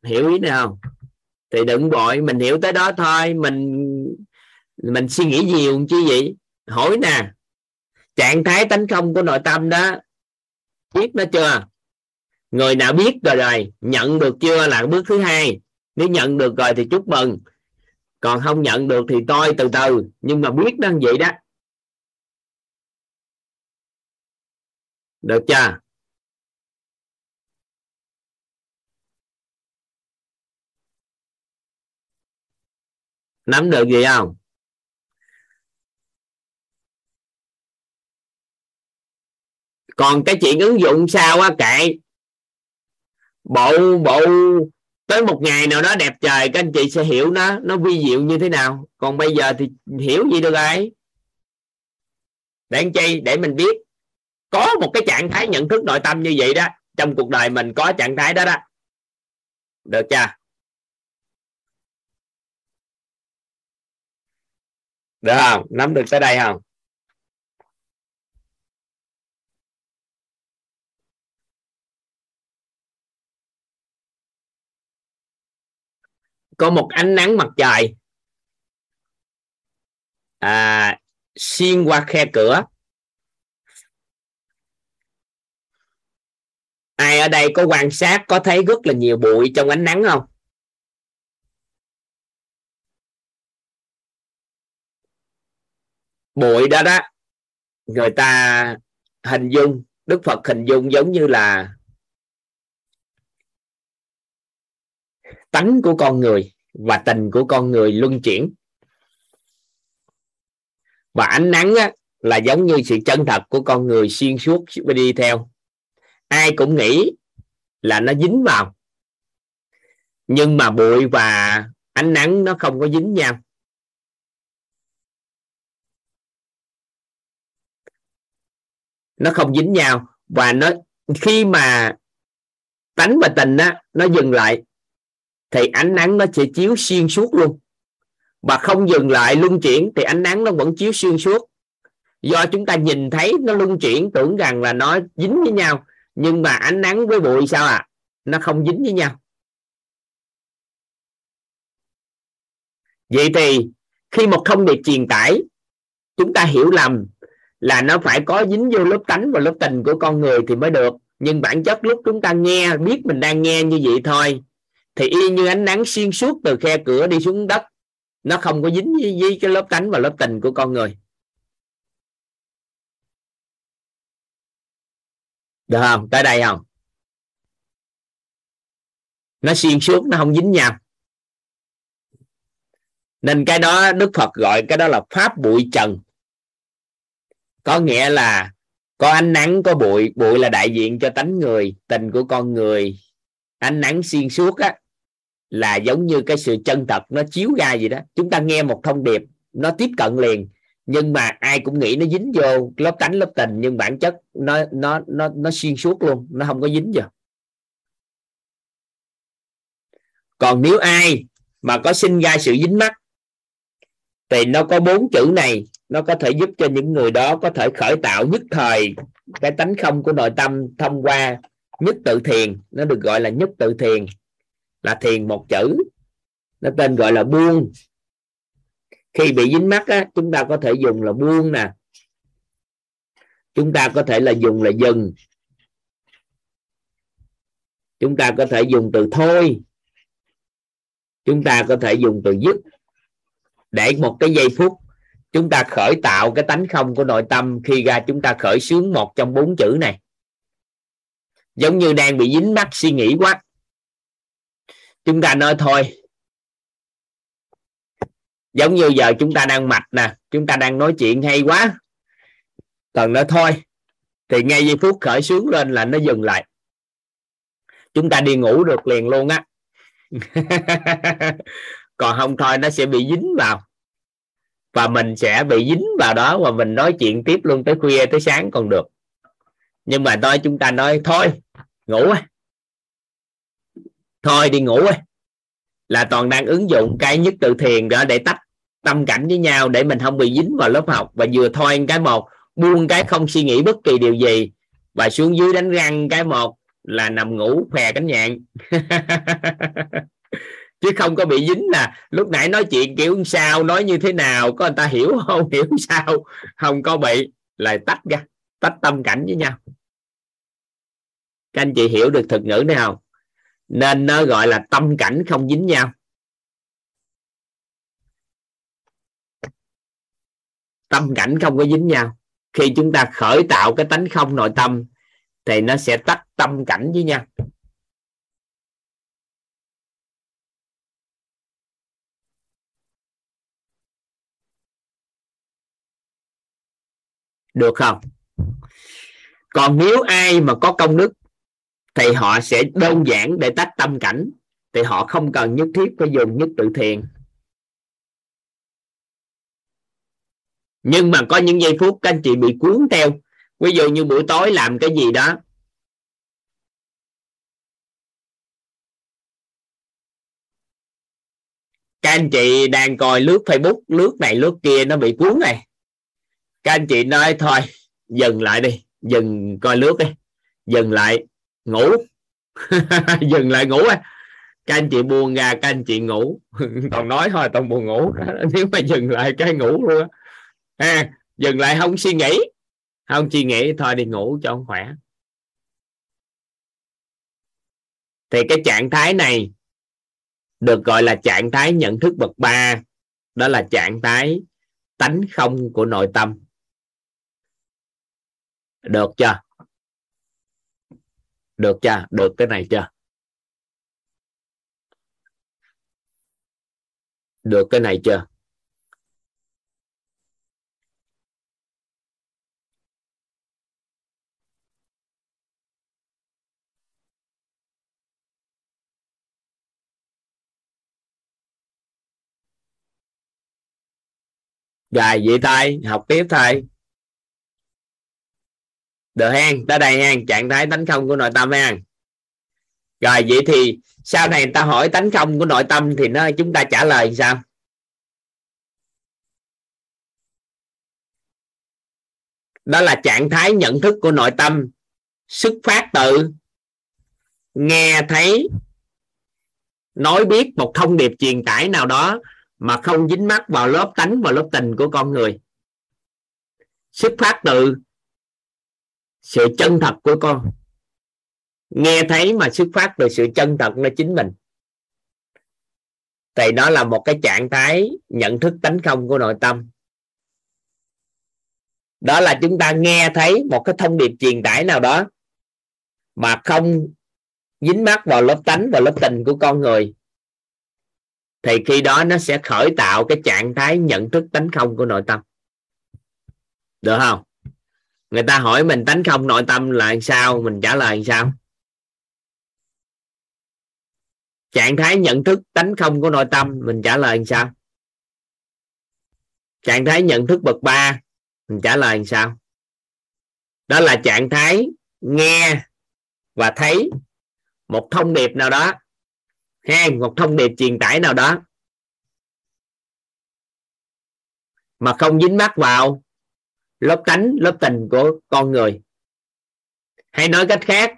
Hiểu ý nào? Thì đừng gọi mình hiểu tới đó thôi. Mình mình suy nghĩ nhiều chứ gì hỏi nè. Trạng thái tánh không của nội tâm đó, biết nó chưa? Người nào biết rồi rồi, nhận được chưa là bước thứ hai. Nếu nhận được rồi thì chúc mừng. Còn không nhận được thì tôi từ từ. Nhưng mà biết đơn vậy đó. Được chưa? Nắm được gì không? Còn cái chuyện ứng dụng sao á kệ bộ bộ, tới một ngày nào đó đẹp trời, các anh chị sẽ hiểu nó nó vi diệu như thế nào. Còn bây giờ thì hiểu gì được ai? Để anh chi, để mình biết. Có một cái trạng thái nhận thức nội tâm như vậy đó, trong cuộc đời mình có trạng thái đó đó. Được chưa? Được không? Nắm được tới đây không? Có một ánh nắng mặt trời. À, xuyên qua khe cửa. Ai ở đây có quan sát có thấy rất là nhiều bụi trong ánh nắng không? Bụi đó đó người ta hình dung đức phật hình dung giống như là tánh của con người và tình của con người luân chuyển. Và ánh nắng á, là giống như sự chân thật của con người xuyên suốt đi theo. Ai cũng nghĩ là nó dính vào. Nhưng mà bụi và ánh nắng nó không có dính nhau. Nó không dính nhau. Và nó khi mà tánh và tình á nó dừng lại thì ánh nắng nó sẽ chiếu xuyên suốt luôn. Và không dừng lại luân chuyển thì ánh nắng nó vẫn chiếu xuyên suốt. Do chúng ta nhìn thấy nó luân chuyển, tưởng rằng là nó dính với nhau, nhưng mà ánh nắng với bụi sao à nó không dính với nhau. Vậy thì, khi một thông điệp truyền tải, chúng ta hiểu lầm là nó phải có dính vô lớp tánh và lớp tình của con người thì mới được. Nhưng bản chất lúc chúng ta nghe, biết mình đang nghe như vậy thôi thì y như ánh nắng xuyên suốt từ khe cửa đi xuống đất nó không có dính với, với cái lớp tánh và lớp tình của con người. Được không? Tới đây không? Nó xuyên suốt nó không dính nhau. Nên cái đó đức phật gọi cái đó là pháp bụi trần. Có nghĩa là có ánh nắng có bụi. Bụi là đại diện cho tánh người tình của con người. Ánh nắng xuyên suốt á là giống như cái sự chân thật nó chiếu ra gì đó. Chúng ta nghe một thông điệp, nó tiếp cận liền. Nhưng mà ai cũng nghĩ nó dính vô lớp tánh, lớp tình, nhưng bản chất nó nó nó nó xuyên suốt luôn, nó không có dính vào. Còn nếu ai mà có sinh ra sự dính mắt thì nó có bốn chữ này, nó có thể giúp cho những người đó có thể khởi tạo nhất thời cái tánh không của nội tâm thông qua nhất tự thiền. Nó được gọi là nhất tự thiền là thiền một chữ. Nó tên gọi là buông. Khi bị dính mắt á, chúng ta có thể dùng là buông nè. Chúng ta có thể là dùng là dừng. Chúng ta có thể dùng từ thôi. Chúng ta có thể dùng từ dứt. Để một cái giây phút chúng ta khởi tạo cái tánh không của nội tâm khi ra chúng ta khởi sướng một trong bốn chữ này. Giống như đang bị dính mắt suy nghĩ quá chúng ta nói thôi. Giống như giờ chúng ta đang mạch nè, chúng ta đang nói chuyện hay quá. Cần nói thôi. Thì ngay giây phút khởi sướng lên là nó dừng lại. Chúng ta đi ngủ được liền luôn á. Còn không thôi, nó sẽ bị dính vào. Và mình sẽ bị dính vào đó và mình nói chuyện tiếp luôn tới khuya, tới sáng còn được. Nhưng mà nói chúng ta nói thôi, ngủ thôi đi ngủ ấy. là toàn đang ứng dụng cái nhất tự thiền đó để tách tâm cảnh với nhau để mình không bị dính vào lớp học. Và vừa thôi cái một, buông cái không suy nghĩ bất kỳ điều gì. Và xuống dưới đánh răng cái một là nằm ngủ khè cánh nhạn. Chứ không có bị dính là lúc nãy nói chuyện kiểu sao, nói như thế nào, có người ta hiểu không, hiểu sao, không có bị. Là tách ra, tách tâm cảnh với nhau. Các anh chị hiểu được thực ngữ này không? Nên nó gọi là tâm cảnh không dính nhau. Tâm cảnh không có dính nhau. Khi chúng ta khởi tạo cái tánh không nội tâm, thì nó sẽ tách tâm cảnh với nhau. Được không? Còn nếu ai mà có công đức thì họ sẽ đơn giản để tách tâm cảnh. Thì họ không cần nhất thiết phải dùng nhất tự thiền nhưng mà có những giây phút các anh chị bị cuốn theo. Ví dụ như buổi tối làm cái gì đó. Các anh chị đang coi lướt facebook, lướt này, lướt kia nó bị cuốn này. Các anh chị nói, thôi, dừng lại đi, dừng coi lướt đi, dừng lại ngủ. Dừng lại ngủ à các anh chị buông ra các anh chị ngủ. Còn nói thôi tao buồn ngủ. Nếu mà dừng lại cái ngủ luôn à, dừng lại không suy nghĩ. Không suy nghĩ thôi đi ngủ cho khỏe. Thì cái trạng thái này được gọi là trạng thái nhận thức bậc ba. Đó là trạng thái tánh không của nội tâm. Được chưa? được chưa? Được cái này chưa? Được cái này chưa? Rồi, vậy thầy học tiếp thầy được hen tới đây hen trạng thái tánh không của nội tâm hen rồi, vậy thì sau này người ta hỏi tánh không của nội tâm thì nó, chúng ta trả lời sao? Đó là trạng thái nhận thức của nội tâm. Xuất phát từ nghe thấy, nói biết một thông điệp truyền tải nào đó mà không dính mắc vào lớp tánh và lớp tình của con người. Xuất phát từ sự chân thật của con. Nghe thấy mà xuất phát từ sự chân thật nó chính mình. Thì đó là một cái trạng thái nhận thức tánh không của nội tâm. Đó là chúng ta nghe thấy một cái thông điệp truyền tải nào đó mà không dính mắc vào lớp tánh và lớp tình của con người, thì khi đó nó sẽ khởi tạo cái trạng thái nhận thức tánh không của nội tâm. Được không? Người ta hỏi mình tánh không nội tâm là sao? Mình trả lời sao? Trạng thái nhận thức tánh không của nội tâm, mình trả lời sao? Trạng thái nhận thức bậc ba, mình trả lời sao? Đó là trạng thái nghe và thấy một thông điệp nào đó. Hay một thông điệp truyền tải nào đó. Mà không dính mắc vào lớp tánh lớp tình của con người. Hay nói cách khác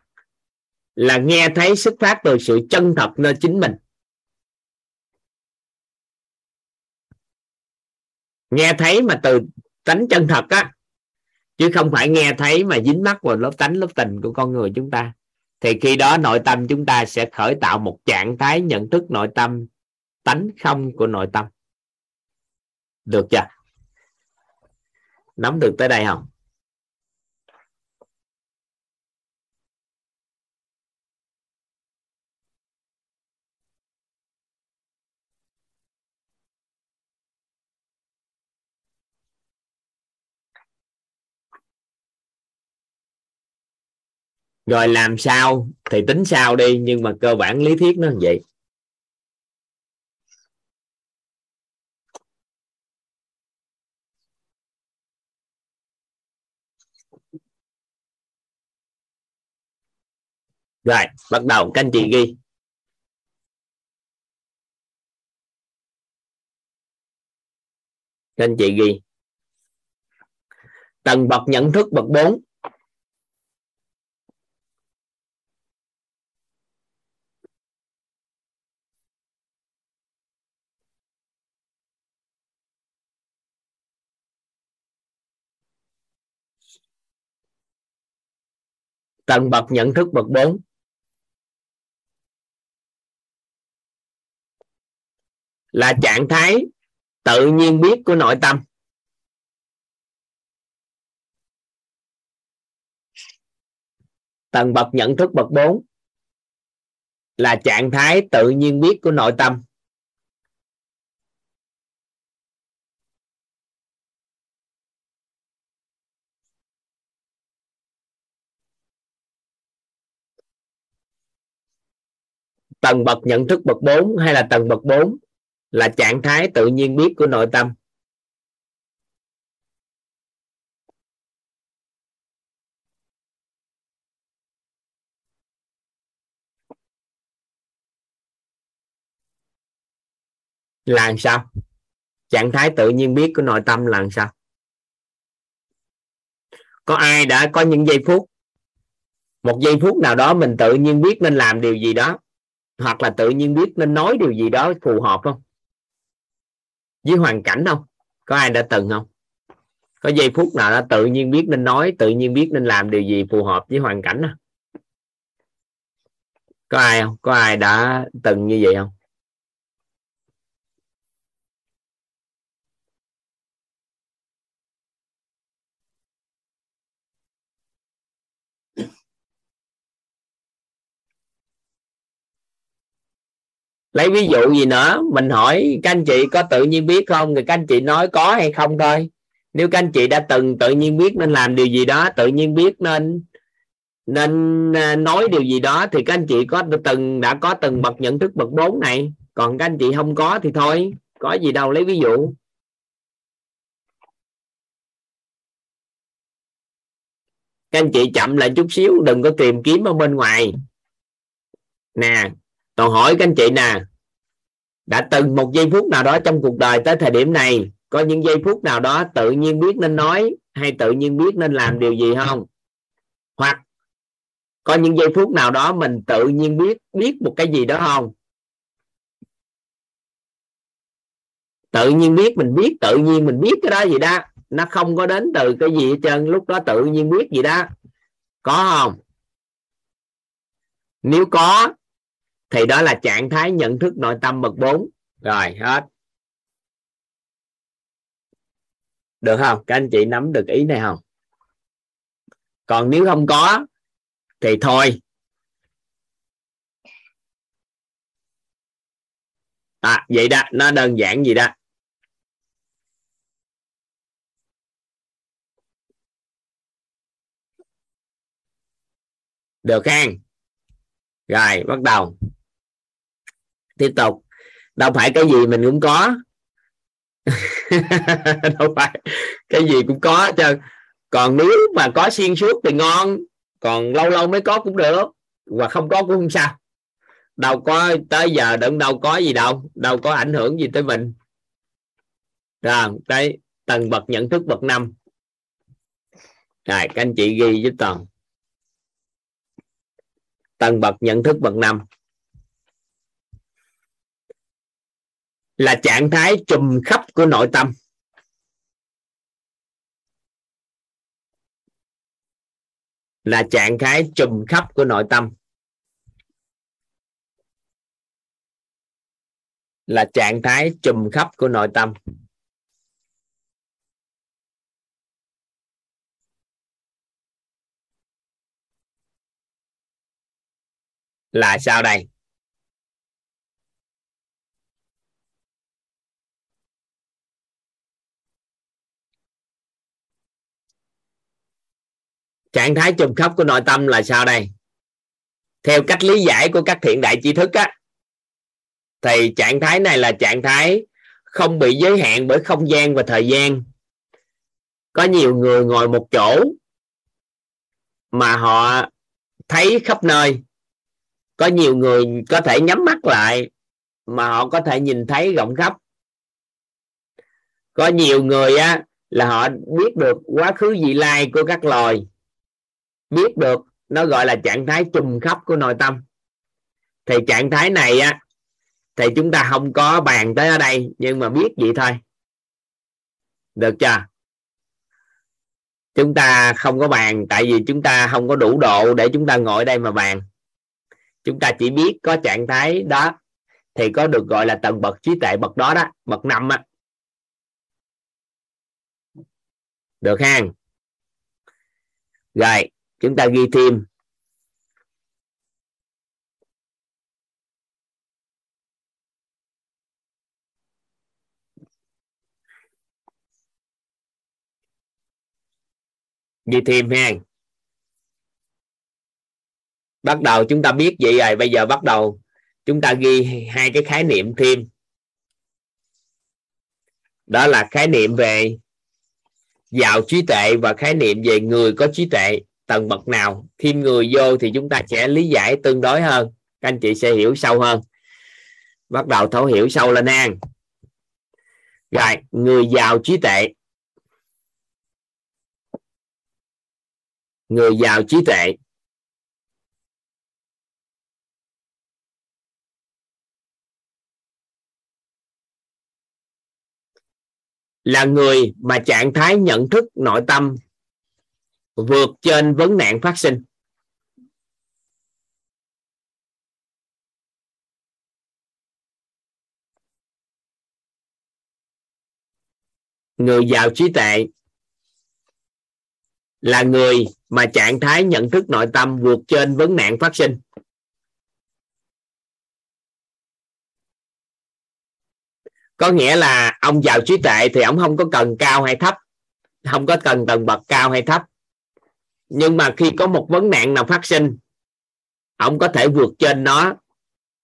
là nghe thấy xuất phát từ sự chân thật nơi chính mình. Nghe thấy mà từ tánh chân thật á, chứ không phải nghe thấy mà dính mắc vào lớp tánh, lớp tình của con người chúng ta. Thì khi đó nội tâm chúng ta sẽ khởi tạo một trạng thái nhận thức nội tâm tánh không của nội tâm. Được chưa? Nắm được tới đây không? Rồi làm sao thì tính sao đi, nhưng mà cơ bản lý thuyết nó như vậy. Rồi, bắt đầu, các anh chị ghi. Các anh chị ghi. Tầng bậc nhận thức bậc 4 tầng bậc nhận thức bậc 4 là trạng thái tự nhiên biết của nội tâm. Tầng bậc nhận thức bậc 4 là trạng thái tự nhiên biết của nội tâm. Tầng bậc nhận thức bậc 4 hay là tầng bậc 4 là trạng thái tự nhiên biết của nội tâm. Là sao? Trạng thái tự nhiên biết của nội tâm là sao? Có ai đã có những giây phút, một giây phút nào đó mình tự nhiên biết nên làm điều gì đó, hoặc là tự nhiên biết nên nói điều gì đó phù hợp không? Với hoàn cảnh không? Có ai đã từng không? Có giây phút nào đã tự nhiên biết nên nói, tự nhiên biết nên làm điều gì phù hợp với hoàn cảnh không? Có ai không? Có ai đã từng như vậy không? lấy ví dụ gì nữa? Mình hỏi, các anh chị có tự nhiên biết không? Thì các anh chị nói, có hay không thôi. Nếu các anh chị đã từng tự nhiên biết nên làm điều gì đó, tự nhiên biết nên nên à, nói điều gì đó, thì các anh chị có từng, đã có từng bậc nhận thức bậc 4 này. Còn các anh chị không có thì thôi, có gì đâu, lấy ví dụ. Các anh chị chậm lại chút xíu, đừng có tìm kiếm ở bên ngoài. Nè tôi hỏi các anh chị nè, đã từng một giây phút nào đó trong cuộc đời tới thời điểm này, có những giây phút nào đó tự nhiên biết nên nói hay tự nhiên biết nên làm điều gì không? Hoặc có những giây phút nào đó mình tự nhiên biết biết một cái gì đó không? Tự nhiên biết mình biết, tự nhiên mình biết cái đó gì đó. Nó không có đến từ cái gì hết trơn, lúc đó tự nhiên biết gì đó. Có không? Nếu có thì đó là trạng thái nhận thức nội tâm bậc 4 rồi, hết. Được không? Các anh chị nắm được ý này không? Còn nếu không có, thì thôi. À vậy đó. Nó đơn giản gì đó. Được khen rồi, bắt đầu tiếp tục. Đâu phải cái gì mình cũng có. Đâu phải cái gì cũng có chứ. Còn nếu mà có xuyên suốt thì ngon, còn lâu lâu mới có cũng được. Và không có cũng không sao. Đâu có tới giờ đừng đâu có gì đâu đâu có ảnh hưởng gì tới mình. Rồi cái tầng bậc nhận thức bậc năm. Rồi, các anh chị ghi với toàn. Tầng bậc nhận thức bậc năm. Là trạng thái trùm khắp của nội tâm. Là trạng thái trùm khắp của nội tâm. Là trạng thái trùm khắp của nội tâm. Là sao đây? Trạng thái chùm khắp của nội tâm là sao đây? Theo cách lý giải của các thiện đại tri thức á, thì trạng thái này là trạng thái không bị giới hạn bởi không gian và thời gian. Có nhiều người ngồi một chỗ mà họ thấy khắp nơi. Có nhiều người có thể nhắm mắt lại mà họ có thể nhìn thấy rộng khắp. Có nhiều người á là họ biết được quá khứ vị lai của các loài biết được nó gọi là trạng thái trùng khắp của nội tâm. Thì trạng thái này á, thì chúng ta không có bàn tới ở đây, nhưng mà biết vậy thôi. Được chưa? Chúng ta không có bàn, tại vì chúng ta không có đủ độ để chúng ta ngồi đây mà bàn. Chúng ta chỉ biết có trạng thái đó, thì có được gọi là tầng bậc trí tuệ bậc đó đó, bậc năm á. Được ha? Rồi chúng ta ghi thêm. Ghi thêm ha bắt đầu chúng ta biết vậy rồi, bây giờ bắt đầu chúng ta ghi hai cái khái niệm thêm. Đó là khái niệm về giàu trí tuệ và khái niệm về người có trí tuệ tầng bậc nào, thêm người vô thì chúng ta sẽ lý giải tương đối hơn. Các anh chị sẽ hiểu sâu hơn. Bắt đầu thấu hiểu sâu lên an rồi, người giàu trí tuệ. Người giàu trí tuệ. Là người mà trạng thái nhận thức nội tâm vượt trên vấn nạn phát sinh. Người giàu trí tuệ là người mà trạng thái nhận thức nội tâm vượt trên vấn nạn phát sinh. Có nghĩa là ông giàu trí tuệ thì ông không có cần cao hay thấp, không có cần tầng bậc cao hay thấp nhưng mà khi có một vấn nạn nào phát sinh, ông có thể vượt trên nó,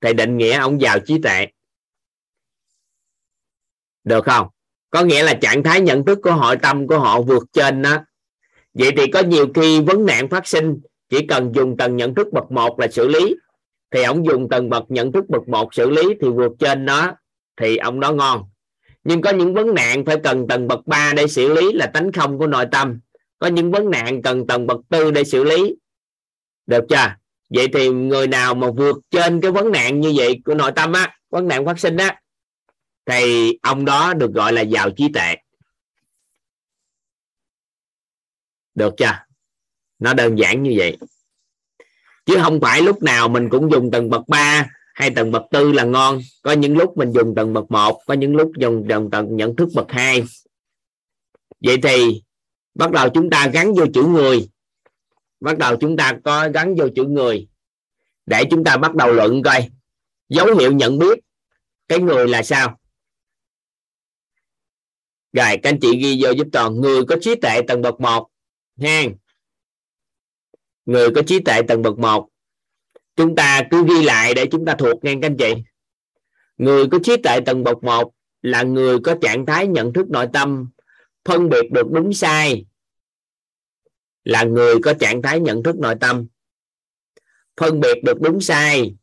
thì định nghĩa ông giàu trí tuệ. Được không? Có nghĩa là trạng thái nhận thức của hội tâm của họ vượt trên nó. Vậy thì có nhiều khi vấn nạn phát sinh, chỉ cần dùng tầng nhận thức bậc một là xử lý. Thì ông dùng tầng bậc nhận thức bậc một xử lý thì vượt trên nó, thì ông đó ngon. Nhưng có những vấn nạn phải cần tầng bậc 3 để xử lý là tánh không của nội tâm có những vấn nạn cần tầng bậc tư để xử lý. Được chưa? Vậy thì người nào mà vượt trên cái vấn nạn như vậy của nội tâm á, vấn nạn phát sinh á, thì ông đó được gọi là giàu trí tuệ. Được chưa? Nó đơn giản như vậy. Chứ không phải lúc nào mình cũng dùng tầng bậc 3 hay tầng bậc tư là ngon. Có những lúc mình dùng tầng bậc 1 có những lúc dùng tầng tầng nhận thức bậc 2 vậy thì bắt đầu chúng ta gắn vô chữ người. Bắt đầu chúng ta có gắn vô chữ người. Để chúng ta bắt đầu luận coi. Dấu hiệu nhận biết. Cái người là sao? Rồi, các anh chị ghi vô giúp toàn. Người có trí tuệ tầng bậc 1 ha. Người có trí tuệ tầng bậc 1 chúng ta cứ ghi lại để chúng ta thuộc nghe các anh chị. Người có trí tuệ tầng bậc 1 là người có trạng thái nhận thức nội tâm phân biệt được đúng sai là người có trạng thái nhận thức nội tâm. Phân biệt được đúng sai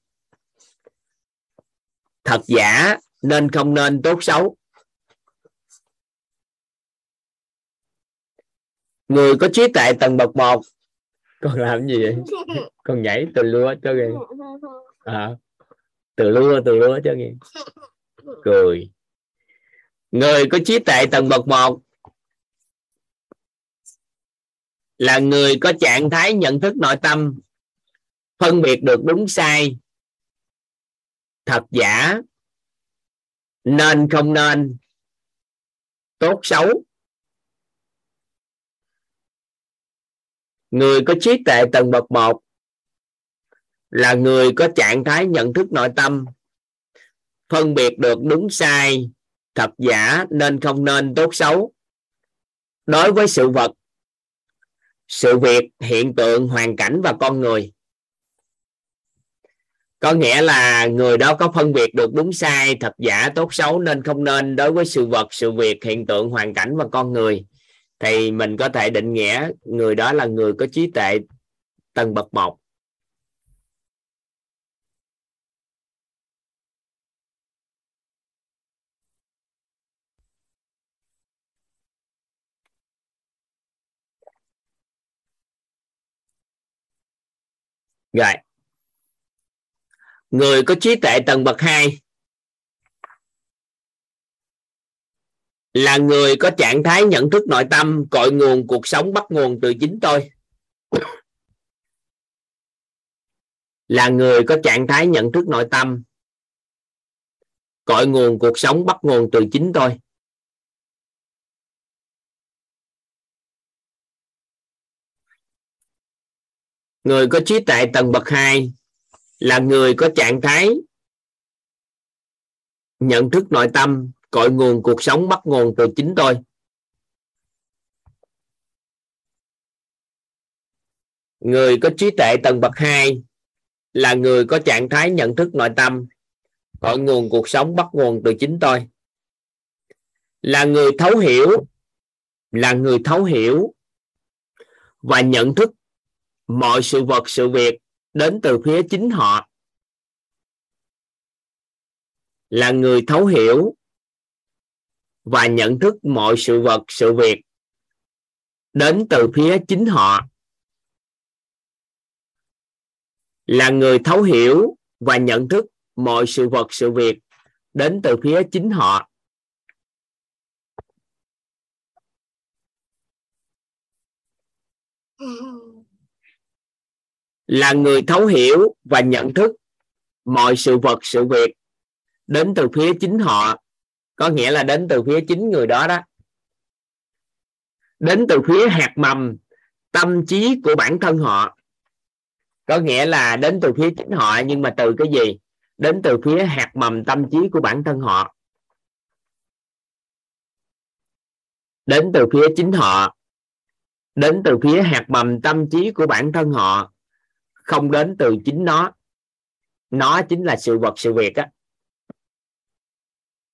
thật giả nên không nên tốt xấu. Người có trí tuệ tầng bậc một con làm gì vậy? Con nhảy từ lúa cho nghe à, từ lúa từ lúa cho nghe cười. Người có trí tuệ tầng bậc một là người có trạng thái nhận thức nội tâm, phân biệt được đúng sai, thật giả, nên không nên, tốt xấu. Người có trí tuệ tầng bậc một là người có trạng thái nhận thức nội tâm, phân biệt được đúng sai, thật giả, nên không nên, tốt xấu. Đối với sự vật sự việc, hiện tượng, hoàn cảnh và con người. Có nghĩa là người đó có phân biệt được đúng sai, thật giả, tốt xấu, nên không nên đối với sự vật, sự việc, hiện tượng, hoàn cảnh và con người. Thì mình có thể định nghĩa người đó là người có trí tuệ tầng bậc một. Rồi. Người có trí tuệ tầng bậc 2 là người có trạng thái nhận thức nội tâm, cội nguồn cuộc sống bắt nguồn từ chính tôi. Là người có trạng thái nhận thức nội tâm, cội nguồn cuộc sống bắt nguồn từ chính tôi. Người có trí tuệ tầng bậc 2 là người có trạng thái nhận thức nội tâm, cội nguồn cuộc sống, bắt nguồn từ chính tôi. Người có trí tuệ tầng bậc 2 là người có trạng thái nhận thức nội tâm, cội nguồn cuộc sống, bắt nguồn từ chính tôi. Là người thấu hiểu, là người thấu hiểu và nhận thức mọi sự vật, sự việc đến từ phía chính họ. Là người thấu hiểu và nhận thức mọi sự vật, sự việc đến từ phía chính họ. Là người thấu hiểu và nhận thức mọi sự vật, sự việc đến từ phía chính họ. Ừ là người thấu hiểu và nhận thức mọi sự vật, sự việc đến từ phía chính họ. Có nghĩa là đến từ phía chính người đó đó. Đến từ phía hạt mầm, tâm trí của bản thân họ. Có nghĩa là đến từ phía chính họ, nhưng mà từ cái gì? Đến từ phía hạt mầm, tâm trí của bản thân họ. Đến từ phía chính họ. Đến từ phía hạt mầm, tâm trí của bản thân họ không đến từ chính nó. Nó chính là sự vật, sự việc á.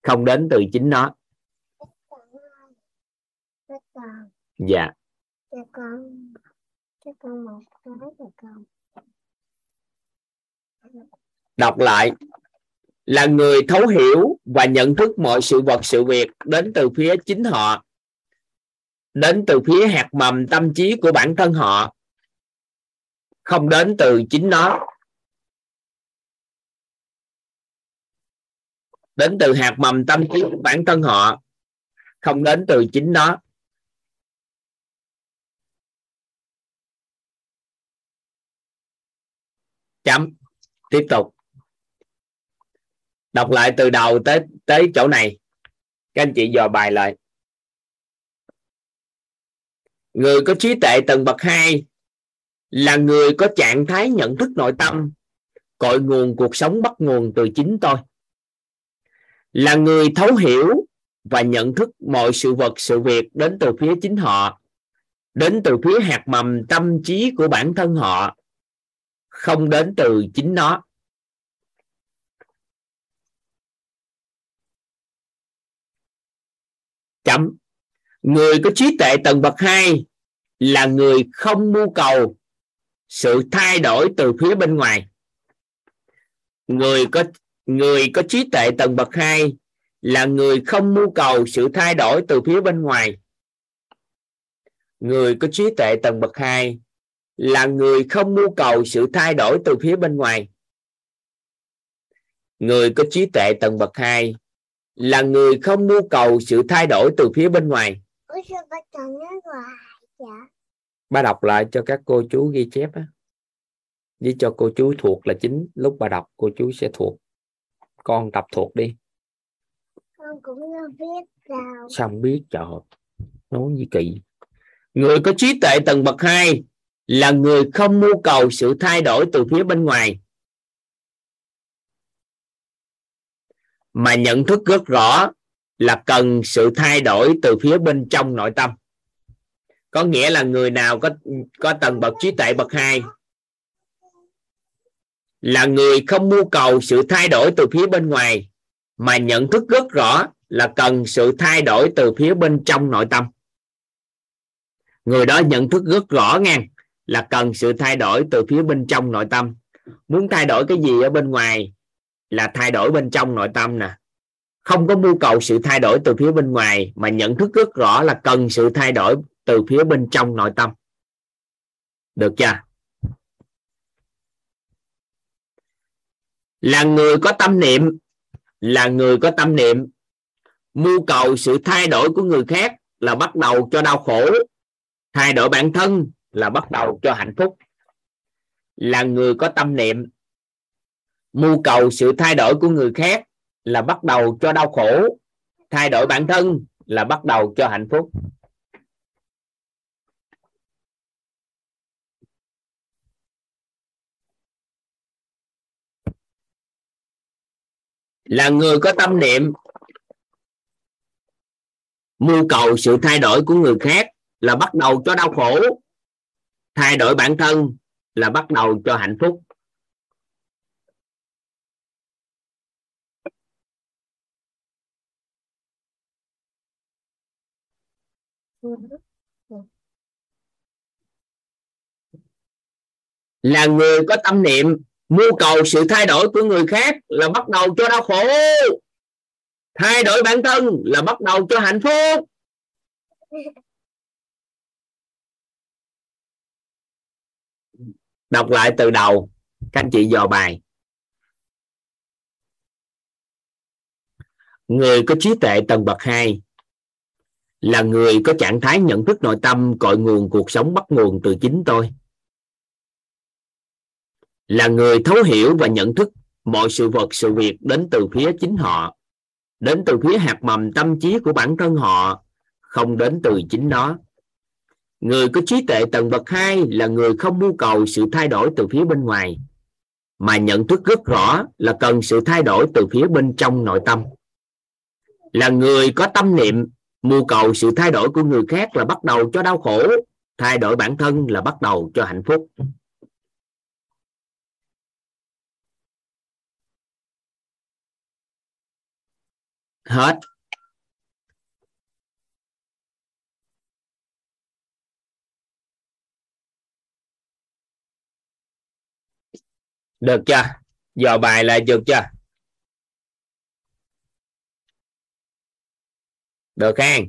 Không đến từ chính nó. Dạ. Đọc lại. Là người thấu hiểu và nhận thức mọi sự vật, sự việc đến từ phía chính họ, đến từ phía hạt mầm tâm trí của bản thân họ không đến từ chính nó. Đến từ hạt mầm tâm trí của bản thân họ, không đến từ chính nó. Chấm. Tiếp tục. Đọc lại từ đầu tới tới chỗ này. Các anh chị dò bài lại. Người có trí tuệ tầng bậc 2 là người có trạng thái nhận thức nội tâm, cội nguồn cuộc sống bắt nguồn từ chính tôi. Là người thấu hiểu và nhận thức mọi sự vật, sự việc đến từ phía chính họ, đến từ phía hạt mầm tâm trí của bản thân họ, không đến từ chính nó. Chấm. Người có trí tuệ tầng bậc 2 là người không mưu cầu sự thay đổi từ phía bên ngoài. Người có người có trí tuệ tầng bậc 2 là người không mưu cầu sự thay đổi từ phía bên ngoài. Người có trí tuệ tầng bậc 2 là người không mưu cầu sự thay đổi từ phía bên ngoài. Người có trí tuệ tầng bậc 2 là người không mưu cầu sự thay đổi từ phía bên ngoài ba đọc lại cho các cô chú ghi chép á. Với cho cô chú thuộc là chính lúc bà đọc cô chú sẽ thuộc. Con tập thuộc đi. Con cũng biết đâu sao không biết? Trời nói gì kỳ. Người có trí tuệ tầng bậc 2 là người không mưu cầu sự thay đổi từ phía bên ngoài. Mà nhận thức rất rõ là cần sự thay đổi từ phía bên trong nội tâm có nghĩa là người nào có có tầng bậc trí tuệ bậc hai? Là người không mưu cầu sự thay đổi từ phía bên ngoài, mà nhận thức rất rõ là cần sự thay đổi từ phía bên trong nội tâm. Người đó nhận thức rất rõ nha là cần sự thay đổi từ phía bên trong nội tâm. Muốn thay đổi cái gì ở bên ngoài là thay đổi bên trong nội tâm nè. Không có mưu cầu sự thay đổi từ phía bên ngoài, mà nhận thức rất rõ là cần sự thay đổi từ phía bên trong nội tâm. Được chưa? Là người có tâm niệm, là người có tâm niệm. Mưu cầu sự thay đổi của người khác là bắt đầu cho đau khổ. Thay đổi bản thân là bắt đầu cho hạnh phúc. Là người có tâm niệm. Mưu cầu sự thay đổi của người khác là bắt đầu cho đau khổ. Thay đổi bản thân là bắt đầu cho hạnh phúc. Là người có tâm niệm. Mưu cầu sự thay đổi của người khác là bắt đầu cho đau khổ. Thay đổi bản thân là bắt đầu cho hạnh phúc. Là người có tâm niệm mưu cầu sự thay đổi của người khác là bắt đầu cho đau khổ. Thay đổi bản thân là bắt đầu cho hạnh phúc. Đọc lại từ đầu, các anh chị dò bài. Người có trí tuệ tầng bậc 2 là người có trạng thái nhận thức nội tâm cội nguồn cuộc sống bắt nguồn từ chính tôi là người thấu hiểu và nhận thức mọi sự vật, sự việc đến từ phía chính họ, đến từ phía hạt mầm tâm trí của bản thân họ, không đến từ chính nó. Người có trí tuệ tầng bậc 2 là người không mưu cầu sự thay đổi từ phía bên ngoài, mà nhận thức rất rõ là cần sự thay đổi từ phía bên trong nội tâm. Là người có tâm niệm, mưu cầu sự thay đổi của người khác là bắt đầu cho đau khổ, thay đổi bản thân là bắt đầu cho hạnh phúc. hết. Được chưa? Giờ bài lại được chưa? Được không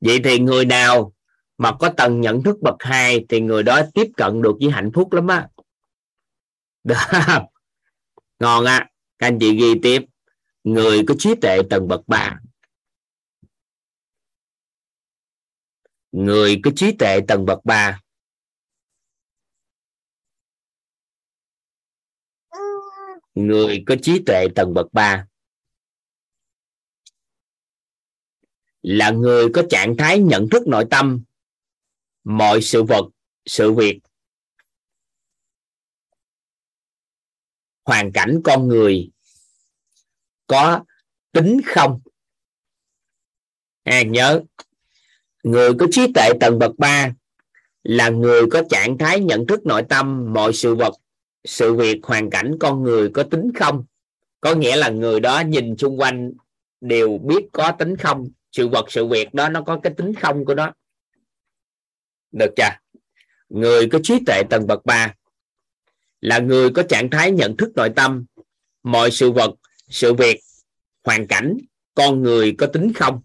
vậy thì người nào mà có tầng nhận thức bậc hai thì người đó tiếp cận được với hạnh phúc lắm á. Được. Ngon á. À. các anh chị ghi tiếp người có trí tuệ tầng bậc ba người có trí tuệ tầng bậc ba. Người có trí tuệ tầng bậc ba. Là người có trạng thái nhận thức nội tâm, mọi sự vật, sự việc, hoàn cảnh con người có tính không? À, nhớ người có trí tuệ tầng bậc 3 là người có trạng thái nhận thức nội tâm mọi sự vật sự việc hoàn cảnh con người có tính không? Có nghĩa là người đó nhìn xung quanh đều biết có tính không sự vật sự việc đó nó có cái tính không của nó. Được chưa? Người có trí tuệ tầng bậc 3 là người có trạng thái nhận thức nội tâm mọi sự vật sự việc hoàn cảnh con người có tính không?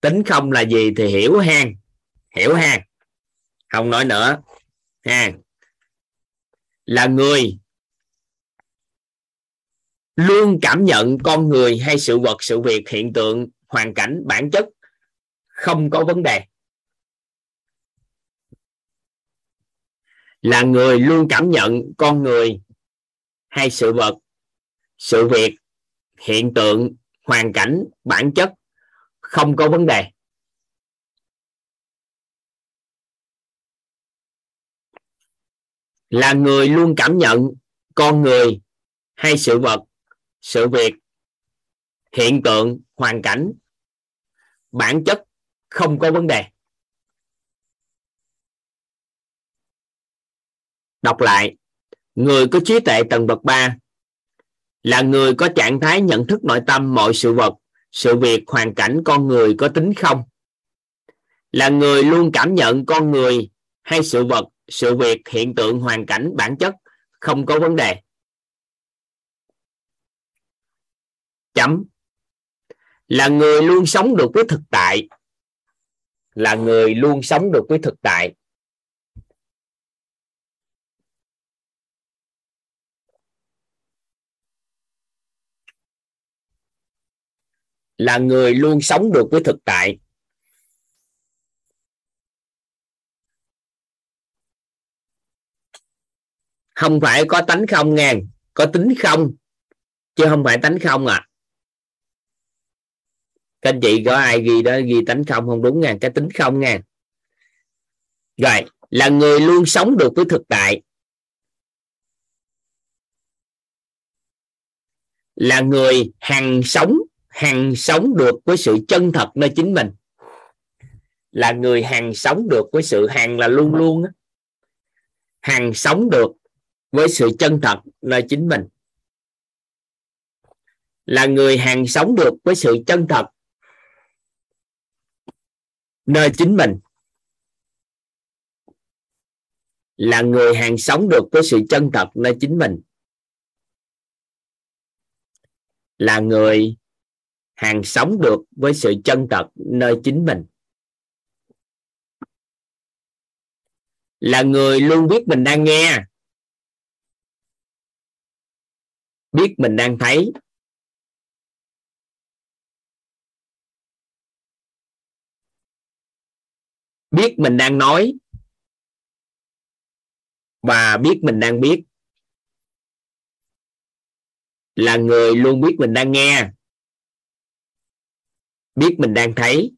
Tính không là gì thì hiểu hang, hiểu hang, không nói nữa. Ha là người luôn cảm nhận con người hay sự vật sự việc hiện tượng hoàn cảnh bản chất không có vấn đề. Là người luôn cảm nhận con người hay sự vật, sự việc, hiện tượng, hoàn cảnh, bản chất không có vấn đề. Là người luôn cảm nhận con người hay sự vật, sự việc, hiện tượng, hoàn cảnh, bản chất không có vấn đề. Đọc lại. Người có trí tuệ tầng bậc 3 là người có trạng thái nhận thức nội tâm mọi sự vật, sự việc, hoàn cảnh con người có tính không? Là người luôn cảm nhận con người hay sự vật, sự việc, hiện tượng, hoàn cảnh, bản chất không có vấn đề? Chấm. Là người luôn sống được với thực tại. Là người luôn sống được với thực tại. Là người luôn sống được với thực tại. Không phải có tánh không nghe, có tính không, chứ không phải tánh không à. Các anh chị có ai ghi đó, ghi tánh không không đúng nha cái tính không nha rồi, là người luôn sống được với thực tại. Là người hằng sống hằng sống được với sự chân thật nơi chính mình. Là người hằng sống được với sự hằng là luôn luôn hằng sống được với sự chân thật nơi chính mình. Là người hằng sống được với sự chân thật nơi chính mình. Là người hàng sống được với sự chân thật nơi chính mình. Là người hàng sống được với sự chân thật nơi chính mình. Là người luôn biết mình đang nghe, biết mình đang thấy. Biết mình đang nói và biết mình đang biết. Là người luôn biết mình đang nghe biết mình đang thấy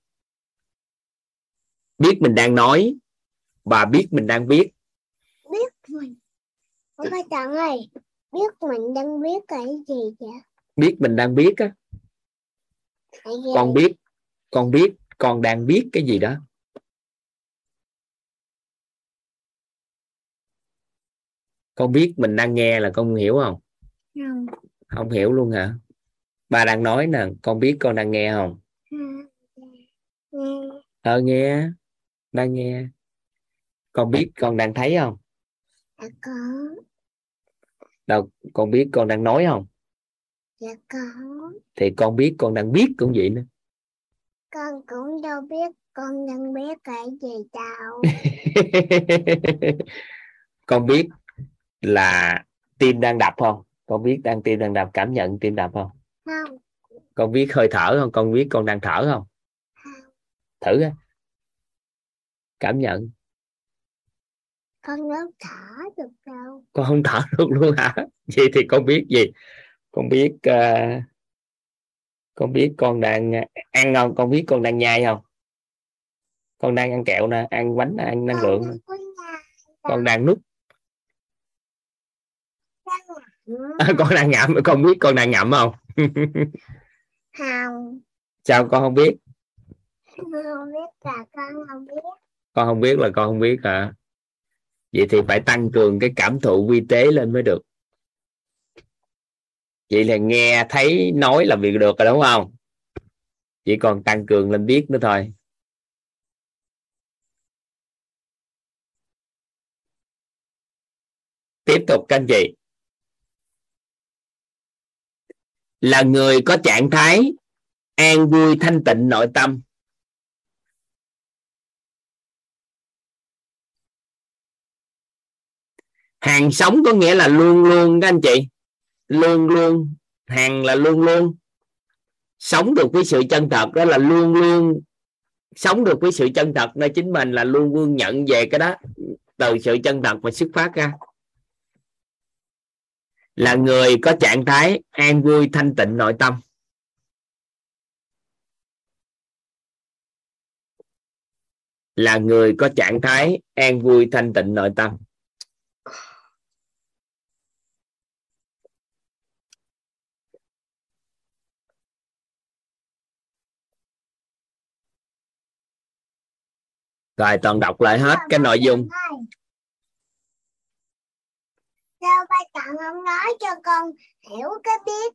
biết mình đang nói và biết mình đang biết biết mình. Không phải chọn ơi biết mình đang biết cái gì vậy? Biết mình đang biết á. Con biết con biết con đang biết cái gì đó. Con biết mình đang nghe là con hiểu không? Không. Không hiểu luôn hả? Ba đang nói nè con biết con đang nghe không ờ nghe. Đang nghe. Con biết con đang thấy không? Dạ có. Đâu con biết con đang nói không? Dạ có. Thì con biết con đang biết cũng vậy nữa. Con cũng đâu biết con đang biết cái gì đâu. Con biết là tim đang đập không? Con biết đang tim đang đập cảm nhận tim đập không? Không. Con biết hơi thở không? Con biết con đang thở không thử cảm nhận. Con đâu thở được đâu. Con không thở được luôn hả? Vậy thì con biết gì? Con biết uh, con biết con đang ăn không? Con biết con đang nhai không? Con đang ăn kẹo nè ăn bánh ăn năng lượng con đang nút à, con đang ngậm. Con biết con đang ngậm không? Không. Sao con không biết không biết là con không biết. Con không biết là con không biết hả? Vậy thì phải tăng cường cái cảm thụ vi tế lên mới được. Vậy là nghe thấy nói là việc được rồi đúng không? Chỉ còn tăng cường lên biết nữa thôi. Tiếp tục các anh chị. Là người có trạng thái an vui thanh tịnh nội tâm. Hàng sống có nghĩa là luôn luôn các anh chị. Luôn luôn. Hàng là luôn luôn. Sống được với sự chân thật, đó là luôn luôn. Sống được với sự chân thật nơi chính mình là luôn luôn nhận về cái đó. Từ sự chân thật mà xuất phát ra. Là người có trạng thái an vui, thanh tịnh, nội tâm. Là người có trạng thái an vui, thanh tịnh, nội tâm. Rồi toàn đọc lại hết cái nội dung. Sao ba chọn không nói cho con hiểu cái biết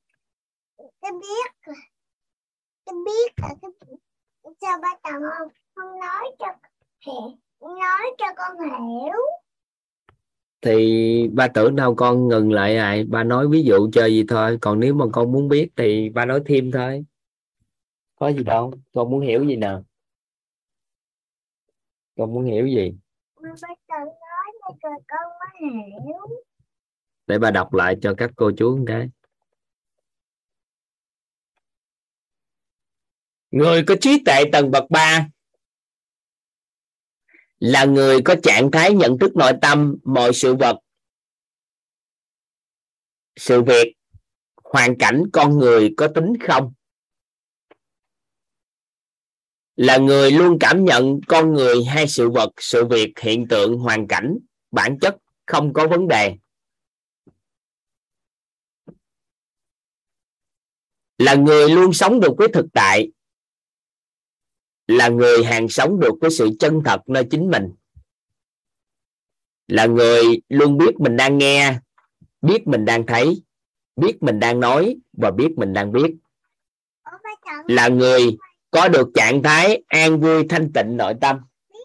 cái biết cái biết là cái sao ba chọn không không nói cho hiểu nói cho con hiểu. Thì ba tưởng đâu con ngừng lại rồi ba nói ví dụ chơi gì thôi. Còn nếu mà con muốn biết thì ba nói thêm thôi. Có gì đâu. Con muốn hiểu gì nào con muốn hiểu gì? Ba để ba đọc lại cho các cô chú một cái. Người có trí tuệ tầng bậc 3 là người có trạng thái nhận thức nội tâm mọi sự vật sự việc hoàn cảnh con người có tính không là người luôn cảm nhận con người hay sự vật sự việc hiện tượng hoàn cảnh bản chất không có vấn đề. Là người luôn sống được với thực tại. Là người hàng sống được với sự chân thật nơi chính mình. Là người luôn biết mình đang nghe biết mình đang thấy biết mình đang nói và biết mình đang biết là người có được trạng thái an vui thanh tịnh nội tâm. Biết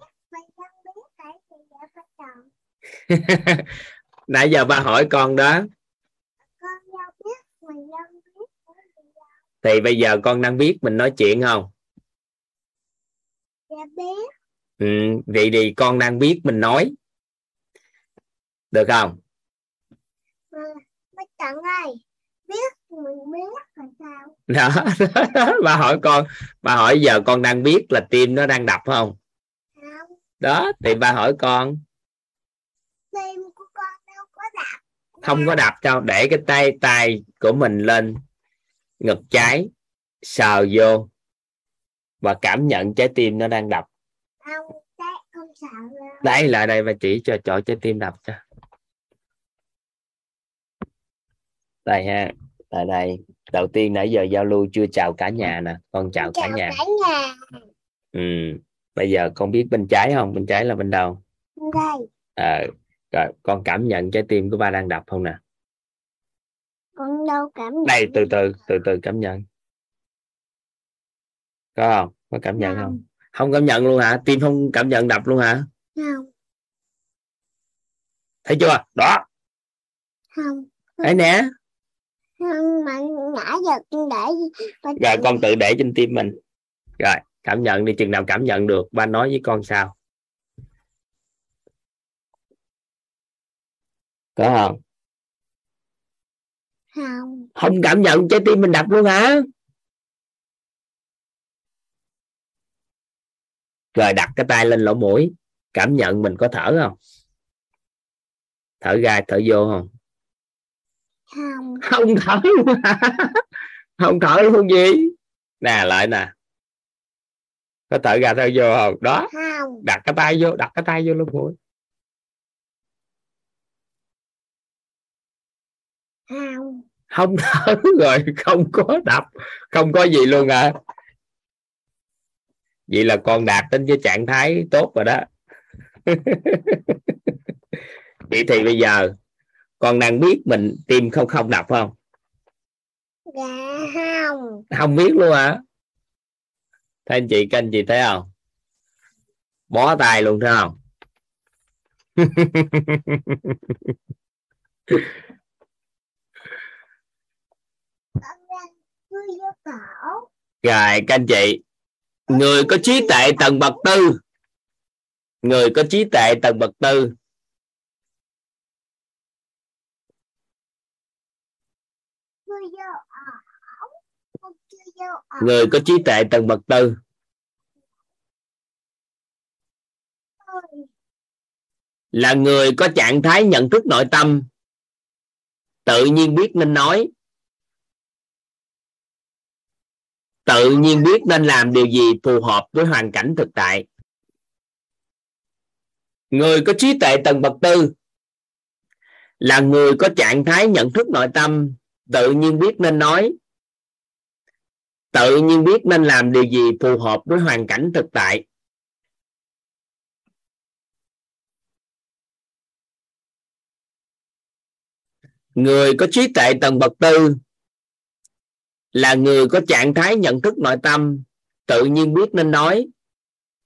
nãy giờ ba hỏi con đó. Biết biết thì bây giờ con đang biết mình nói chuyện không? Dạ biết. Ừ, vậy thì con đang biết mình nói. Được không? Chọn ơi biết mình biết là sao đó. Bà hỏi con, bà hỏi giờ con đang biết là tim nó đang đập không? Không đó, thì bà hỏi con. Tim của con đâu có đập không có đập đâu, để cái tay tay của mình lên ngực trái, sờ vô và cảm nhận trái tim nó đang đập. Không trái không sợ đâu đây lại đây và chỉ cho chỗ trái tim đập cho. Đây ha tại đây đầu tiên nãy giờ giao lưu chưa chào cả nhà nè con chào cả chào nhà. cả nhà. Ừ. bây giờ con biết bên trái không? Bên trái là bên đâu? Đây. Ờ rồi con cảm nhận trái tim của ba đang đập không nè? Con đâu cảm nhận đây từ từ từ từ cảm nhận. Có không? Có cảm nhận Không. không. Không cảm nhận luôn hả? Tim không cảm nhận đập luôn hả? Không. Thấy chưa? Đó. Không. Thấy nè không mà ngã giật để rồi con tự để trên tim mình. Rồi cảm nhận đi chừng nào cảm nhận được ba nói với con sao? Có không? Không. Không cảm nhận trái tim mình đập luôn hả? Rồi đặt cái tay lên lỗ mũi cảm nhận mình có thở không? Thở ra thở vô không không. Không thở luôn không thở luôn gì nè lại nè. Có thở ra thở vô không? Đó. Không. Đặt cái tay vô đặt cái tay vô lỗ mũi. Không. Không thở rồi không có đập không có gì luôn à. Vậy là con đạt đến cái trạng thái tốt rồi đó. Vậy thì bây giờ con đang biết mình tim không không đập không? Dạ không. Không biết luôn hả? Thấy anh chị các anh chị thấy không? Bó tay luôn thấy không? Rồi các anh chị. Người có trí tuệ tầng bậc tư. Người có trí tuệ tầng bậc tư vui vô ổ con chưa vô ổ người có trí tuệ tầng bậc tư. Là người có trạng thái nhận thức nội tâm. Tự nhiên biết nên nói. Tự nhiên biết nên làm điều gì phù hợp với hoàn cảnh thực tại. Người có trí tuệ tầng bậc tư. Là người có trạng thái nhận thức nội tâm. Tự nhiên biết nên nói tự nhiên biết nên làm điều gì phù hợp với hoàn cảnh thực tại. Người có trí tuệ tầng bậc tư là người có trạng thái nhận thức nội tâm, tự nhiên biết nên nói,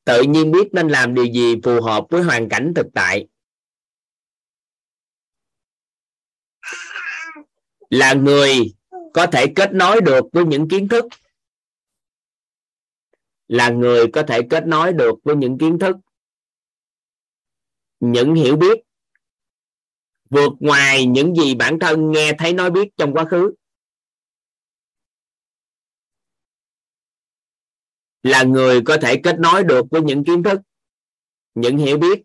tự nhiên biết nên làm điều gì phù hợp với hoàn cảnh thực tại. Là người có thể kết nối được với những kiến thức là người có thể kết nối được với những kiến thức, những hiểu biết, vượt ngoài những gì bản thân nghe thấy nói biết trong quá khứ. Là người có thể kết nối được với những kiến thức, những hiểu biết,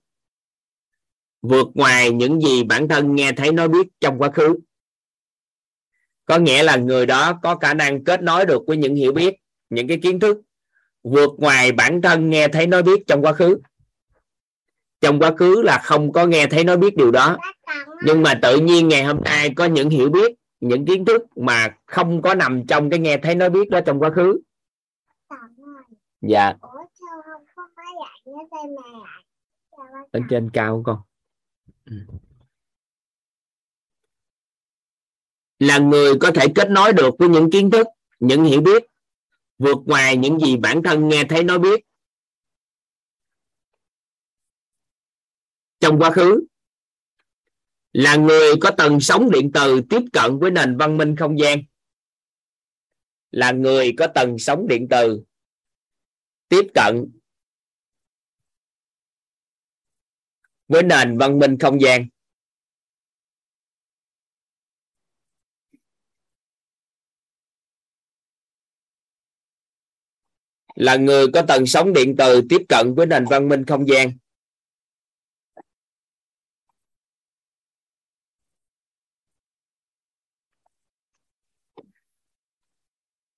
vượt ngoài những gì bản thân nghe thấy nói biết trong quá khứ. Có nghĩa là người đó có khả năng kết nối được với những hiểu biết, những cái kiến thức vượt ngoài bản thân nghe thấy nói biết trong quá khứ. Trong quá khứ là không có nghe thấy nói biết điều đó. Nhưng mà tự nhiên ngày hôm nay có những hiểu biết, những kiến thức mà không có nằm trong cái nghe thấy nói biết đó trong quá khứ. Dạ. Ở trên cao con? Ừ. Là người có thể kết nối được với những kiến thức, những hiểu biết vượt ngoài những gì bản thân nghe thấy nói biết. Trong quá khứ, là người có tần sóng điện từ tiếp cận với nền văn minh không gian. Là người có tần sóng điện từ tiếp cận với nền văn minh không gian. Là người có tần sóng điện từ tiếp cận với nền văn minh không gian.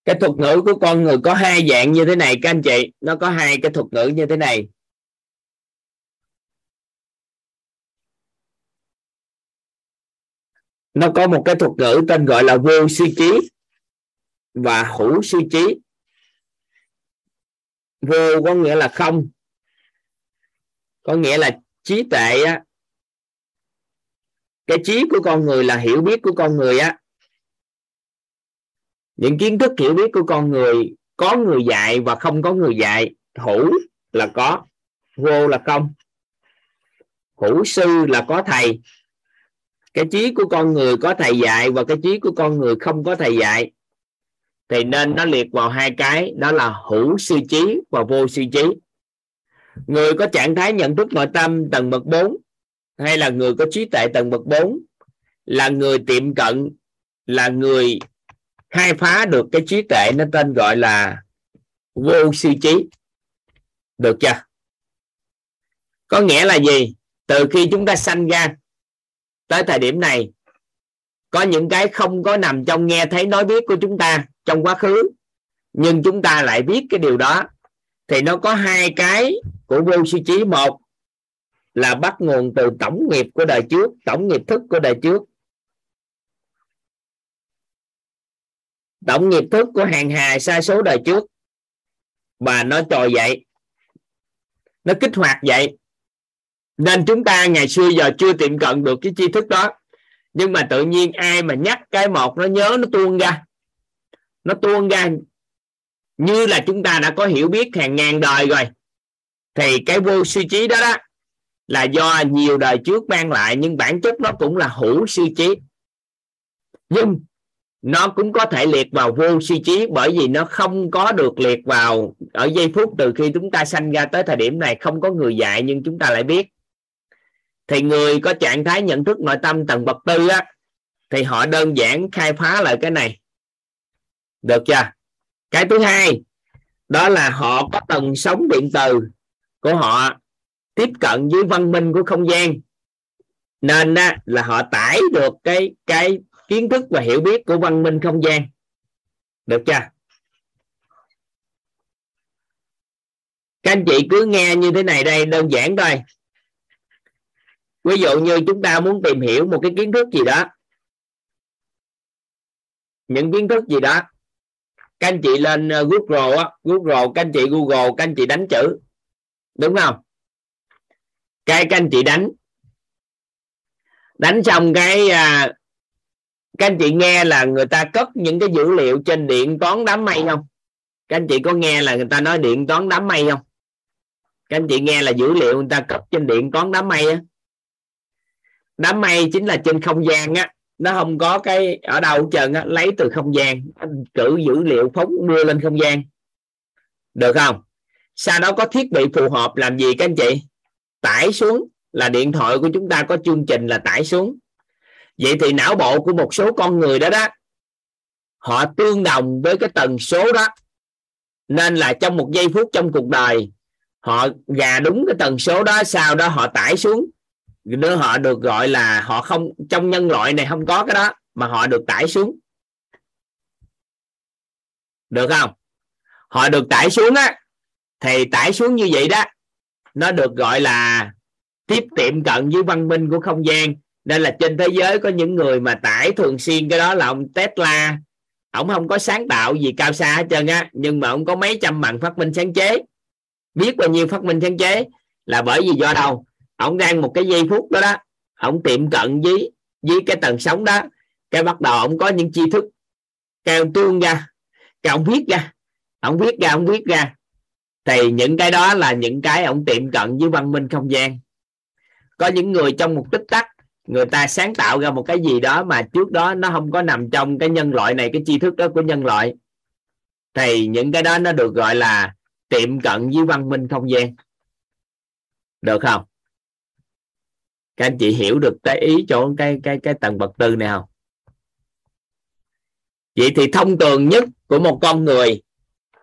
Cái thuật ngữ của con người có hai dạng như thế này, các anh chị. Nó có hai cái thuật ngữ như thế này. Nó có một cái thuật ngữ tên gọi là vô suy trí và hữu suy trí vô có nghĩa là không. Có nghĩa là trí tuệ á. Cái trí của con người là hiểu biết của con người á. Những kiến thức hiểu biết của con người, có người dạy và không có người dạy, hữu là có vô là không. Hữu sư là có thầy. Cái trí của con người có thầy dạy và cái trí của con người không có thầy dạy thì nên nó liệt vào hai cái, đó là hữu sư trí và vô sư trí. Người có trạng thái nhận thức nội tâm tầng bậc 4 hay là người có trí tuệ tầng bậc 4 là người tiệm cận, là người khai phá được cái trí tuệ nó tên gọi là vô sư trí. Được chưa? Có nghĩa là gì? Từ khi chúng ta sanh ra tới thời điểm này, có những cái không có nằm trong nghe thấy nói biết của chúng ta trong quá khứ. Nhưng chúng ta lại biết cái điều đó. Thì nó có hai cái của vô sư trí. Một là bắt nguồn từ tổng nghiệp của đời trước, tổng nghiệp thức của đời trước. Tổng nghiệp thức của hàng hà sa số đời trước. Và nó trồi dậy. Nó kích hoạt vậy nên chúng ta ngày xưa giờ chưa tiệm cận được cái tri thức đó. Nhưng mà tự nhiên ai mà nhắc cái một nó nhớ nó tuôn ra nó tuôn ra. Như là chúng ta đã có hiểu biết hàng ngàn đời rồi. Thì cái vô suy trí đó đó là do nhiều đời trước mang lại, nhưng bản chất nó cũng là hữu suy trí. Nhưng nó cũng có thể liệt vào vô suy trí bởi vì nó không có được liệt vào ở giây phút từ khi chúng ta sanh ra tới thời điểm này, không có người dạy nhưng chúng ta lại biết. Thì người có trạng thái nhận thức nội tâm tầng bậc tư á, thì họ đơn giản khai phá lại cái này được chưa? Cái thứ hai đó là họ có tầng sống điện từ của họ tiếp cận với văn minh của không gian. Nên á, là họ tải được cái cái kiến thức và hiểu biết của văn minh không gian. Được chưa? Các anh chị cứ nghe như thế này đây đơn giản thôi. Ví dụ như chúng ta muốn tìm hiểu một cái kiến thức gì đó. Những kiến thức gì đó các anh chị lên ờ, Google á Google các anh chị Google các anh chị đánh chữ. Đúng không? Cái các anh chị đánh. Đánh xong cái à, các anh chị nghe là người ta cất những cái dữ liệu trên điện toán đám mây không? Các anh chị có nghe là người ta nói điện toán đám mây không? Các anh chị nghe là dữ liệu người ta cất trên điện toán đám mây á. Đám mây chính là trên không gian á nó không có cái ở đâu hết trơn á, lấy từ không gian. Cử dữ liệu phóng đưa lên không gian. Được không? Sau đó có thiết bị phù hợp làm gì các anh chị? Tải xuống là điện thoại của chúng ta có chương trình là tải xuống. Vậy thì não bộ của một số con người đó đó, họ tương đồng với cái tần số đó. Nên là trong một giây phút trong cuộc đời, họ gà đúng cái tần số đó, sau đó họ tải xuống nữa họ được gọi là họ không, trong nhân loại này không có cái đó, mà họ được tải xuống. Được không? Họ được tải xuống á, thì tải xuống như vậy đó, nó được gọi là tiếp tiệm cận với văn minh của không gian. Nên là trên thế giới có những người mà tải thường xuyên cái đó là ông Tesla. Ông không có sáng tạo gì cao xa hết trơn á, nhưng mà ông có mấy trăm bằng phát minh sáng chế. Biết bao nhiêu phát minh sáng chế là bởi vì do đâu? Ông đang một cái giây phút đó đó. Ông tiệm cận với với cái tầng sống đó. Cái bắt đầu ông có những chi thức. Cái ông tuôn ra. Cái ông viết ra. Ông viết ra, ông viết ra. Thì những cái đó là những cái ông tiệm cận với văn minh không gian. Có những người trong một tích tắc, người ta sáng tạo ra một cái gì đó mà trước đó nó không có nằm trong cái nhân loại này, cái tri thức đó của nhân loại. Thì những cái đó nó được gọi là tiệm cận với văn minh không gian. Được không? Các anh chị hiểu được cái ý chỗ, cái cái cái tầng bậc tư này không? Vậy thì thông thường nhất của một con người,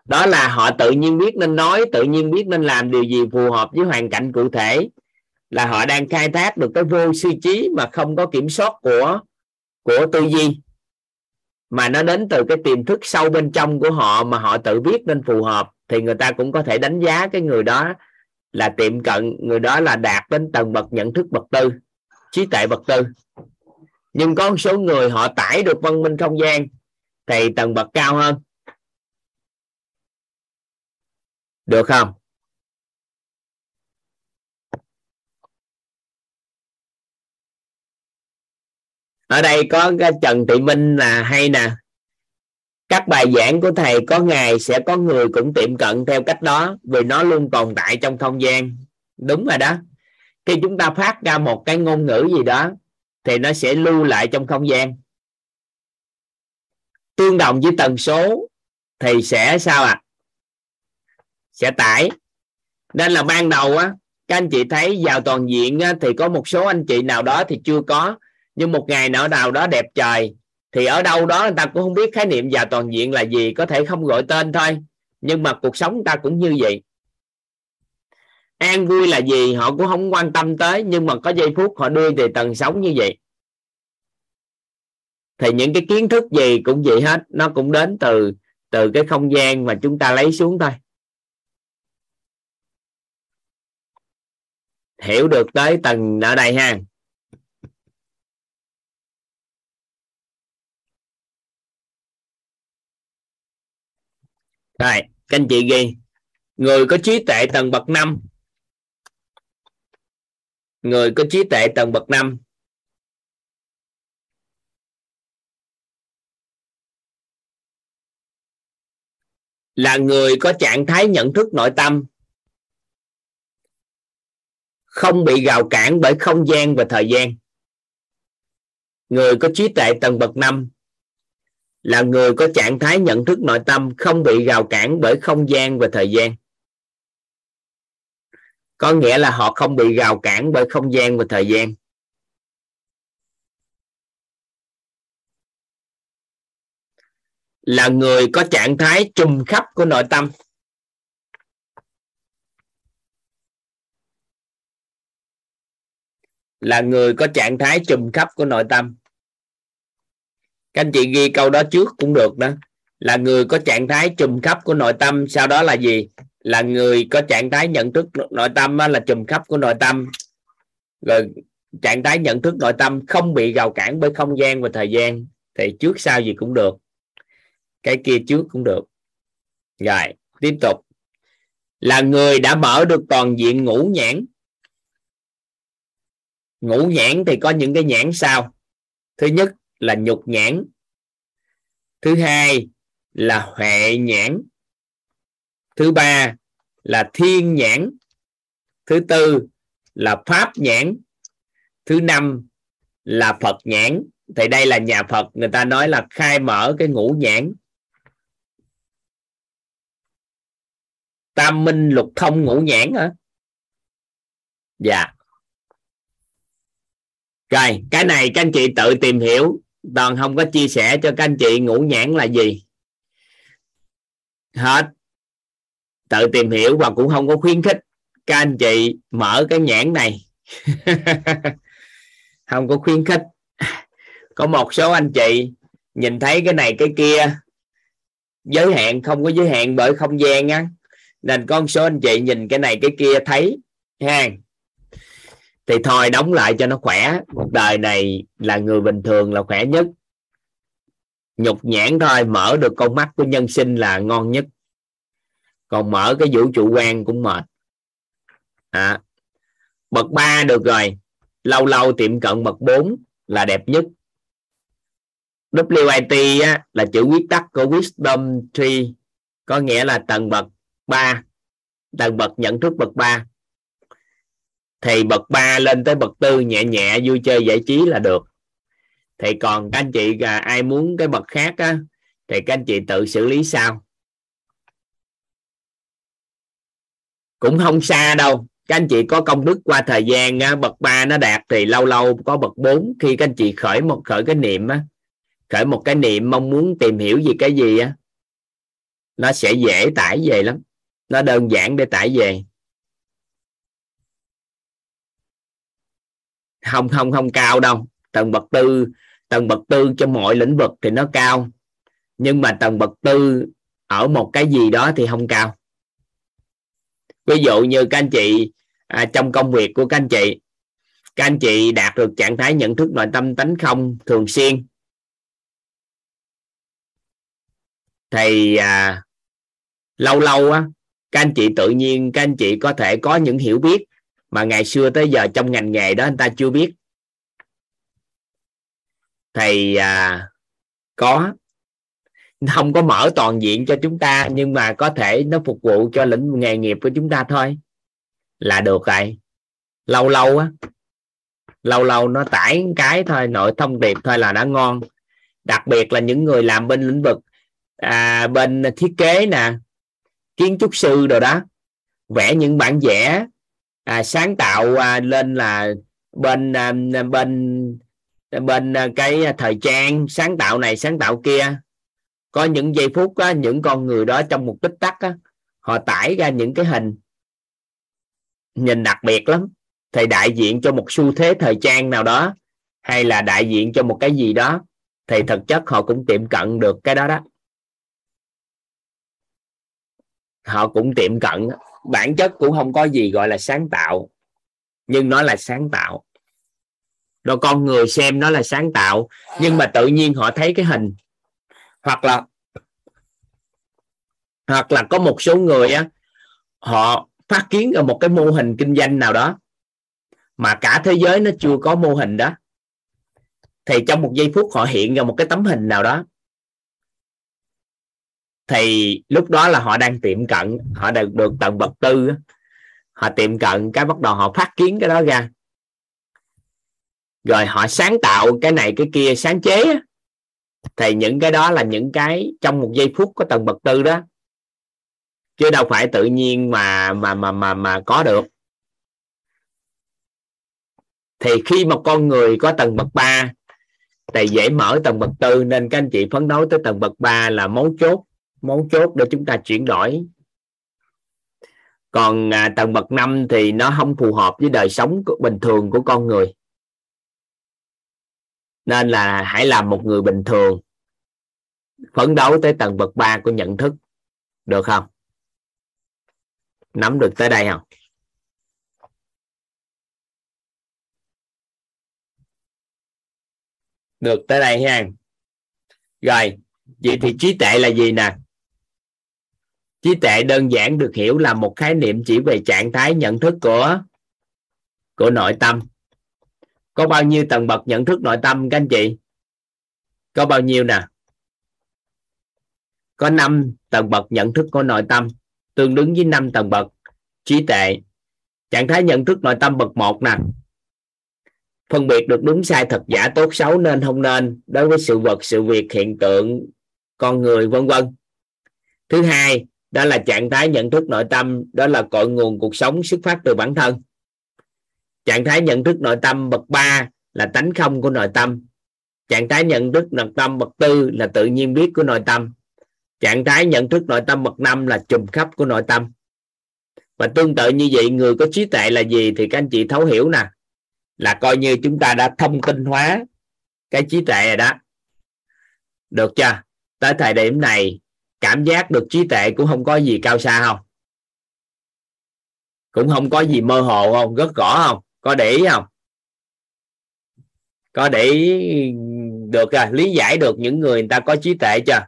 đó là họ tự nhiên biết nên nói, tự nhiên biết nên làm điều gì phù hợp với hoàn cảnh cụ thể, là họ đang khai thác được cái vô suy trí mà không có kiểm soát của của tư duy. Mà nó đến từ cái tiềm thức sâu bên trong của họ mà họ tự biết nên phù hợp, thì người ta cũng có thể đánh giá cái người đó là tiệm cận, người đó là đạt đến tầng bậc nhận thức bậc tư, trí tuệ bậc tư. Nhưng có một số người họ tải được văn minh không gian thì tầng bậc cao hơn. Được không? Ở đây có cái Trần Thị Minh là hay nè các bài giảng của thầy có ngày sẽ có người cũng tiệm cận theo cách đó vì nó luôn tồn tại trong không gian. Đúng rồi đó. Khi chúng ta phát ra một cái ngôn ngữ gì đó thì nó sẽ lưu lại trong không gian. Tương đồng với tần số thì sẽ sao ạ? À? sẽ tải. Nên là ban đầu á các anh chị thấy vào toàn diện á, thì có một số anh chị nào đó thì chưa có nhưng một ngày nào nào đó đẹp trời thì ở đâu đó người ta cũng không biết khái niệm già toàn diện là gì, có thể không gọi tên thôi. Nhưng mà cuộc sống người ta cũng như vậy. An vui là gì họ cũng không quan tâm tới, nhưng mà có giây phút họ đưa về tầng sống như vậy. Thì những cái kiến thức gì cũng vậy hết, nó cũng đến từ từ cái không gian mà chúng ta lấy xuống thôi. Hiểu được tới tầng ở đây ha. Rồi các anh chị ghi. Người có trí tuệ tầng bậc 5 người có trí tuệ tầng bậc 5 là người có trạng thái nhận thức nội tâm. Không bị gào cản bởi không gian và thời gian. Người có trí tuệ tầng bậc 5 là người có trạng thái nhận thức nội tâm không bị rào cản bởi không gian và thời gian. Có nghĩa là họ không bị rào cản bởi không gian và thời gian. Là người có trạng thái trùm khắp của nội tâm. Là người có trạng thái trùm khắp của nội tâm các anh chị ghi câu đó trước cũng được đó. Là người có trạng thái trùm khắp của nội tâm, sau đó là gì? Là người có trạng thái nhận thức nội tâm là trùm khắp của nội tâm. Rồi trạng thái nhận thức nội tâm không bị rào cản bởi không gian và thời gian, thì trước sau gì cũng được. Cái kia trước cũng được. Rồi, tiếp tục. Là người đã mở được toàn diện ngũ nhãn. Ngũ nhãn thì có những cái nhãn sau. Thứ nhất là nhục nhãn. Thứ hai là huệ nhãn. Thứ ba là thiên nhãn. Thứ tư là pháp nhãn. Thứ năm là phật nhãn. Thì đây là nhà phật, người ta nói là khai mở cái ngũ nhãn. Tam minh lục thông ngũ nhãn hả? Dạ. Rồi, cái này các anh chị tự tìm hiểu toàn không có chia sẻ cho các anh chị ngủ nhãn là gì? Hết. Tự tìm hiểu và cũng không có khuyến khích các anh chị mở cái nhãn này. Không có khuyến khích. Có một số anh chị nhìn thấy cái này cái kia, giới hạn, không có giới hạn bởi không gian á. Nên con số anh chị nhìn cái này cái kia thấy, ha thì thôi đóng lại cho nó khỏe. Cuộc đời này là người bình thường là khỏe nhất. Nhục nhãn thôi mở được con mắt của nhân sinh là ngon nhất. Còn mở cái vũ trụ quan cũng mệt. À, bậc ba được rồi. Lâu lâu tiệm cận bậc 4 là đẹp nhất. WIT á, là chữ viết tắt của Wisdom Tree. Có nghĩa là tầng bậc 3 tầng bậc nhận thức bậc 3 thì bậc 3 lên tới bậc tư nhẹ nhẹ vui chơi giải trí là được. Thì còn các anh chị à, ai muốn cái bậc khác á, thì các anh chị tự xử lý sao cũng không xa đâu các anh chị có công đức qua thời gian á, bậc 3 nó đạt thì lâu lâu có bậc 4 khi các anh chị khởi một khởi cái niệm á khởi một cái niệm mong muốn tìm hiểu gì cái gì á nó sẽ dễ tải về lắm. Nó đơn giản để tải về. Không không không cao đâu. Tầng bậc tư tầng bậc tư cho mọi lĩnh vực thì nó cao. Nhưng mà tầng bậc tư ở một cái gì đó thì không cao. Ví dụ như các anh chị à, trong công việc của các anh chị các anh chị đạt được trạng thái nhận thức nội tâm tánh không thường xuyên. Thì à, lâu lâu á các anh chị tự nhiên các anh chị có thể có những hiểu biết mà ngày xưa tới giờ trong ngành nghề đó anh ta chưa biết. Thì à, có. Không có mở toàn diện cho chúng ta nhưng mà có thể nó phục vụ cho lĩnh nghề nghiệp của chúng ta thôi. Là được rồi. Lâu lâu á lâu lâu nó tải cái thôi nội thông điệp thôi là đã ngon. Đặc biệt là những người làm bên lĩnh vực à, bên thiết kế nè kiến trúc sư rồi đó vẽ những bản vẽ à, sáng tạo à, lên là bên à, bên à, bên à, cái thời trang sáng tạo này sáng tạo kia. Có những giây phút á, những con người đó trong một tích tắc á, họ tải ra những cái hình. Nhìn đặc biệt lắm. Thì đại diện cho một xu thế thời trang nào đó hay là đại diện cho một cái gì đó thì thực chất họ cũng tiệm cận được cái đó đó. Họ cũng tiệm cận bản chất cũng không có gì gọi là sáng tạo, nhưng nó là sáng tạo. Rồi con người xem nó là sáng tạo, nhưng mà tự nhiên họ thấy cái hình. Hoặc là hoặc là có một số người á, họ phát kiến ra một cái mô hình kinh doanh nào đó, mà cả thế giới nó chưa có mô hình đó, thì trong một giây phút họ hiện ra một cái tấm hình nào đó thì lúc đó là họ đang tiệm cận, họ được được tầng bậc tư họ tiệm cận cái bắt đầu họ phát kiến cái đó ra. Rồi họ sáng tạo cái này cái kia, sáng chế thì những cái đó là những cái trong một giây phút có tầng bậc tư đó. Chứ đâu phải tự nhiên mà mà mà mà mà có được. Thì khi một con người có tầng bậc 3 thì dễ mở tầng bậc tư, nên các anh chị phấn đấu tới tầng bậc 3 là mấu chốt mấu chốt để chúng ta chuyển đổi. Còn à, tầng bậc 5 thì nó không phù hợp với đời sống bình thường của con người. Nên là hãy làm một người bình thường phấn đấu tới tầng bậc 3 của nhận thức. Được không? Nắm được tới đây không? Được tới đây ha. Rồi vậy thì trí tuệ là gì nè? Trí tuệ đơn giản được hiểu là một khái niệm chỉ về trạng thái nhận thức của của nội tâm. Có bao nhiêu tầng bậc nhận thức nội tâm, các anh chị? Có bao nhiêu nè? Có 5 tầng bậc nhận thức của nội tâm, tương ứng với 5 tầng bậc trí tuệ. Trạng thái nhận thức nội tâm bậc một nè. Phân biệt được đúng sai thật giả tốt xấu nên không nên đối với sự vật, sự việc, hiện tượng, con người, vân vân. Thứ hai đó là trạng thái nhận thức nội tâm, đó là cội nguồn cuộc sống xuất phát từ bản thân. Trạng thái nhận thức nội tâm bậc ba là tánh không của nội tâm. Trạng thái nhận thức nội tâm bậc tư là tự nhiên biết của nội tâm. Trạng thái nhận thức nội tâm bậc năm là trùm khắp của nội tâm. Và tương tự như vậy, người có trí tuệ là gì thì các anh chị thấu hiểu nè. Là coi như chúng ta đã thông tin hóa cái trí tuệ rồi đó. Được chưa? Tới thời điểm này cảm giác được trí tuệ cũng không có gì cao xa không? Cũng không có gì mơ hồ không? Rất rõ không? Có để ý không? Có để ý được à? Lý giải được những người người ta có trí tuệ chưa?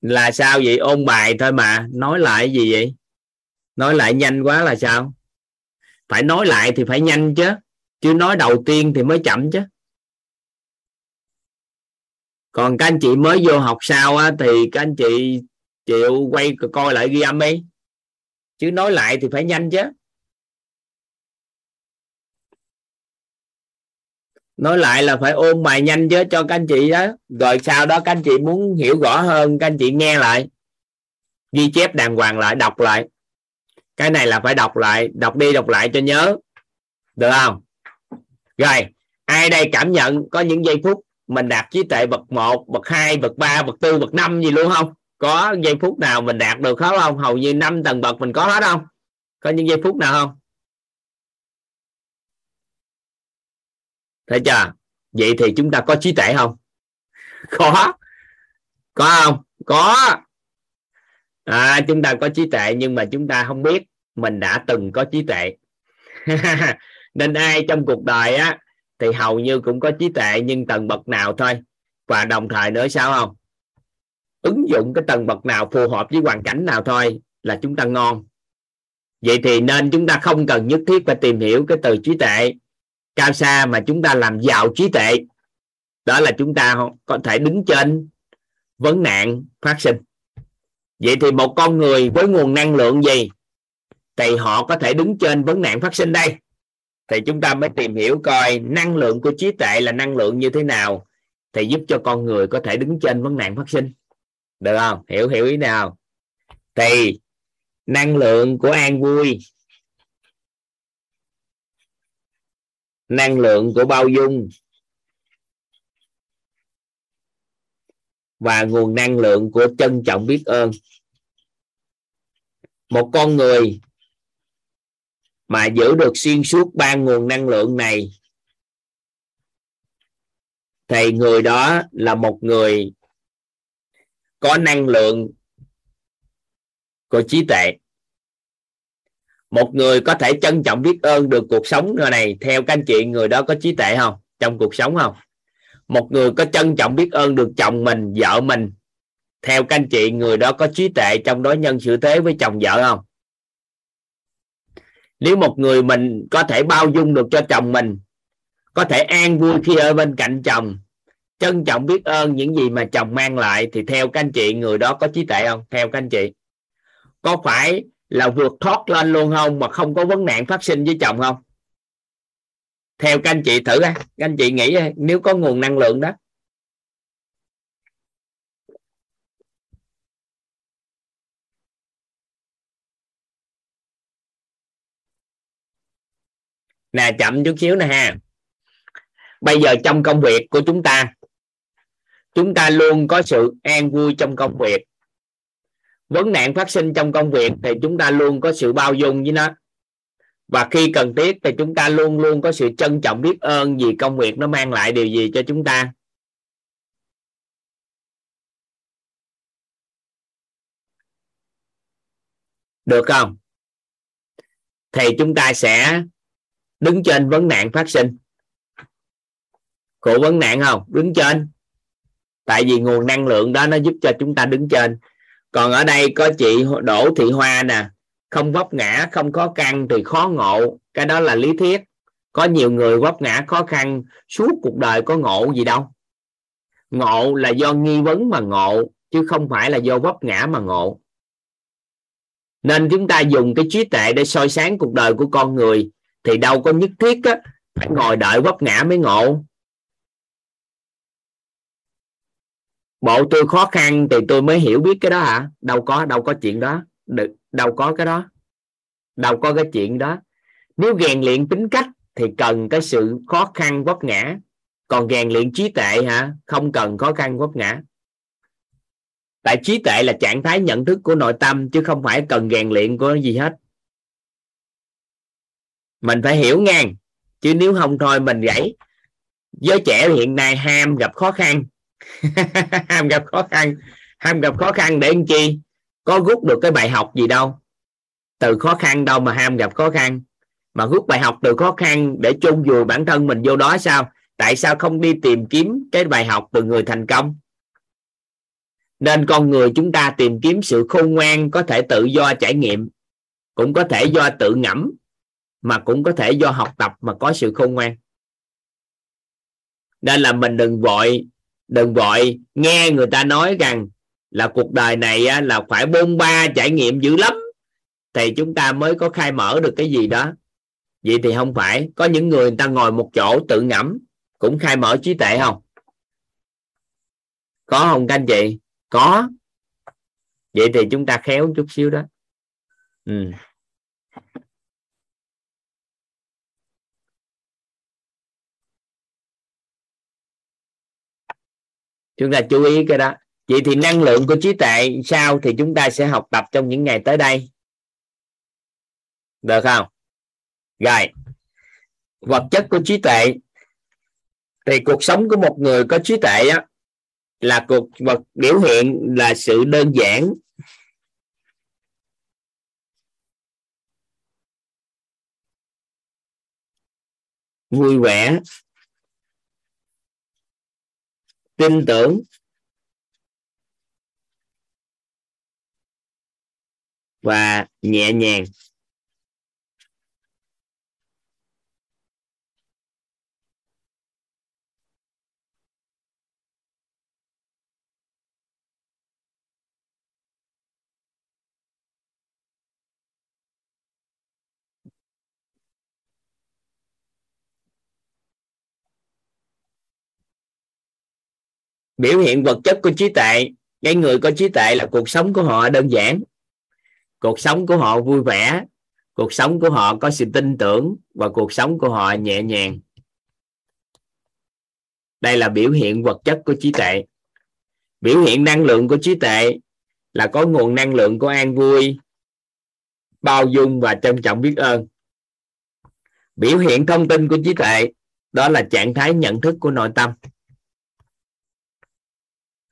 Là sao vậy? Ôn bài thôi mà. Nói lại gì vậy? Nói lại nhanh quá là sao? Phải nói lại thì phải nhanh chứ. Chứ nói đầu tiên thì mới chậm chứ còn các anh chị mới vô học sau á, thì các anh chị chịu quay coi lại ghi âm đi. Chứ nói lại thì phải nhanh chứ. Nói lại là phải ôn bài nhanh chứ cho các anh chị đó rồi sau đó các anh chị muốn hiểu rõ hơn các anh chị nghe lại. Ghi chép đàng hoàng lại đọc lại. Cái này là phải đọc lại đọc đi đọc lại cho nhớ. Được không? Rồi ai đây cảm nhận có những giây phút mình đạt trí tuệ bậc 1, bậc 2, bậc 3, bậc 4, bậc 5 gì luôn không? Có giây phút nào mình đạt được hết không? Hầu như năm tầng bậc mình có hết không? Có những giây phút nào không? Thấy chưa? Vậy thì chúng ta có trí tuệ không? Có. Có không? Có. À, chúng ta có trí tuệ nhưng mà chúng ta không biết mình đã từng có trí tuệ. Nên ai trong cuộc đời á thì hầu như cũng có trí tuệ nhưng tầng bậc nào thôi. Và đồng thời nữa sao không? Ứng dụng cái tầng bậc nào phù hợp với hoàn cảnh nào thôi là chúng ta ngon. Vậy thì nên chúng ta không cần nhất thiết phải tìm hiểu cái từ trí tuệ cao xa mà chúng ta làm giàu trí tuệ. Đó là chúng ta có thể đứng trên vấn nạn phát sinh. Vậy thì một con người với nguồn năng lượng gì? Thì họ có thể đứng trên vấn nạn phát sinh đây thì chúng ta mới tìm hiểu coi năng lượng của trí tuệ là năng lượng như thế nào thì giúp cho con người có thể đứng trên vấn nạn phát sinh. Được không? Hiểu hiểu ý nào? Thì năng lượng của an vui, năng lượng của bao dung, và nguồn năng lượng của trân trọng biết ơn. Một con người mà giữ được xuyên suốt ba nguồn năng lượng này, thì người đó là một người có năng lượng của trí tuệ. Một người có thể trân trọng biết ơn được cuộc sống này, theo các anh chị, người đó có trí tuệ không? Trong cuộc sống không? Một người có trân trọng biết ơn được chồng mình, vợ mình, theo các anh chị, người đó có trí tuệ trong đối nhân xử thế với chồng vợ không? Nếu một người mình có thể bao dung được cho chồng mình, có thể an vui khi ở bên cạnh chồng, trân trọng biết ơn những gì mà chồng mang lại, thì theo các anh chị, người đó có trí tuệ không? Theo các anh chị. Có phải là vượt thoát lên luôn không mà không có vấn nạn phát sinh với chồng không? Theo các anh chị thử các anh chị nghĩ nếu có nguồn năng lượng đó. Nè, chậm chút xíu nè ha. Bây giờ trong công việc của chúng ta chúng ta luôn có sự an vui trong công việc. Vấn nạn phát sinh trong công việc thì chúng ta luôn có sự bao dung với nó. Và khi cần thiết thì chúng ta luôn luôn có sự trân trọng biết ơn vì công việc nó mang lại điều gì cho chúng ta. Được không? Thì chúng ta sẽ đứng trên vấn nạn phát sinh. Của vấn nạn không? Đứng trên. Tại vì nguồn năng lượng đó nó giúp cho chúng ta đứng trên. Còn ở đây có chị Đỗ Thị Hoa nè. Không vấp ngã, không khó khăn thì khó ngộ. Cái đó là lý thuyết. Có nhiều người vấp ngã khó khăn, suốt cuộc đời có ngộ gì đâu. Ngộ là do nghi vấn mà ngộ, chứ không phải là do vấp ngã mà ngộ. Nên chúng ta dùng cái trí tuệ để soi sáng cuộc đời của con người thì đâu có nhất thiết á, phải ngồi đợi vấp ngã mới ngộ. Bộ tôi khó khăn thì tôi mới hiểu biết cái đó hả? Đâu có đâu có chuyện đó. Đâu có cái đó. Đâu có cái chuyện đó. Nếu rèn luyện tính cách thì cần cái sự khó khăn vấp ngã. Còn rèn luyện trí tuệ hả? Không cần khó khăn vấp ngã. Tại trí tuệ là trạng thái nhận thức của nội tâm chứ không phải cần rèn luyện của gì hết mình phải hiểu ngang chứ nếu không thôi mình gãy. Giới trẻ hiện nay ham gặp khó khăn. Ham gặp khó khăn. Ham gặp khó khăn để làm chi? Có rút được cái bài học gì đâu. Từ khó khăn đâu mà ham gặp khó khăn. Mà rút bài học từ khó khăn để chôn vùi bản thân mình vô đó sao? Tại sao không đi tìm kiếm cái bài học từ người thành công? Nên con người chúng ta tìm kiếm sự khôn ngoan có thể tự do trải nghiệm, cũng có thể do tự ngẫm mà cũng có thể do học tập mà có sự khôn ngoan. Nên là mình đừng vội đừng vội nghe người ta nói rằng là cuộc đời này là phải bôn ba trải nghiệm dữ lắm, thì chúng ta mới có khai mở được cái gì đó. Vậy thì không phải, có những người người ta ngồi một chỗ tự ngẫm, cũng khai mở trí tuệ không? Có không các anh chị? Có. Vậy thì chúng ta khéo chút xíu đó. Ừ. chúng ta chú ý cái đó. Vậy thì năng lượng của trí tuệ sao thì chúng ta sẽ học tập trong những ngày tới đây. Được không? Rồi. Vật chất của trí tuệ. Thì cuộc sống của một người có trí tuệ á, là cuộc vật biểu hiện là sự đơn giản. Vui vẻ tin tưởng. Và nhẹ nhàng. Biểu hiện vật chất của trí tuệ. Cái người có trí tuệ là cuộc sống của họ đơn giản. Cuộc sống của họ vui vẻ. Cuộc sống của họ có sự tin tưởng và cuộc sống của họ nhẹ nhàng. Đây là biểu hiện vật chất của trí tuệ. Biểu hiện năng lượng của trí tuệ là có nguồn năng lượng của an vui, bao dung và trân trọng biết ơn. Biểu hiện thông tin của trí tuệ, đó là trạng thái nhận thức của nội tâm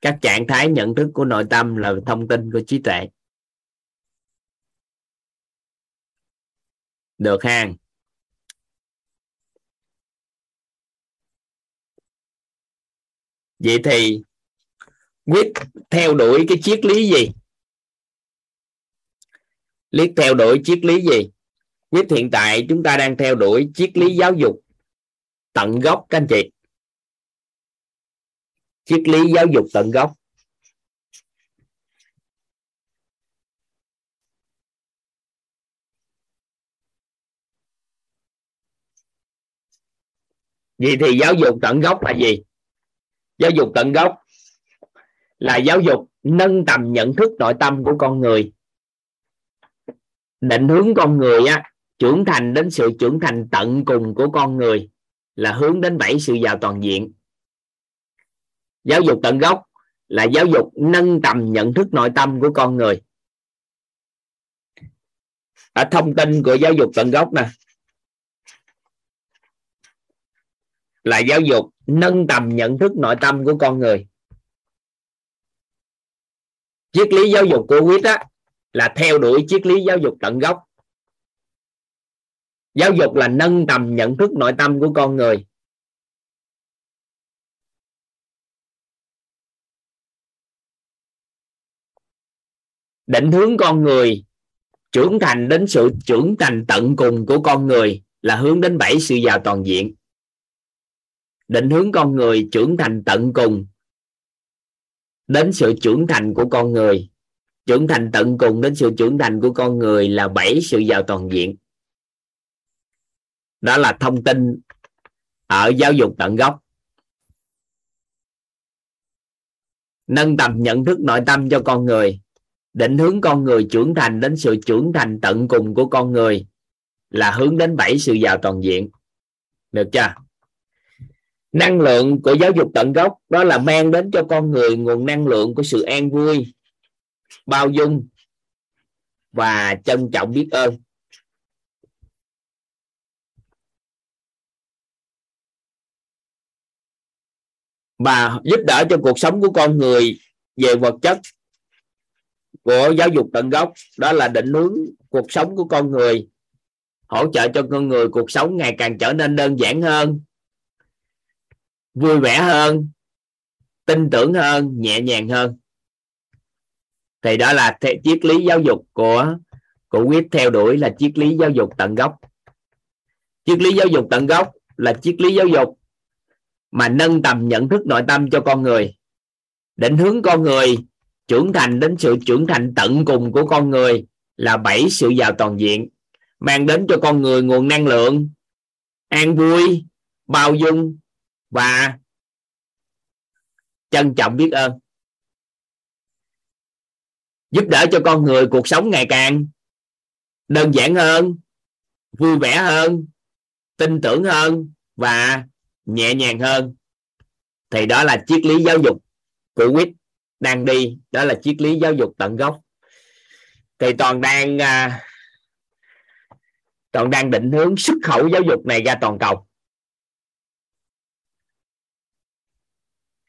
các trạng thái nhận thức của nội tâm là thông tin của trí tuệ. Được ha. Vậy thì quyết theo đuổi cái triết lý gì? Liếc theo đuổi triết lý gì? Quyết hiện tại chúng ta đang theo đuổi triết lý giáo dục tận gốc các anh chị triết lý giáo dục tận gốc. Vậy thì giáo dục tận gốc là gì? Giáo dục tận gốc là giáo dục nâng tầm nhận thức nội tâm của con người. Định hướng con người á, trưởng thành đến sự trưởng thành tận cùng của con người là hướng đến bảy sự giàu toàn diện giáo dục tận gốc là giáo dục nâng tầm nhận thức nội tâm của con người. Ở thông tin của giáo dục tận gốc nè. Là giáo dục nâng tầm nhận thức nội tâm của con người. Triết lý giáo dục của quýt á, là theo đuổi triết lý giáo dục tận gốc. Giáo dục là nâng tầm nhận thức nội tâm của con người. Định hướng con người, trưởng thành đến sự trưởng thành tận cùng của con người là hướng đến bảy sự giàu toàn diện. Định hướng con người trưởng thành tận cùng đến sự trưởng thành của con người. Trưởng thành tận cùng đến sự trưởng thành của con người là bảy sự giàu toàn diện. Đó là thông tin ở giáo dục tận gốc. Nâng tầm nhận thức nội tâm cho con người định hướng con người trưởng thành đến sự trưởng thành tận cùng của con người là hướng đến bảy sự giàu toàn diện. Được chưa? Năng lượng của giáo dục tận gốc, đó là mang đến cho con người nguồn năng lượng của sự an vui, bao dung và trân trọng biết ơn. Và giúp đỡ cho cuộc sống của con người về vật chất của giáo dục tận gốc, đó là định hướng cuộc sống của con người, hỗ trợ cho con người cuộc sống ngày càng trở nên đơn giản hơn, vui vẻ hơn, tin tưởng hơn, nhẹ nhàng hơn. Thì đó là triết lý giáo dục của của quyết theo đuổi là triết lý giáo dục tận gốc. Triết lý giáo dục tận gốc là triết lý giáo dục mà nâng tầm nhận thức nội tâm cho con người, định hướng con người trưởng thành đến sự trưởng thành tận cùng của con người là bảy sự giàu toàn diện, mang đến cho con người nguồn năng lượng, an vui, bao dung và trân trọng biết ơn. Giúp đỡ cho con người cuộc sống ngày càng đơn giản hơn, vui vẻ hơn, tin tưởng hơn và nhẹ nhàng hơn. Thì đó là triết lý giáo dục của quýt đang đi đó là triết lý giáo dục tận gốc. Thì toàn đang à, toàn đang định hướng xuất khẩu giáo dục này ra toàn cầu.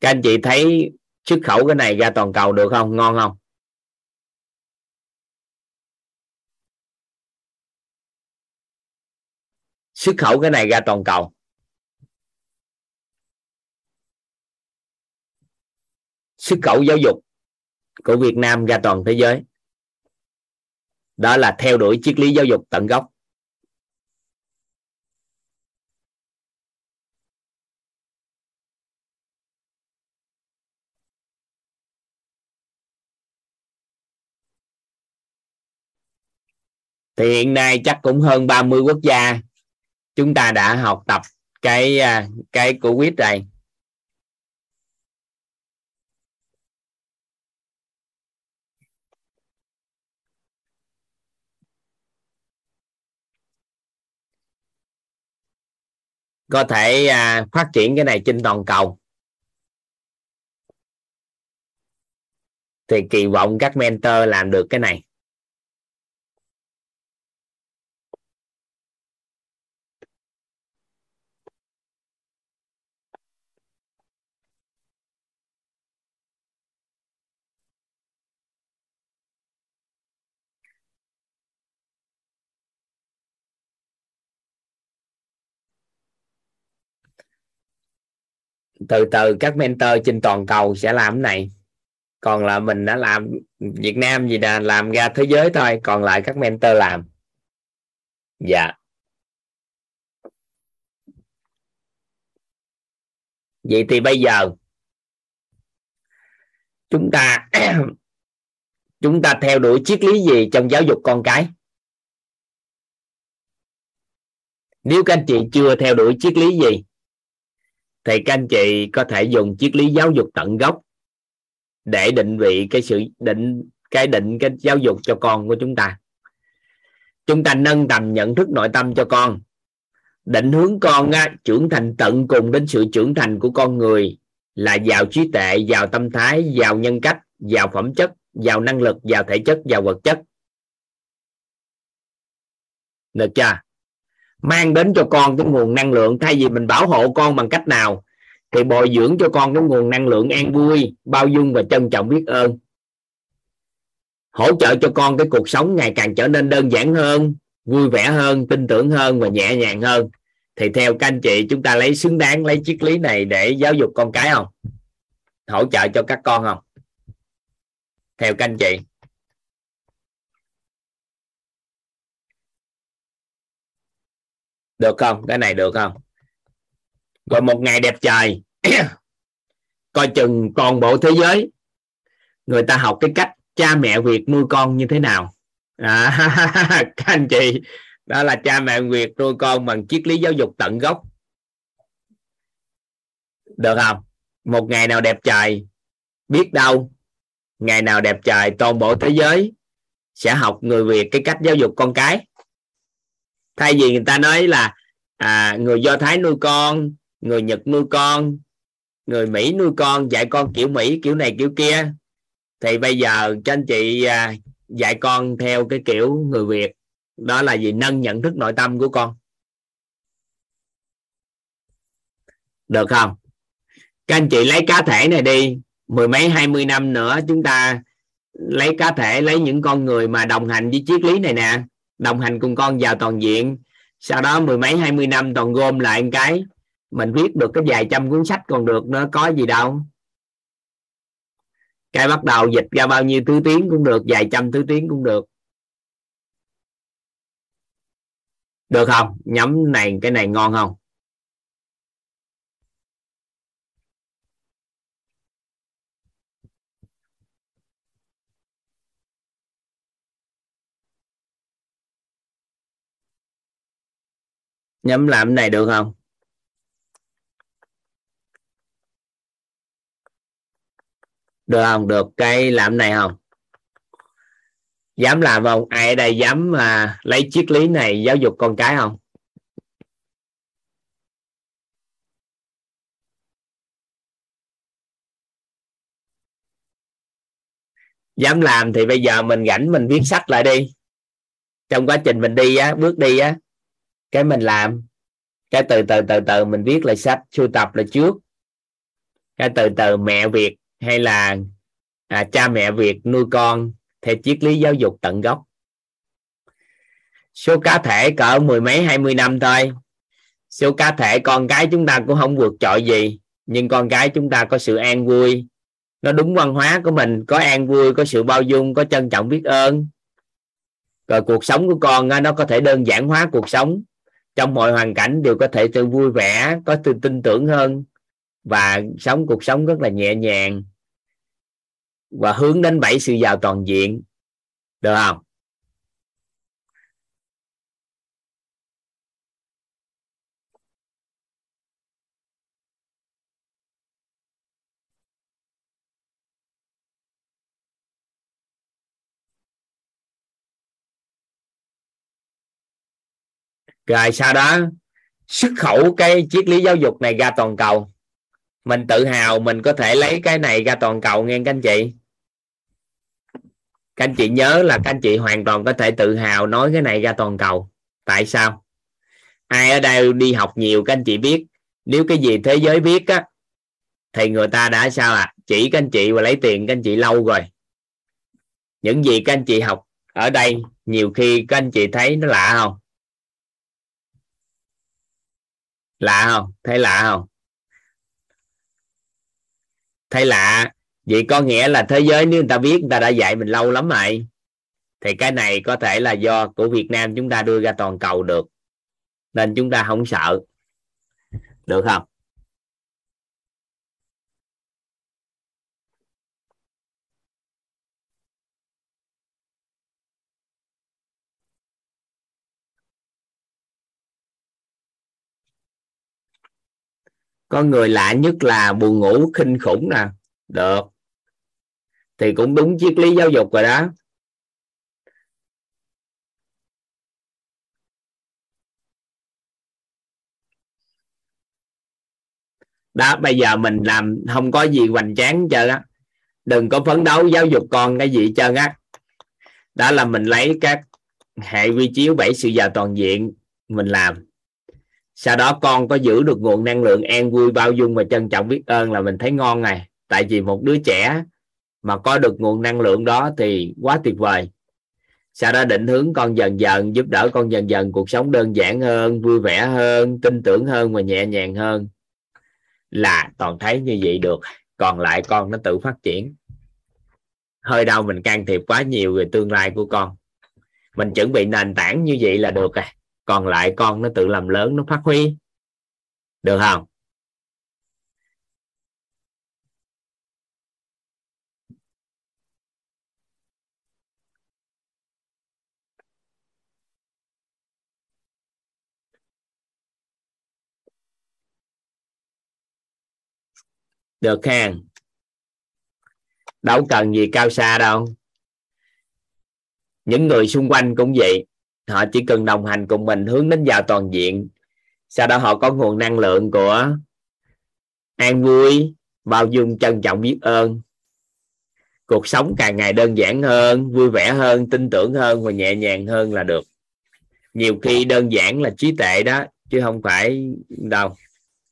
Các anh chị thấy xuất khẩu cái này ra toàn cầu được không? Ngon không? Xuất khẩu cái này ra toàn cầu. Xuất khẩu giáo dục của Việt Nam ra toàn thế giới. Đó là theo đuổi triết lý giáo dục tận gốc. Thì hiện nay chắc cũng hơn 30 quốc gia chúng ta đã học tập cái à, cái của quyết này. Có thể à, phát triển cái này trên toàn cầu. Thì kỳ vọng các mentor làm được cái này. Từ từ các mentor trên toàn cầu sẽ làm cái này. Còn là mình đã làm Việt Nam gì là làm ra thế giới thôi, còn lại các mentor làm. Dạ. Vậy thì bây giờ, chúng ta chúng ta theo đuổi triết lý gì trong giáo dục con cái? Nếu các anh chị chưa theo đuổi triết lý gì thì các anh chị có thể dùng triết lý giáo dục tận gốc để định vị cái sự định cái định cái giáo dục cho con của chúng ta. Chúng ta nâng tầm nhận thức nội tâm cho con định hướng con á, trưởng thành tận cùng đến sự trưởng thành của con người là giàu trí tuệ giàu tâm thái giàu nhân cách giàu phẩm chất giàu năng lực giàu thể chất giàu vật chất. Được chưa? Mang đến cho con cái nguồn năng lượng. Thay vì mình bảo hộ con bằng cách nào, thì bồi dưỡng cho con cái nguồn năng lượng an vui, bao dung và trân trọng biết ơn. Hỗ trợ cho con cái cuộc sống ngày càng trở nên đơn giản hơn, vui vẻ hơn, tin tưởng hơn và nhẹ nhàng hơn. Thì theo các anh chị, chúng ta lấy xứng đáng lấy triết lý này để giáo dục con cái không? Hỗ trợ cho các con không? Theo các anh chị. Được không? Cái này được không? Rồi một ngày đẹp trời. Coi chừng toàn bộ thế giới người ta học cái cách cha mẹ việt nuôi con như thế nào. À, các anh chị đó là cha mẹ việt nuôi con bằng triết lý giáo dục tận gốc. Được không? Một ngày nào đẹp trời biết đâu ngày nào đẹp trời toàn bộ thế giới sẽ học người việt cái cách giáo dục con cái thay vì người ta nói là à, người do thái nuôi con người nhật nuôi con người mỹ nuôi con dạy con kiểu mỹ kiểu này kiểu kia thì bây giờ cho anh chị à, dạy con theo cái kiểu người việt. Đó là gì nâng nhận thức nội tâm của con. Được không? Các anh chị lấy cá thể này đi. Mười mấy hai mươi năm nữa chúng ta lấy cá thể lấy những con người mà đồng hành với triết lý này nè đồng hành cùng con vào toàn diện. Sau đó mười mấy, hai mươi năm toàn gom lại một cái. Mình viết được cái vài trăm cuốn sách còn được, nó có gì đâu. Cái bắt đầu dịch ra bao nhiêu thứ tiếng cũng được, vài trăm thứ tiếng cũng được. Được không? Nhắm này, cái này ngon không? Nhắm làm cái này được không? Được không? Được. Cái làm này không? Dám làm không? Ai ở đây dám mà lấy triết lý này giáo dục con cái không? Dám làm thì bây giờ mình rảnh mình viết sách lại đi. Trong quá trình mình đi á, bước đi á cái mình làm cái từ từ từ từ mình viết lại sách sưu tập là trước. Cái từ từ mẹ việt hay là à, cha mẹ việt nuôi con theo triết lý giáo dục tận gốc. Số cá thể cỡ mười mấy hai mươi năm thôi. Số cá thể con cái chúng ta cũng không vượt trội gì nhưng con cái chúng ta có sự an vui. Nó đúng văn hóa của mình có an vui có sự bao dung có trân trọng biết ơn. Rồi cuộc sống của con nó có thể đơn giản hóa cuộc sống trong mọi hoàn cảnh đều có thể tự vui vẻ, có sự tin tưởng hơn và sống cuộc sống rất là nhẹ nhàng và hướng đến bảy sự giàu toàn diện. Được không? Rồi sau đó, xuất khẩu cái triết lý giáo dục này ra toàn cầu. Mình tự hào mình có thể lấy cái này ra toàn cầu nghe các anh chị. Các anh chị nhớ là các anh chị hoàn toàn có thể tự hào nói cái này ra toàn cầu. Tại sao? Ai ở đây đi học nhiều các anh chị biết. Nếu cái gì thế giới biết á, thì người ta đã sao à chỉ các anh chị và lấy tiền các anh chị lâu rồi. Những gì các anh chị học ở đây, nhiều khi các anh chị thấy nó lạ không? Lạ không? Thấy lạ không? Thấy lạ. Vậy có nghĩa là thế giới nếu người ta biết, người ta đã dạy mình lâu lắm rồi. Thì cái này có thể là do của Việt Nam chúng ta đưa ra toàn cầu được. Nên chúng ta không sợ. Được không? Có người lạ nhất là buồn ngủ khinh khủng nè. Được. Thì cũng đúng triết lý giáo dục rồi đó. Đó, bây giờ mình làm, không có gì hoành tráng chơi á đừng có phấn đấu giáo dục con cái gì trơn á. Đó là mình lấy các hệ quy chiếu bảy sự giàu toàn diện mình làm sau đó con có giữ được nguồn năng lượng an vui bao dung và trân trọng biết ơn là mình thấy ngon này. Tại vì một đứa trẻ mà có được nguồn năng lượng đó thì quá tuyệt vời. Sau đó định hướng con dần dần, giúp đỡ con dần dần, cuộc sống đơn giản hơn, vui vẻ hơn, tin tưởng hơn và nhẹ nhàng hơn. Là toàn thấy như vậy được, còn lại con nó tự phát triển. Hơi đâu mình can thiệp quá nhiều về tương lai của con. Mình chuẩn bị nền tảng như vậy là được rồi còn lại con nó tự làm lớn, nó phát huy. Được không? Được hàng. đâu cần gì cao xa đâu. Những người xung quanh cũng vậy họ chỉ cần đồng hành cùng mình hướng đến giàu toàn diện. Sau đó họ có nguồn năng lượng của an vui, bao dung, trân trọng, biết ơn. Cuộc sống càng ngày đơn giản hơn, vui vẻ hơn, tin tưởng hơn và nhẹ nhàng hơn là được. Nhiều khi đơn giản là trí tệ đó, chứ không phải đâu.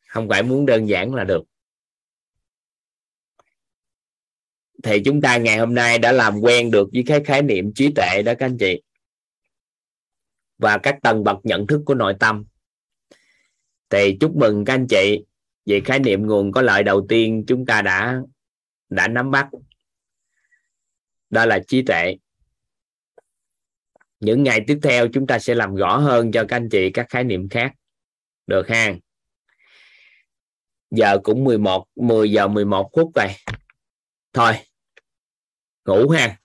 Không phải muốn đơn giản là được. Thì chúng ta ngày hôm nay đã làm quen được với cái khái niệm trí tệ đó, các anh chị và các tầng bậc nhận thức của nội tâm. Thì chúc mừng các anh chị về khái niệm nguồn có lợi đầu tiên chúng ta đã đã nắm bắt. Đó là trí tuệ. Những ngày tiếp theo chúng ta sẽ làm rõ hơn cho các anh chị các khái niệm khác. Được ha? Giờ cũng 11 10 giờ 11 phút rồi. Thôi, ngủ ha.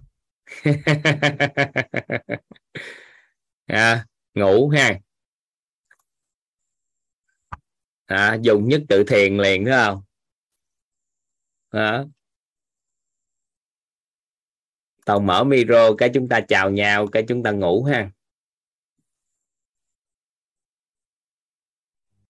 à, ngủ ha. À, dùng nhất tự thiền liền đúng không? À. tàu mở micro cái chúng ta chào nhau cái chúng ta ngủ ha.